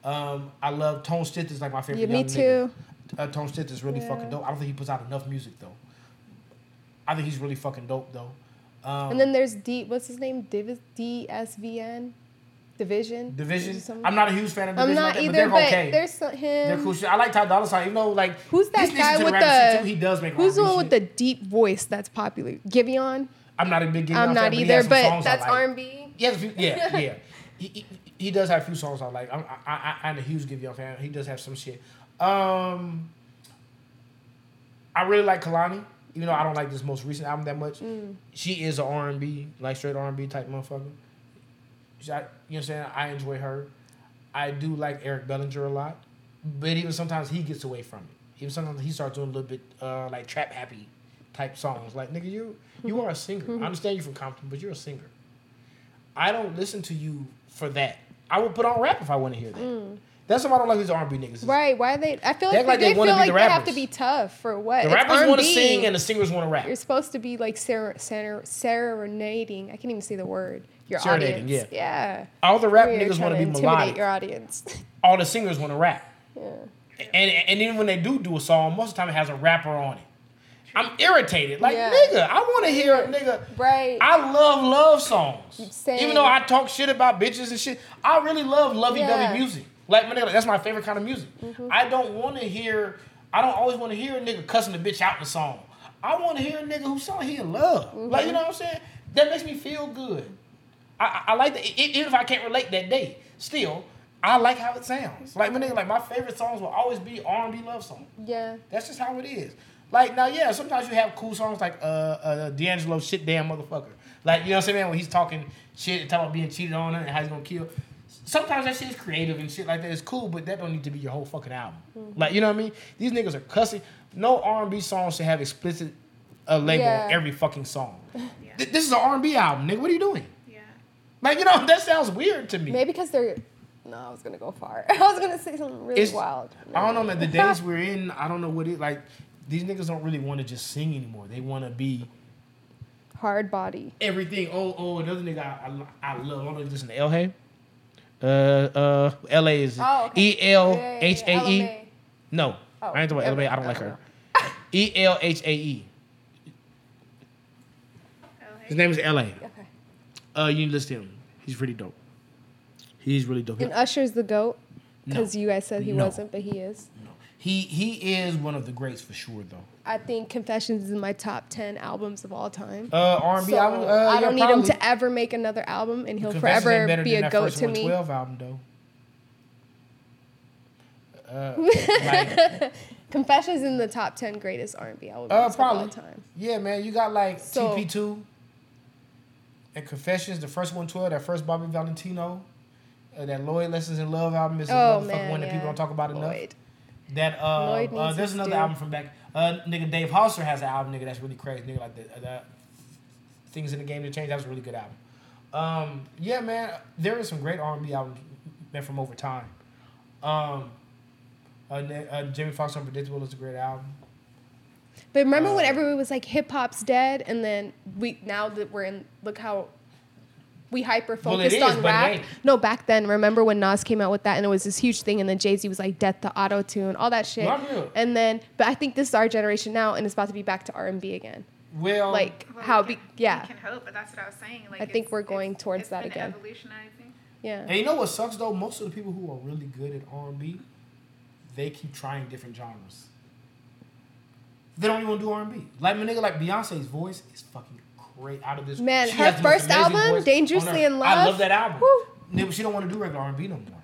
Um, I love Tone Stith is like my favorite. Yeah, me too. Nigga. Uh, Tone Stith is really Yeah. fucking dope. I don't think he puts out enough music though. I think he's really fucking dope though. Um, and then there's D. What's his name? Divis, DVSN, Division. Division. I'm not a huge fan of Division. I'm not that, either, but but, they're okay. there's some, him. They're cool shit. I like Ty Dolla Sign, even though like Who's that guy with the? too. He does make Who's the one with the deep voice that's popular? Giveon. I'm not a big. Gideon I'm fan, not but he either, but songs that's like. R&B. Has yeah, yeah. He, he, he does have a few songs I like. I'm, I, I, I'm a huge Giveon fan. He does have some shit. Um, I really like Kehlani, even though I don't like this most recent album that much. Mm. She is a R&B, like straight R&B type motherfucker. I, you know what I'm saying? I enjoy her. I do like Eric Bellinger a lot, but even sometimes he gets away from it. Even sometimes he starts doing a little bit uh, like trap happy type songs. Like nigga, you you are a singer. I understand you from Compton, but you're a singer. I don't listen to you for that. I would put on rap if I want to hear that. That's why I don't like these R&B niggas. Right? Why are they? I feel They like like they, they feel like the they have to be tough for what? The rappers want to sing and the singers want to rap. You're supposed to be like ser- ser- serenading. I can't even say the word. Your Serenading, audience. Yeah. yeah. All the rap niggas want to be intimidate melodic. your audience. All the singers want to rap. yeah. And and even when they do do a song, most of the time it has a rapper on it. I'm irritated. Like Yeah. nigga, I want to hear nigga. Right. I love love songs. Same. Even though I talk shit about bitches and shit, I really love lovey-dovey Yeah. Music. Like my nigga, that's my favorite kind of music. I don't want to hear. I don't always want to hear a nigga cussing the bitch out in the song. I want to hear a nigga who song he in love. Mm-hmm. Like you know what I'm saying? That makes me feel good. I, I, I like that. Even if I can't relate that day, still, I like how it sounds. Like my nigga, like my favorite songs will always be R&B love songs. Yeah. That's just how it is. Like now, yeah, sometimes you have cool songs like uh, uh D'Angelo shit damn motherfucker. Like you know what I'm saying when he's talking shit and talking about being cheated on and how he's gonna kill. Sometimes that shit is creative and shit like that. It's cool, but that don't need to be your whole fucking album. Like you know what I mean? These niggas are cussing. No R&B song should have explicit uh, label Yeah. on every fucking song. Th- This is an R&B album, nigga. What are you doing? Yeah. Like you know that sounds weird to me. Maybe because they're. No, I was gonna go far. I was gonna say something really It's- wild. I don't know, man. The days we're in, I don't know what it like. These niggas don't really want to just sing anymore. They want to be Hard body. everything. Oh, oh, another nigga I, I, I love. I don't know if you listen to Elhae. Uh, uh, L A is Oh. E L H A E. No, Oh, I ain't talking about okay. L A. I don't like her. E L H A E. His name is L A. Okay. Uh, you need to listen to him. He's pretty dope. He's really dope. And Usher's the goat. No. Because you guys said he No. wasn't, but he is. He he is one of the greats for sure though. I think Confessions is in my top ten albums of all time. Uh, R and B So, album. Uh, I don't need probably. him to ever make another album, and he'll forever be a goat first to me. 112 album though. Uh, like, Confessions is in the top ten greatest R and B albums uh, of all time. Yeah, man, you got like So- TP2 and Confessions, the first 112, that first Bobby Valentino, uh, that Lloyd Lessons in Love album is a Oh motherfucking man, one that people don't talk about enough. That uh, uh there's another album from back. Uh, nigga, Dave Hollister has an album, nigga, that's really crazy. Nigga, like the, the things in the game to change. That was a really good album. Um, yeah, man, there is some great R&B albums man from over time. Um, Uh, uh, Jamie Foxx Unpredictable is a great album. But remember when Uh, everyone was like hip hop's dead, and then we now that we're in look how we hyper focused is, on but rap. ain't. No, back then, remember when Nas came out with that and it was this huge thing, and then Jay Z was like death to auto tune, all that shit. Not. And then, but I think this is our generation now, and it's about to be back to R and B again. Well, Like Well, how we be yeah We can hope, but that's what I was saying. Like I think we're going it's- towards it's that been again. Evolutionizing. yeah. and you know what sucks though? Most of the people who are really good at R and B, they keep trying different genres. They don't even do R and B. Like my nigga, like Beyonce's voice is fucking great out of this. Man, she her has the most first album, voice Dangerously in Love. I Love, that album. woo. She don't want to do regular R and B no more.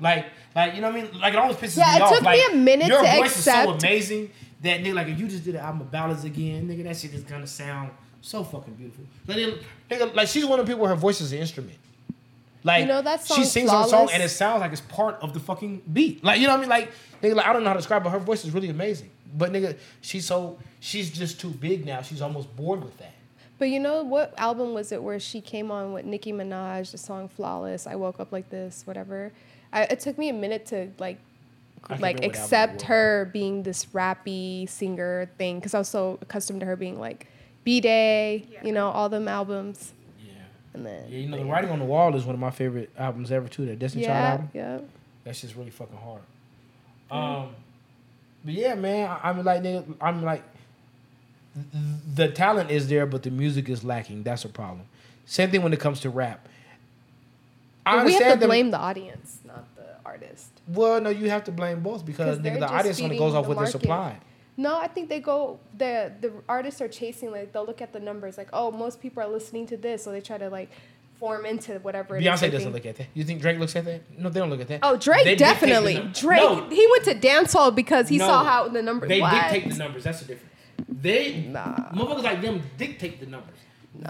Like, like you know what I mean? Like it always pisses Yeah, me it off. took me a minute your to voice is so amazing that nigga, like if you just did an album of ballads again, nigga, that shit is gonna sound so fucking beautiful. Like, nigga, nigga, like she's one of the people where her voice is an instrument. Like You know that she song, sings on a song and it sounds like it's part of the fucking beat. Like you know what I mean? Like nigga, like I don't know how to describe, it, but her voice is really amazing. But nigga, she's so she's just too big now. She's almost bored with that. But you know what album was it where she came on with Nicki Minaj, the song "Flawless"? I woke up like this, whatever. I, it took me a minute to like, I like remember what album it accept her being this rappy singer thing because I was so accustomed to her being like B Day, Yeah. you know, all them albums, Yeah. and then Yeah, you know, The Writing on the Wall is one of my favorite albums ever too. That Destiny Child yeah, album. yeah. That's just really fucking hard. Um, but yeah, man, I, I'm like, nigga, I'm like, th- the talent is there, but the music is lacking. That's a problem. Same thing when it comes to rap. I we have to them- blame the audience, not the artist. Well, no, you have to blame both because nigga, the audience only goes off the what they're market. No, I think they go the the artists are chasing like they'll look at the numbers like oh most people are listening to this so they try to like form into whatever. it is Beyonce doesn't look at that. You think Drake looks at that? No, they don't look at that. Oh, Drake They definitely. Drake, No, he went to dance hall because he No. saw how the numbers. They what? dictate the numbers. That's the difference. They Nah. motherfuckers like them dictate the numbers.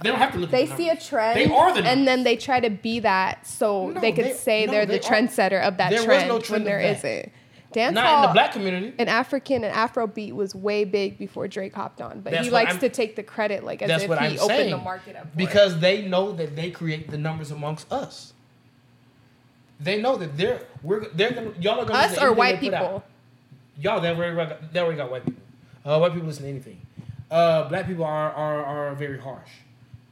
They don't have to look. They at the see a trend, They are the numbers. and then they try to be that, so No, they could they- say no, they're they the are- trendsetter of that There was trend, no trend when of there that. not Dance not hall in the black community. and African and Afrobeat was way big before Drake hopped on, but That's he likes I'm- to take the credit, like as That's if what he I'm opened saying. the market up. For it. because they know that they create the numbers amongst us. They know that they're we're they're gonna y'all are gonna us or white they out. people. Y'all they already got, they already got white people. Uh, white people listen to anything. Uh, black people are, are are very harsh.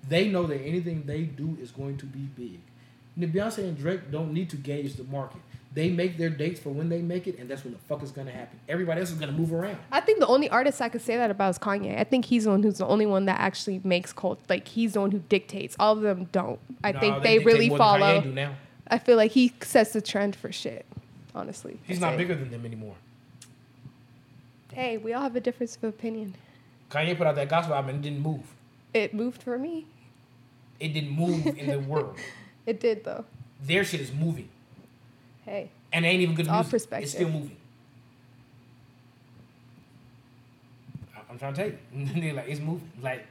They know that anything they do is going to be big. And Beyonce and Drake don't need to gauge the market. They make their dates for when they make it, and that's when the fuck is gonna happen. Everybody else is gonna move around. I think the only artist I could say that about is Kanye. I think he's the one who's the only one that actually makes cult. Like he's the one who dictates. All of them don't. I No, think they, dictate really more than Kanye follow. I feel like he sets the trend for shit. Honestly, He's not bigger than them anymore. Hey, we all have a difference of opinion. Kanye put out that gospel album and it didn't move. It moved for me. It didn't move in the world. It did though. Their shit is moving. Hey, And it ain't even good All music. perspective. It's still moving. I'm trying to tell you. Like it's moving. Like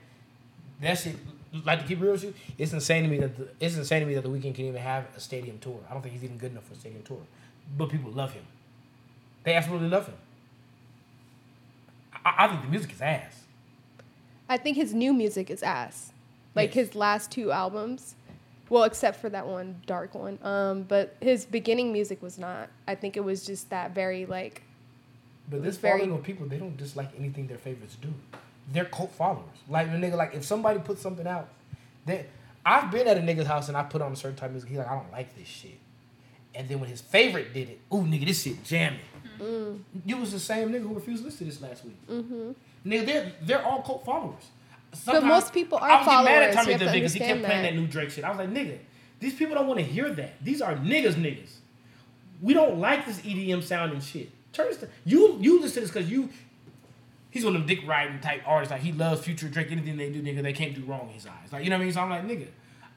that shit like to keep real with you, it's insane to me that the, it's insane to me that the Weeknd can even have a stadium tour. I don't think he's even good enough for a stadium tour. But people love him. They absolutely love him. I, I think the music is ass. I think his new music is ass. Like Yes. his last two albums. Well, except for that one dark one. Um, but his beginning music was not. I think it was just that very like But this very- following of people, they don't dislike anything their favorites do. They're cult followers. Like a nigga, like if somebody puts something out, they I've been at a nigga's house and I put on a certain type of music. He's like, I don't like this shit. And then when his favorite did it, ooh nigga, this shit jamming. Mm. You was the same nigga who refused to listen to this last week. Mm-hmm. Nigga, they're they're all cult followers. Sometimes- most people are I was getting mad at followers. Tommy You have to DeVick because he kept understand playing that. that new Drake shit. I was like, nigga, these people don't want to hear that. These are niggas, niggas. We don't like this EDM sound and shit. Turn this. To, you you listen to this because you. He's one of them dick riding type artists. Like he loves Future Drake. Anything they do, nigga, they can't do wrong in his eyes. Like you know what I mean. So I'm like, nigga,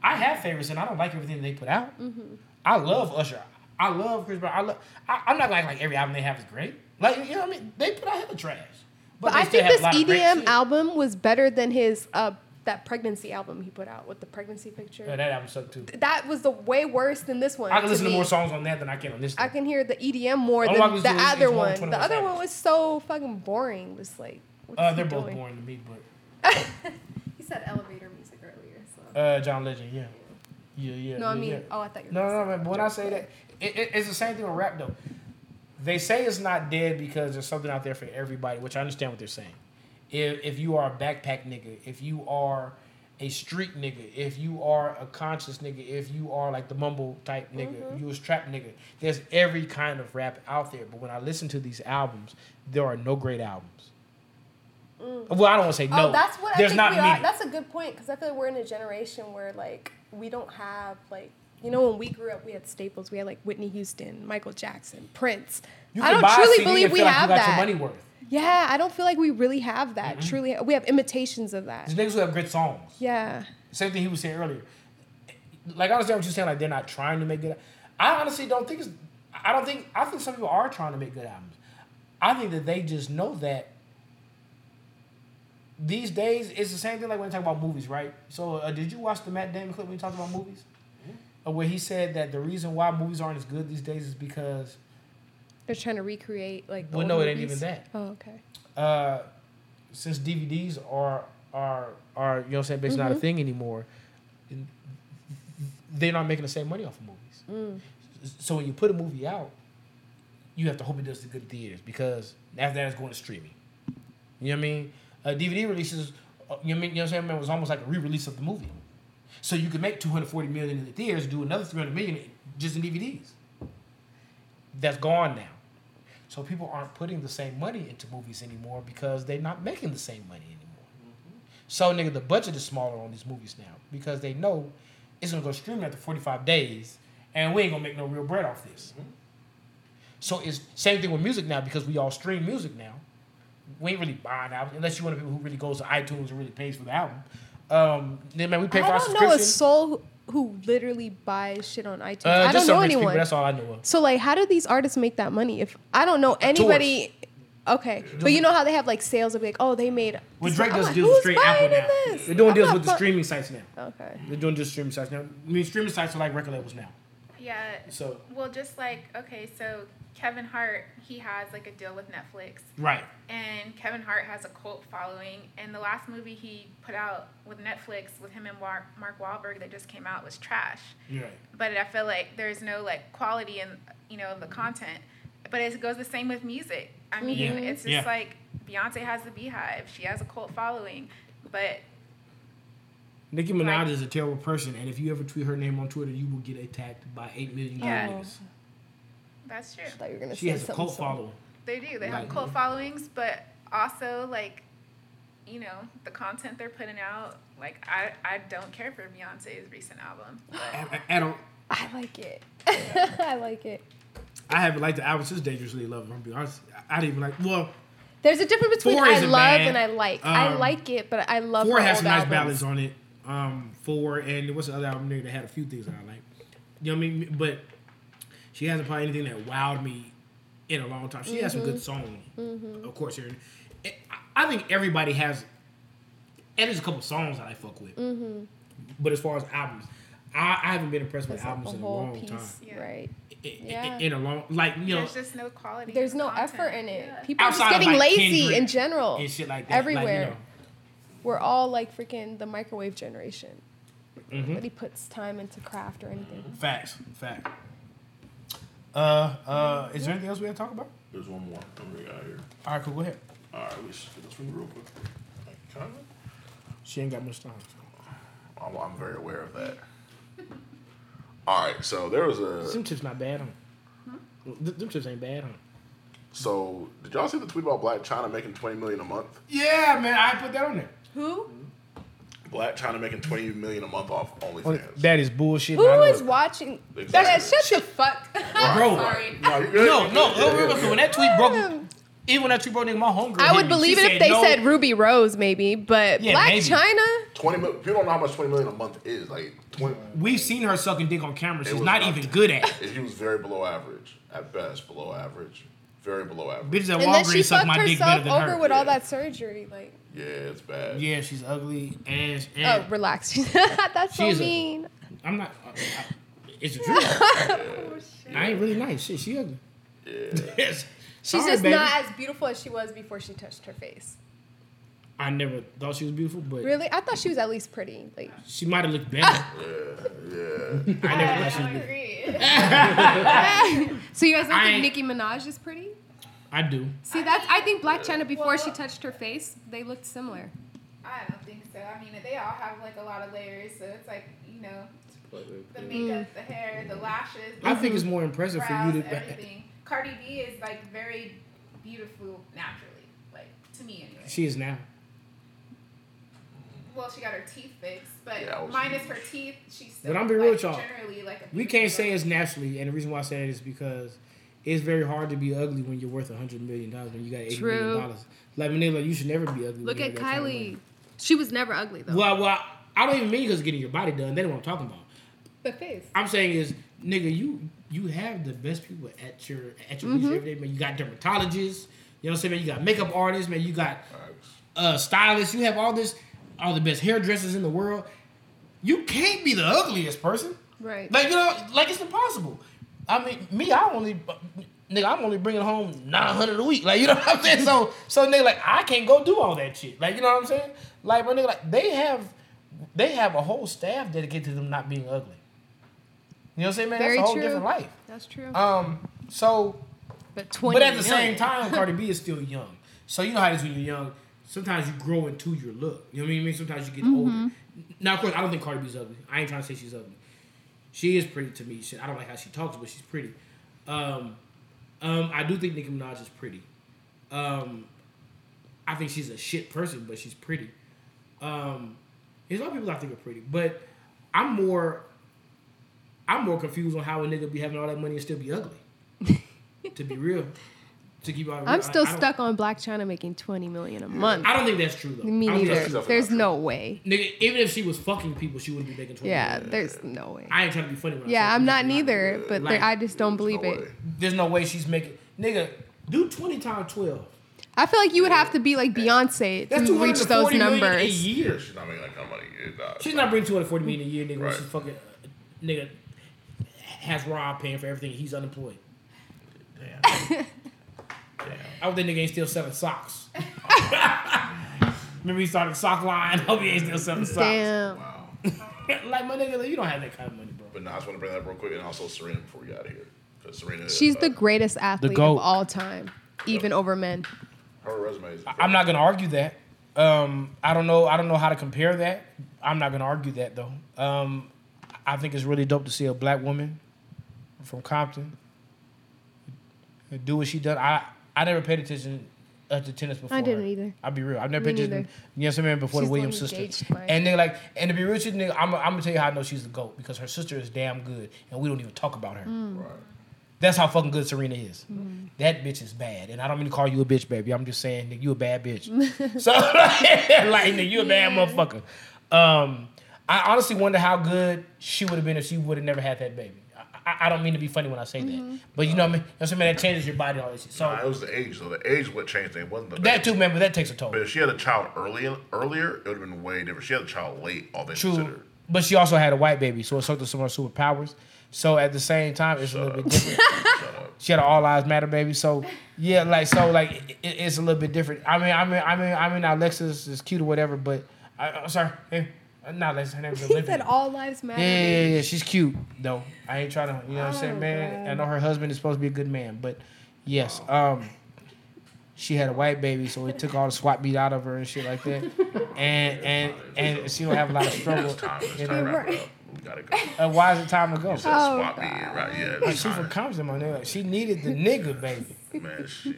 I have favorites and I don't like everything they put out. Mm-hmm. I love Usher. I love Chris Brown. I love. I, I'm not like like every album they have is great. Like you know what I mean. They put out hella trash. But they I still think have this a lot of great EDM album was better than his uh that pregnancy album he put out with the pregnancy picture. Yeah, that album sucked too. that was the way worse than this one. I can listen to me. more songs on that than I can on this. I can hear the EDM more All than can the listen to is- other one. The other one was so fucking boring. It was like, what's Uh, they're both doing? boring to me, but He said elevator music earlier. So. uh, John Legend, yeah, yeah, yeah. no, I mean, yeah. oh, I thought you were. No, gonna no, man. But when I say that, it, it, it's the same thing with rap though. they say it's not dead because there's something out there for everybody, which I understand what they're saying. If if you are a backpack nigga, if you are a street nigga, if you are a conscious nigga, if you are like the mumble type nigga, if you a trap nigga, there's every kind of rap out there. But when I listen to these albums, there are no great albums. Mm. Well, I don't want to say oh, no. Oh, that's what There's I think not we many. are. That's a good point because I feel like we're in a generation where like we don't have like you know when we grew up we had staples. We had like Whitney Houston, Michael Jackson, Prince. You I don't truly believe we like have that. Your money worth. Yeah, I don't feel like we really have that. Truly, we have imitations of that. There's niggas who have great songs. Yeah. Same thing he was saying earlier. Like I understand what you're saying. Like they're not trying to make good. I honestly don't think it's. I don't think. I think some people are trying to make good albums. I think that they just know that. These days, it's the same thing like when they talk about movies, right? So, uh, did you watch the Matt Damon clip when he talked about movies? Where he said that the reason why movies aren't as good these days is because They're trying to recreate like. The well, no, it ain't even that. Oh, okay. uh, since DVDs are are are you know what I'm saying basically not a thing anymore, they're not making the same money off of movies. So when you put a movie out, you have to hope it does the good theaters because after that it's going to streaming. You know what I mean? Uh, DVD releases, uh, you know what I mean? You know what I'm saying? It was almost like a re-release of the movie. So you could make 240 million in the theaters, do another 300 million just in DVDs. That's gone now. So people aren't putting the same money into movies anymore because they're not making the same money anymore. Mm-hmm. So nigga, the budget is smaller on these movies now because they know it's gonna go streaming after 45 days, and we ain't gonna make no real bread off this. Mm-hmm. So it's same thing with music now because we all stream music now. We ain't really buying albums unless you're one of the people who really goes to iTunes and really pays for the album. Um, then man, we pay I for our don't know a soul who, who literally buys shit on iTunes. uh, I don't know rich people. anyone. That's all I know of. So like, how do these artists make that money? If I don't know anybody, okay, but you know how they have like sales of like, oh, they made. Well, Drake does like, deals with who's straight Apple buying now. this? They're doing I'm deals not with the streaming sites now. Okay. They're doing just streaming sites now. I mean, streaming sites are like record labels now. Yeah. So Well, just like okay, so Kevin Hart, he has like a deal with Netflix, right, and Kevin Hart has a cult following. And the last movie he put out with Netflix with him and Mark Mark Wahlberg that just came out was trash. right. But I feel like there's no like quality in you know the content. But it goes the same with music. I mean, mm-hmm. Yeah. it's just Yeah. like Beyonce has the BeyHive. She has a cult following, but Nicki Minaj Like- is a terrible person, and if you ever tweet her name on Twitter, you will get attacked by eight million Yeah. niggas. that's true. I thought you were gonna She say has a cult so- following. They do. They have Like- cult followings, but also like, you know, the content they're putting out. Like, I I don't care for Beyonce's recent album. I, I, I don't. I like it. I like it. I haven't liked the album since Dangerously Love. I'm gonna be honest. I didn't even like. Well, There's a difference between I love bad. and I like. I Um, like it, but I love four her has some nice albums. ballads on it. Um, four and what's the other album there that had a few things that I like. You know what I mean? But she hasn't probably anything that wowed me in a long time. She has some Mm-hmm. good songs, of course. Here, I- I think everybody has. And there's a couple songs that I fuck with. Mm-hmm. But as far as albums, I, I haven't been impressed with It's like albums a in a whole long piece, time. Yeah. right? I- I- Yeah. In a long, like you know, there's just no quality. There's no content. effort in it. Yeah. People are just getting like, lazy Kendrick in general. and shit like that. Like, you Everywhere. know. We're all like freaking the microwave generation. Mhm. Nobody puts time into craft or anything. Facts, fact. Uh, uh, is there anything else we have to talk about? There's one more. What do we got here? All right, cool. Go ahead. All right, let's get this one real quick. Can I? She ain't got much time. I'm, I'm very aware of that. All right, so there was a. Them chips not bad, huh? Th- Them chips ain't bad, huh? So did y'all see the tweet about Blac Chyna making 20 million a month? Yeah, man, I put that on there. Who? Blac Chyna making 20 million a month off OnlyFans. Oh, that is bullshit. Who I know is it. watching? Exactly. Yeah, shut the fuck. Bro, Sorry. No, you good? no, You no. good? no, no, When that tweet broke, even when that tweet broke, nigga, my homegirl. I hit would me. believe She it if they no. said Ruby Rose, maybe, but Yeah, Black maybe. China. 20 mil, people don't know how much 20 million a month is. Like 20. We've seen her sucking dick on camera. She's was not not- even good at it. It, he was very below average, at best, below average, very below average. Bitches at And Walgreens suck fucked my dick better than over her. with all Yeah. that surgery. Like, Yeah, it's bad. Yeah, she's ugly and, eh. oh, and relax. That's so She is mean. I'm not. I, I, it's the truth. Oh, I ain't really nice. Shit, she ugly. Yeah. Yes. She's Sorry, just baby. not as beautiful as she was before she touched her face. I never thought she was beautiful, but Really? I thought she was at least pretty. Like she might have looked better. Yeah, I never thought she was agree. So you guys don't I think ain't- Nicki Minaj is pretty? I do. See, that's I think Blac Chyna before she touched her face, they looked similar. I don't think so. I mean, they all have like a lot of layers, so it's like you know the uh, makeup, the hair, the lashes, I think it's more impressive for you to. everything. Cardi B is like very beautiful naturally, like to me anyway. She is now. Well, she got her teeth fixed, but Yeah, I minus her teeth, she's still But I'm be like, real with y'all. generally like a We can't say it's naturally, and the reason why I say it is because it's very hard to be ugly when you're worth a hundred million dollars when you got eighty million True. dollars. Like Manila, you should never be ugly. Look at got that kind of Kylie. She was never ugly though. Well, well, I don't even mean because getting your body done. That's what I'm talking about. the face. I'm saying is, nigga, you you have the best people at your at your Mm-hmm. mm every day, man. You got dermatologists, you know what I'm saying, man. You got makeup artists, man. You got uh, stylists. You have all this, all the best hairdressers in the world. You can't be the ugliest person. Right. Like you know, like it's impossible. I mean, me, I only, nigga, I'm only bringing home nine hundred a week. Like you know what I'm saying? So, so nigga, like I can't go do all that shit. Like you know what I'm saying? Like my nigga, like they have, they have a whole staff dedicated to them not being ugly. You know what I'm saying, man? Very That's a whole true. different life. That's true. Um, so, but twenty. but at the same time, Cardi B is still young. So you know how it is when you're young. Sometimes you grow into your look. You know what I mean? Sometimes you get Mm-hmm. older. Now, of course, I don't think Cardi B's ugly. I ain't trying to say she's ugly. She is pretty to me. She, I don't like how she talks, but she's pretty. Um, um, I do think Nicki Minaj is pretty. Um, I think she's a shit person, but she's pretty. Um, there's a lot of people I think are pretty, but I'm more, I'm more confused on how a nigga be having all that money and still be ugly. to be real, to keep. all- I'm still I- I stuck on Blac Chyna making twenty million a month. I don't think that's true though. Me I don't think neither. There's no way. Nigga, even if she was fucking people, she wouldn't be making twenty. Yeah, million. there's no way. I ain't trying to be funny. When I Yeah, I'm not neither, but Like, there- I just don't believe no it. way. There's no way she's making. Nigga, do twenty times twelve. I feel like you would have to be like Beyonce That's to reach hundred those forty million a numbers. year. Yeah, she's not making that kind of money. Nah, She's not bringing two hundred forty million a year, nigga. When Right. she's fucking nigga has Rob paying for everything. He's unemployed. Damn. I hope that nigga ain't still selling socks. Remember he started sock line. I hope he ain't still selling socks. Damn. Wow. like my nigga, you don't have that kind of money, bro. But nah, I just want to bring that up real quick, and also Serena before we get out of here, because Serena. She's uh, the greatest athlete GOAT. of all time, even over men. Her resume is. I'm not gonna argue that. Um, I don't know. I don't know how to compare that. I'm not gonna argue that though. Um, I think it's really dope to see a black woman from Compton do what she done. I I never paid attention uh, to tennis before. I didn't her. either. I'll be real. I've never Me paid attention. neither. You know what I'm saying? Before She's the the Williams one sisters. And they like, and to be real with you, nigga, I'm, I'm gonna tell you how I know she's the goat because her sister is damn good, and we don't even talk about her. Mm. Right. That's how fucking good Serena is. That bitch is bad, and I don't mean to call you a bitch, baby. I'm just saying that you a bad bitch. so like, nigga, you a bad motherfucker. Um, I honestly wonder how good she would have been if she would have never had that baby. I, I, I don't mean to be funny when I say that, mm-hmm. but you know what I mean. You know what I'm saying? Man, that changes your body, all this shit. So Nah, it was the age, though. The age is what changed things. It wasn't the that too, man. But that takes a toll. But if she had a child early, earlier, it would have been way different. She had a child late, all things True, considered. but she also had a white baby, so it took some of her superpowers. So at the same time, it's a little bit different. She had an all lives matter baby, so yeah, like so like it, it's a little bit different. I mean, I mean, I mean, I mean, Alexis is cute or whatever, but I, I'm sorry, hey, not Alexis, her name's He said all lives matter. Yeah, yeah, yeah, yeah, she's cute though. I ain't trying to, you know what I'm saying, Oh, man. God. I know her husband is supposed to be a good man, but yes, um, she had a white baby, so it took all the swat beat out of her and shit like that, and and and she don't have a lot of struggle. It's time. It's you time to know? wrap it up. We gotta go. Uh, why is it time to go? You said Oh, swap me, right? Yeah, Like she from time. Compton, my nigga. Like, she needed the nigga, baby. Man, shit.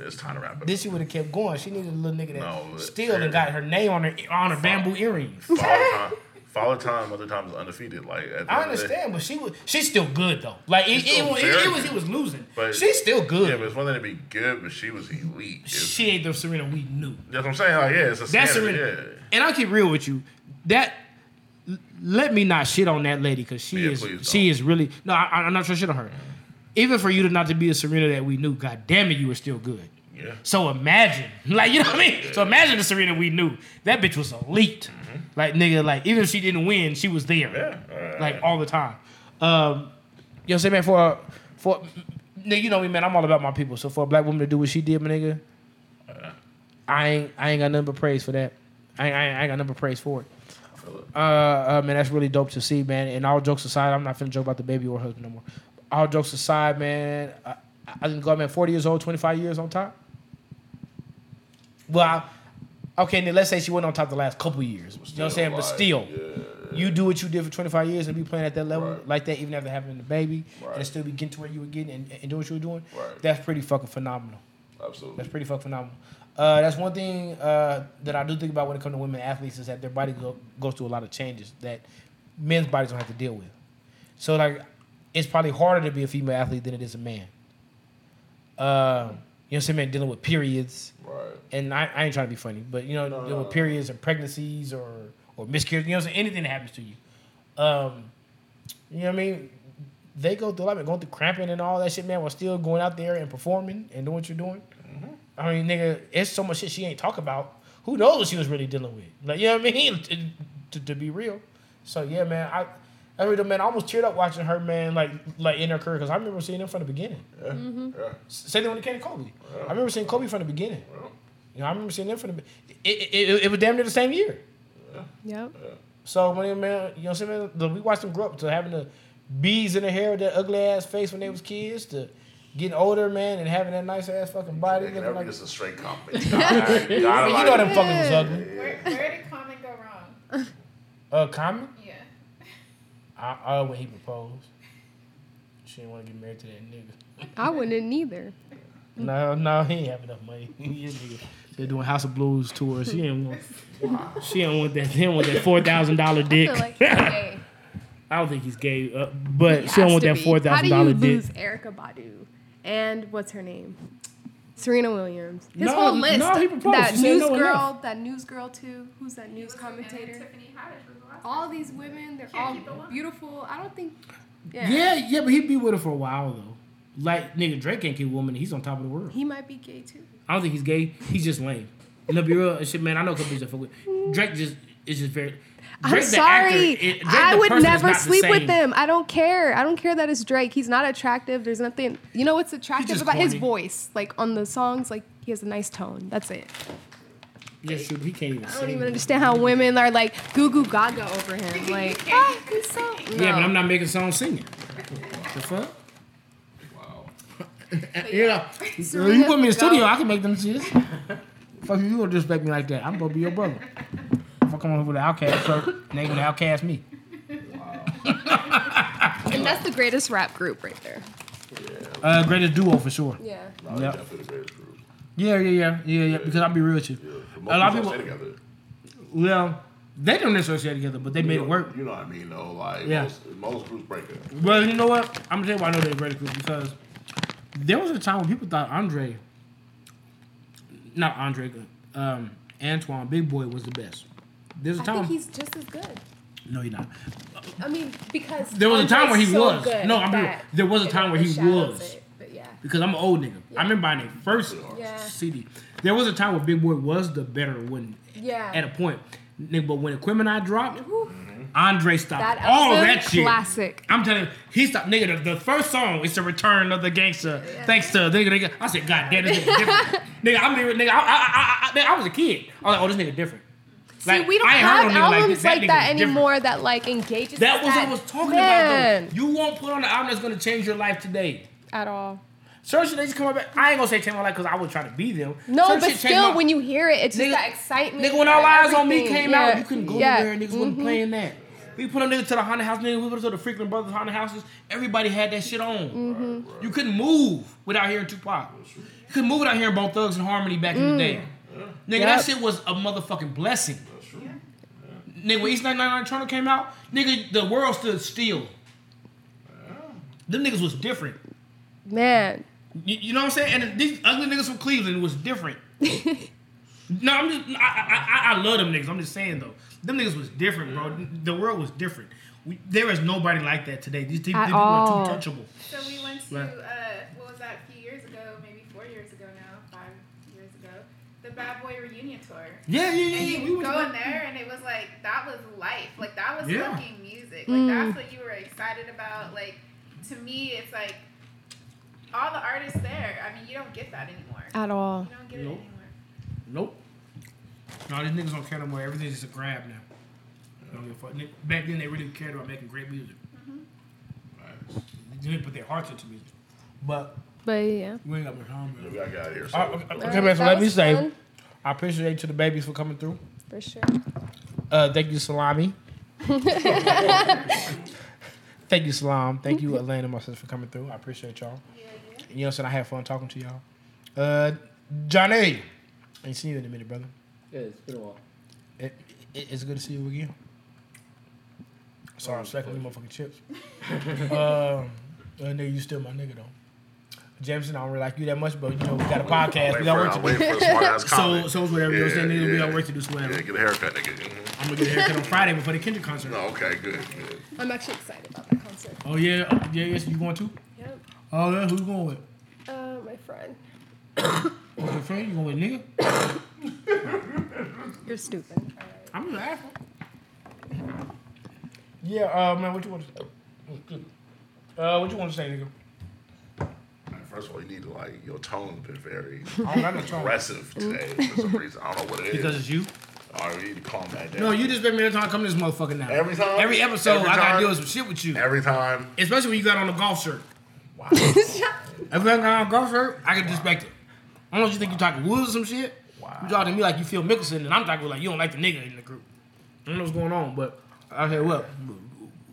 It's time to wrap it up. Then she would have kept going. She needed a little nigga that No, still and got her name on her on her bamboo earrings. Father time, father time, other times undefeated. Like at the I end of day- understand, but she was she's still good though. Like it, it, was, it, it was it was losing, But- she's still good. Yeah, but it's one thing to be good, but she was elite. It's, she ain't the Serena we knew. that's what I'm saying. Like, yeah, it's a That's standard. Serena. Yeah. And I'll keep real with you. That let me not shit on that lady because she Yeah, is she is really no. I, I'm not trying to shit on her. Even for you to not to be a Serena that we knew, god damn it, you were still good. Yeah. So imagine, like you know what I mean. So imagine the Serena we knew. That bitch was elite. Like nigga, like even if she didn't win, she was there. Mm-hmm. Yeah. Uh, Like all the time. Um, you know what I'm saying, man? For for nigga, you know me, man. I'm all about my people. So for a black woman to do what she did, my nigga, I, I ain't I ain't got nothing but praise for that. I ain't, I ain't, I ain't got nothing but praise for it. Uh, uh, man, that's really dope to see, man. And all jokes aside, I'm not finna joke about the baby or husband no more. All jokes aside, man, I, I didn't go, man, 40 years old, 25 years on top. Well, I, okay, then let's say she went on top the last couple years. You know what I'm saying? But still, you do what you did for 25 years and be playing at that level Right. like that, even after having the baby, Right. and still be getting to where you were getting and, and doing what you were doing. Right. That's pretty fucking phenomenal. Absolutely. That's pretty fucking phenomenal. Uh, that's one thing uh, that I do think about when it comes to women athletes is that their body go, goes through a lot of changes that men's bodies don't have to deal with. So like, it's probably harder to be a female athlete than it is a man. Uh, you know what I'm saying? Man, dealing with periods, Right. and I, I ain't trying to be funny, but you know, dealing with periods or pregnancies or or miscarriage. You know, what I'm saying? anything that happens to you. Um, you know what I mean? They go through a lot, man, going through cramping and all that shit, man, while still going out there and performing and doing what you're doing. I mean, nigga, it's so much shit she ain't talk about. Who knows what she was really dealing with? Like, you know what I mean? to, to, to be real. So yeah, man, I. I really, man, I almost teared up watching her, man, like, like in her career, because I remember seeing them from the beginning. Yeah. Yeah. Same thing when it came to Kobe. I remember seeing Kobe from the beginning. You know, I remember seeing them from the. It, it, it, it was damn near the same year. Yep. So when they, man, you know what I'm saying? The, we watched them grow up to having the bees in their hair, that ugly ass face when they was kids, to getting older, man, and having that nice ass fucking body. It can looking like, be just a straight compliment. You you you know like, them fuckers was ugly. Where, where did Common go wrong? Uh, Common, Yeah. I, I when he proposed, she didn't want to get married to that nigga. I wouldn't either. No, no, he ain't have enough money. He a nigga. They're doing House of Blues tours. She didn't want. She didn't want that. She didn't want that four thousand dollar I dick. feel like okay. I don't think he's gay, uh, but He she don't want to that be. four How do dollar you dick. lose Erykah Badu and what's her name? Serena Williams. His No, whole list. no, he proposed. That She news no girl. enough. That news girl too. Who's that news commentator? Tiffany Haddish was the last All these women, they're Can't all keep it one. beautiful. I don't think. Yeah. Yeah, yeah, but he'd be with her for a while though. Like nigga, Drake can't keep a woman. He's on top of the world. He might be gay too. I don't think he's gay. He's just lame. And to be real, and shit, man, I know a couple bitches that fuck with Drake. Just is just very. I'm Drake, sorry. actor, it- I would never not the sleep with same. him. I don't care. I don't care that it's Drake. He's not attractive. There's nothing. You know what's attractive just about his voice? Like on the songs, like he has a nice tone. That's it. Yeah, shoot, he can't even. I don't even understand how women are like goo goo gaga over him. Like, ah, he's so. Yeah, but I'm not making songs singing. What the fuck? wow. You know, Serena you put me in the studio, I can make them shit. Fuck you, you gonna disrespect me like that? I'm gonna be your brother. If I come over with an OutKast shirt, they gonna outcast me. And that's the greatest rap group right there. Uh, greatest duo for sure. Yeah. No, Yep. definitely the greatest group. Yeah, yeah, yeah, yeah, yeah. Because I'll be real with you. Yeah. But A lot of people people- stay together. Well, they don't necessarily stay together, but they made you it know, work. You know what I mean, though. Like Yeah. most, most groups break up. Well, you know what? I'm gonna tell you why I know they're a great group because there was a time when people thought Andre, not Andre, um, Antwan, Big Boi was the best. There's a time. I think he's just as good. no, he's not. I mean, because There was a time where he so was. No, I'm being- there was a time where he was. it, But yeah. Because I'm an old nigga. I remember buying their first Yeah. CD. There was a time where Big Boi was the better one. Yeah. At a point, nigga, but when Aquemini I dropped, Andre stopped That all that shit. classic. I'm telling you, he stopped. Nigga, the, the first song is the return of the gangster. Thanks to nigga, nigga. I said, God damn, this nigga different. nigga, I mean, nigga, I, I, I, I, I was a kid. I was like, oh, this nigga different. See, we don't I have heard no nigga albums like that that is different. anymore that like engages That was what I was talking Man. about. Though. You won't put on an album that's gonna change your life today. at all. Certain they just come up. I ain't gonna say change my life because I was trying to be them. No, Certain but still, my- when you hear it, it's just Nigga- that excitement. Nigga, when all eyes on me came Yeah. out, you couldn't go yeah. nowhere. Niggas wasn't Mhm. playing that. We put them niggas to the haunted house, nigga. We put them to the Freakin' Brothers haunted houses. Everybody had that shit on. Mm-hmm. You couldn't move without hearing Tupac. You couldn't move without hearing Bone Thugs-n-Harmony back in the day. Nigga, Yep. that shit was a motherfucking blessing. Nigga, when East 99 Eternal came out, nigga, the world stood still. Them niggas was different. Man, You, you know what I'm saying? And these ugly niggas from Cleveland was different. no, I'm just, I, I, I, I love them niggas. I'm just saying though, them niggas was different, bro. The world was different. We, there is nobody like that today. These, these At people all. are too touchable. So we went to Right. uh, what was that? A few years ago, maybe four years ago now, five years ago, the Bad Boy reunion tour. Yeah, yeah, yeah. And yeah. you We was go in there, and it was like that was life. Like that was Yeah. fucking music. Like that's what you were excited about. Like to me, it's like all the artists there. I mean, you don't get that anymore. at all. You don't get it Nope. anymore. Nope. No, these niggas don't care no more. Everything's just a grab now. They don't give a fuck. Back then, they really cared about making great music. Nice. They didn't put their hearts into music. But But yeah. we ain't got much time. We man. gotta get here. So, Uh, okay, Alright, man, so let me was say, fun, I appreciate to the babies for coming through. for sure. Uh, thank you, Salami. thank you, Salam. Thank you, Atlanta, my sister, for coming through. I appreciate y'all. Yeah, yeah. You know what I'm saying? I had fun talking to y'all. Uh, Johnny, ain't seen you in a minute, brother. Yeah, it's been a while. It, it, it's good to see you again. Sorry, I'm sucking these motherfucking chips. uh, uh, nigga, you still my nigga though. Jameson, I don't really like you that much, but you know we got a podcast. We got work to do. waiting for a smart ass So, comment. so it's whatever. you know what I'm saying? Nigga, we got work to do. So whatever. Yeah, get a haircut, nigga. Mhm. I'm gonna get a haircut on Friday before the Kendrick concert. No, okay, good, good. I'm actually excited about that concert. Oh yeah, oh, yeah, yes. You going too? Yep. Oh yeah, who you going with? Uh, my friend. Your friend? You going with nigga? You're stupid. I'm laughing. Yeah, uh, man, what you want to say? Uh, what you want to say, nigga? Alright, First of all, you need to like your tone's been very I don't got no tone. aggressive mm. today for some reason. I don't know what it is. Because it's you. All right, you need to calm that down. No, you just been me every time I come to this motherfucker now. Every time? Every episode, Every I gotta time? deal with some shit with you. every time. Especially when you got on a golf shirt. Wow. Every time I got on a golf shirt, I can disrespect it. I don't know if you think you talking woods or some shit. Wow. You talking to me like you feel Mickelson, and I'm talking like you don't like the nigga in the group. I don't know what's going on, but I say, well,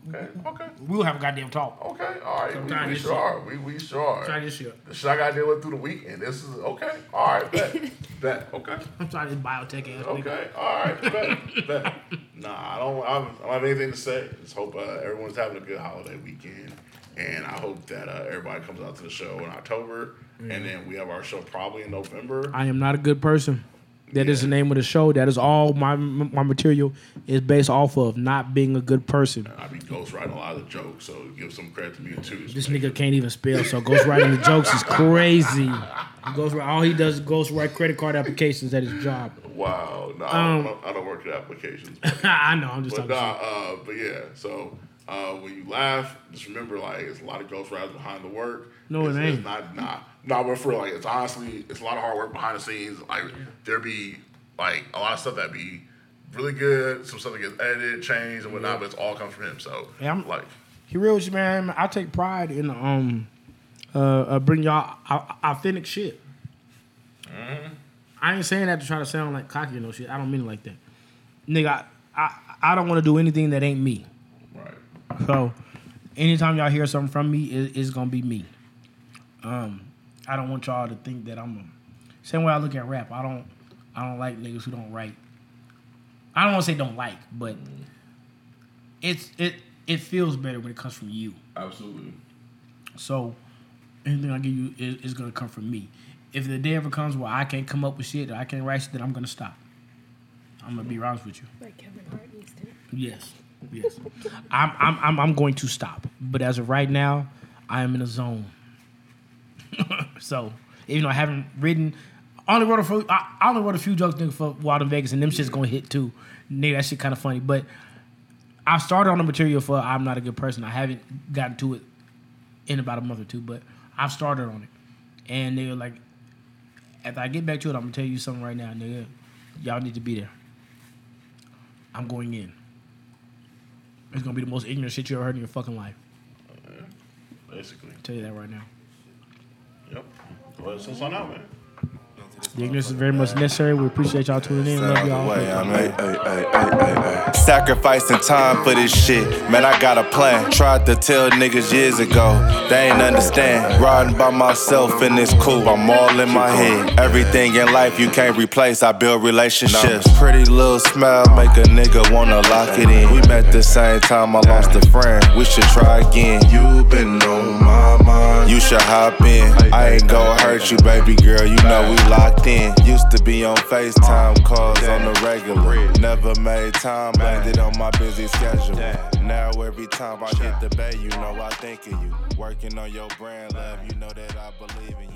Okay, okay, we'll have a goddamn talk. okay. All right, Sometime we, we sure are. We, we sure are. Try this shit. The shit I got to deal with through the weekend. This is okay. All right, bet. bet. Okay. I'm trying this biotech ass nigga. Okay. All right. Bet. bet. Nah, I don't, I don't, have anything to say. Just hope uh, everyone's having a good holiday weekend. And I hope that uh, everybody comes out to the show in October. And then we have our show probably in November. I am not a good person. That is the name of the show. That is all my my material is based off of not being a good person. I be ghostwriting a lot of jokes, so give some credit to me too. This nigga can't even spell, so ghostwriting the jokes is crazy. Ghostwrite, all he does is ghostwrite credit card applications at his job. Wow. No, I, Um, don't, I don't work at applications. I know, I'm just But talking nah, uh, but yeah. So uh, when you laugh, just remember like it's a lot of ghost riders behind the work. No, it ain't. It's not not not but for like it's honestly it's a lot of hard work behind the scenes. Like there be like a lot of stuff that be really good, some stuff that gets edited, changed, and whatnot. But it's all comes from him. So Yeah, I'm- like He real with you, man. I take pride in um uh, uh bring y'all authentic shit. I ain't saying that to try to sound like cocky or no shit. I don't mean it like that, nigga. I I, I don't want to do anything that ain't me. right. So anytime y'all hear something from me, it, it's gonna be me. Um, I don't want y'all to think that I'm a, same way I look at rap. I don't I don't like niggas who don't write. I don't want to say don't like, but mm-hmm. it's it it feels better when it comes from you. Absolutely. So anything I give you is, is gonna come from me. If the day ever comes where I can't come up with shit or I can't write shit, then I'm gonna stop. I'm gonna be mm-hmm. honest with you. Like Kevin Hart needs to. Yes, yes. I'm, I'm, I'm, I'm going to stop. But as of right now, I am in a zone. so even though I haven't written, I only wrote a few, I, I only wrote a few jokes nigga, for Wild in Vegas, and them shit's gonna hit too. Nigga, that shit kind of funny. But I started on the material for I'm not a good person. I haven't gotten to it in about a month or two, but I've started on it. And they were like, if I get back to it, I'm gonna tell you something right now, nigga. Y'all need to be there. I'm going in. It's gonna be the most ignorant shit you ever heard in your fucking life. Basically. I'll tell you that right now. Yep. Well, so on out, man. The ignorance is very much necessary. We appreciate y'all tuning in. Love y'all. Way, I mean. Sacrificing time for this shit. Man, I got a plan. Tried to tell niggas years ago. They ain't understand. Riding by myself and it's cool. I'm all in my head. Everything in life you can't replace. I build relationships. Pretty little smile make a nigga wanna lock it in. We met the same time I lost a friend. We should try again. You been on my mind. You should hop in. I ain't gonna hurt you, baby girl. You know we locked in. Used to be on FaceTime calls on the regular. Never made time, it on my busy schedule. Now every time I hit the bay, you know I think of you. Working on your brand, love, you know that I believe in you.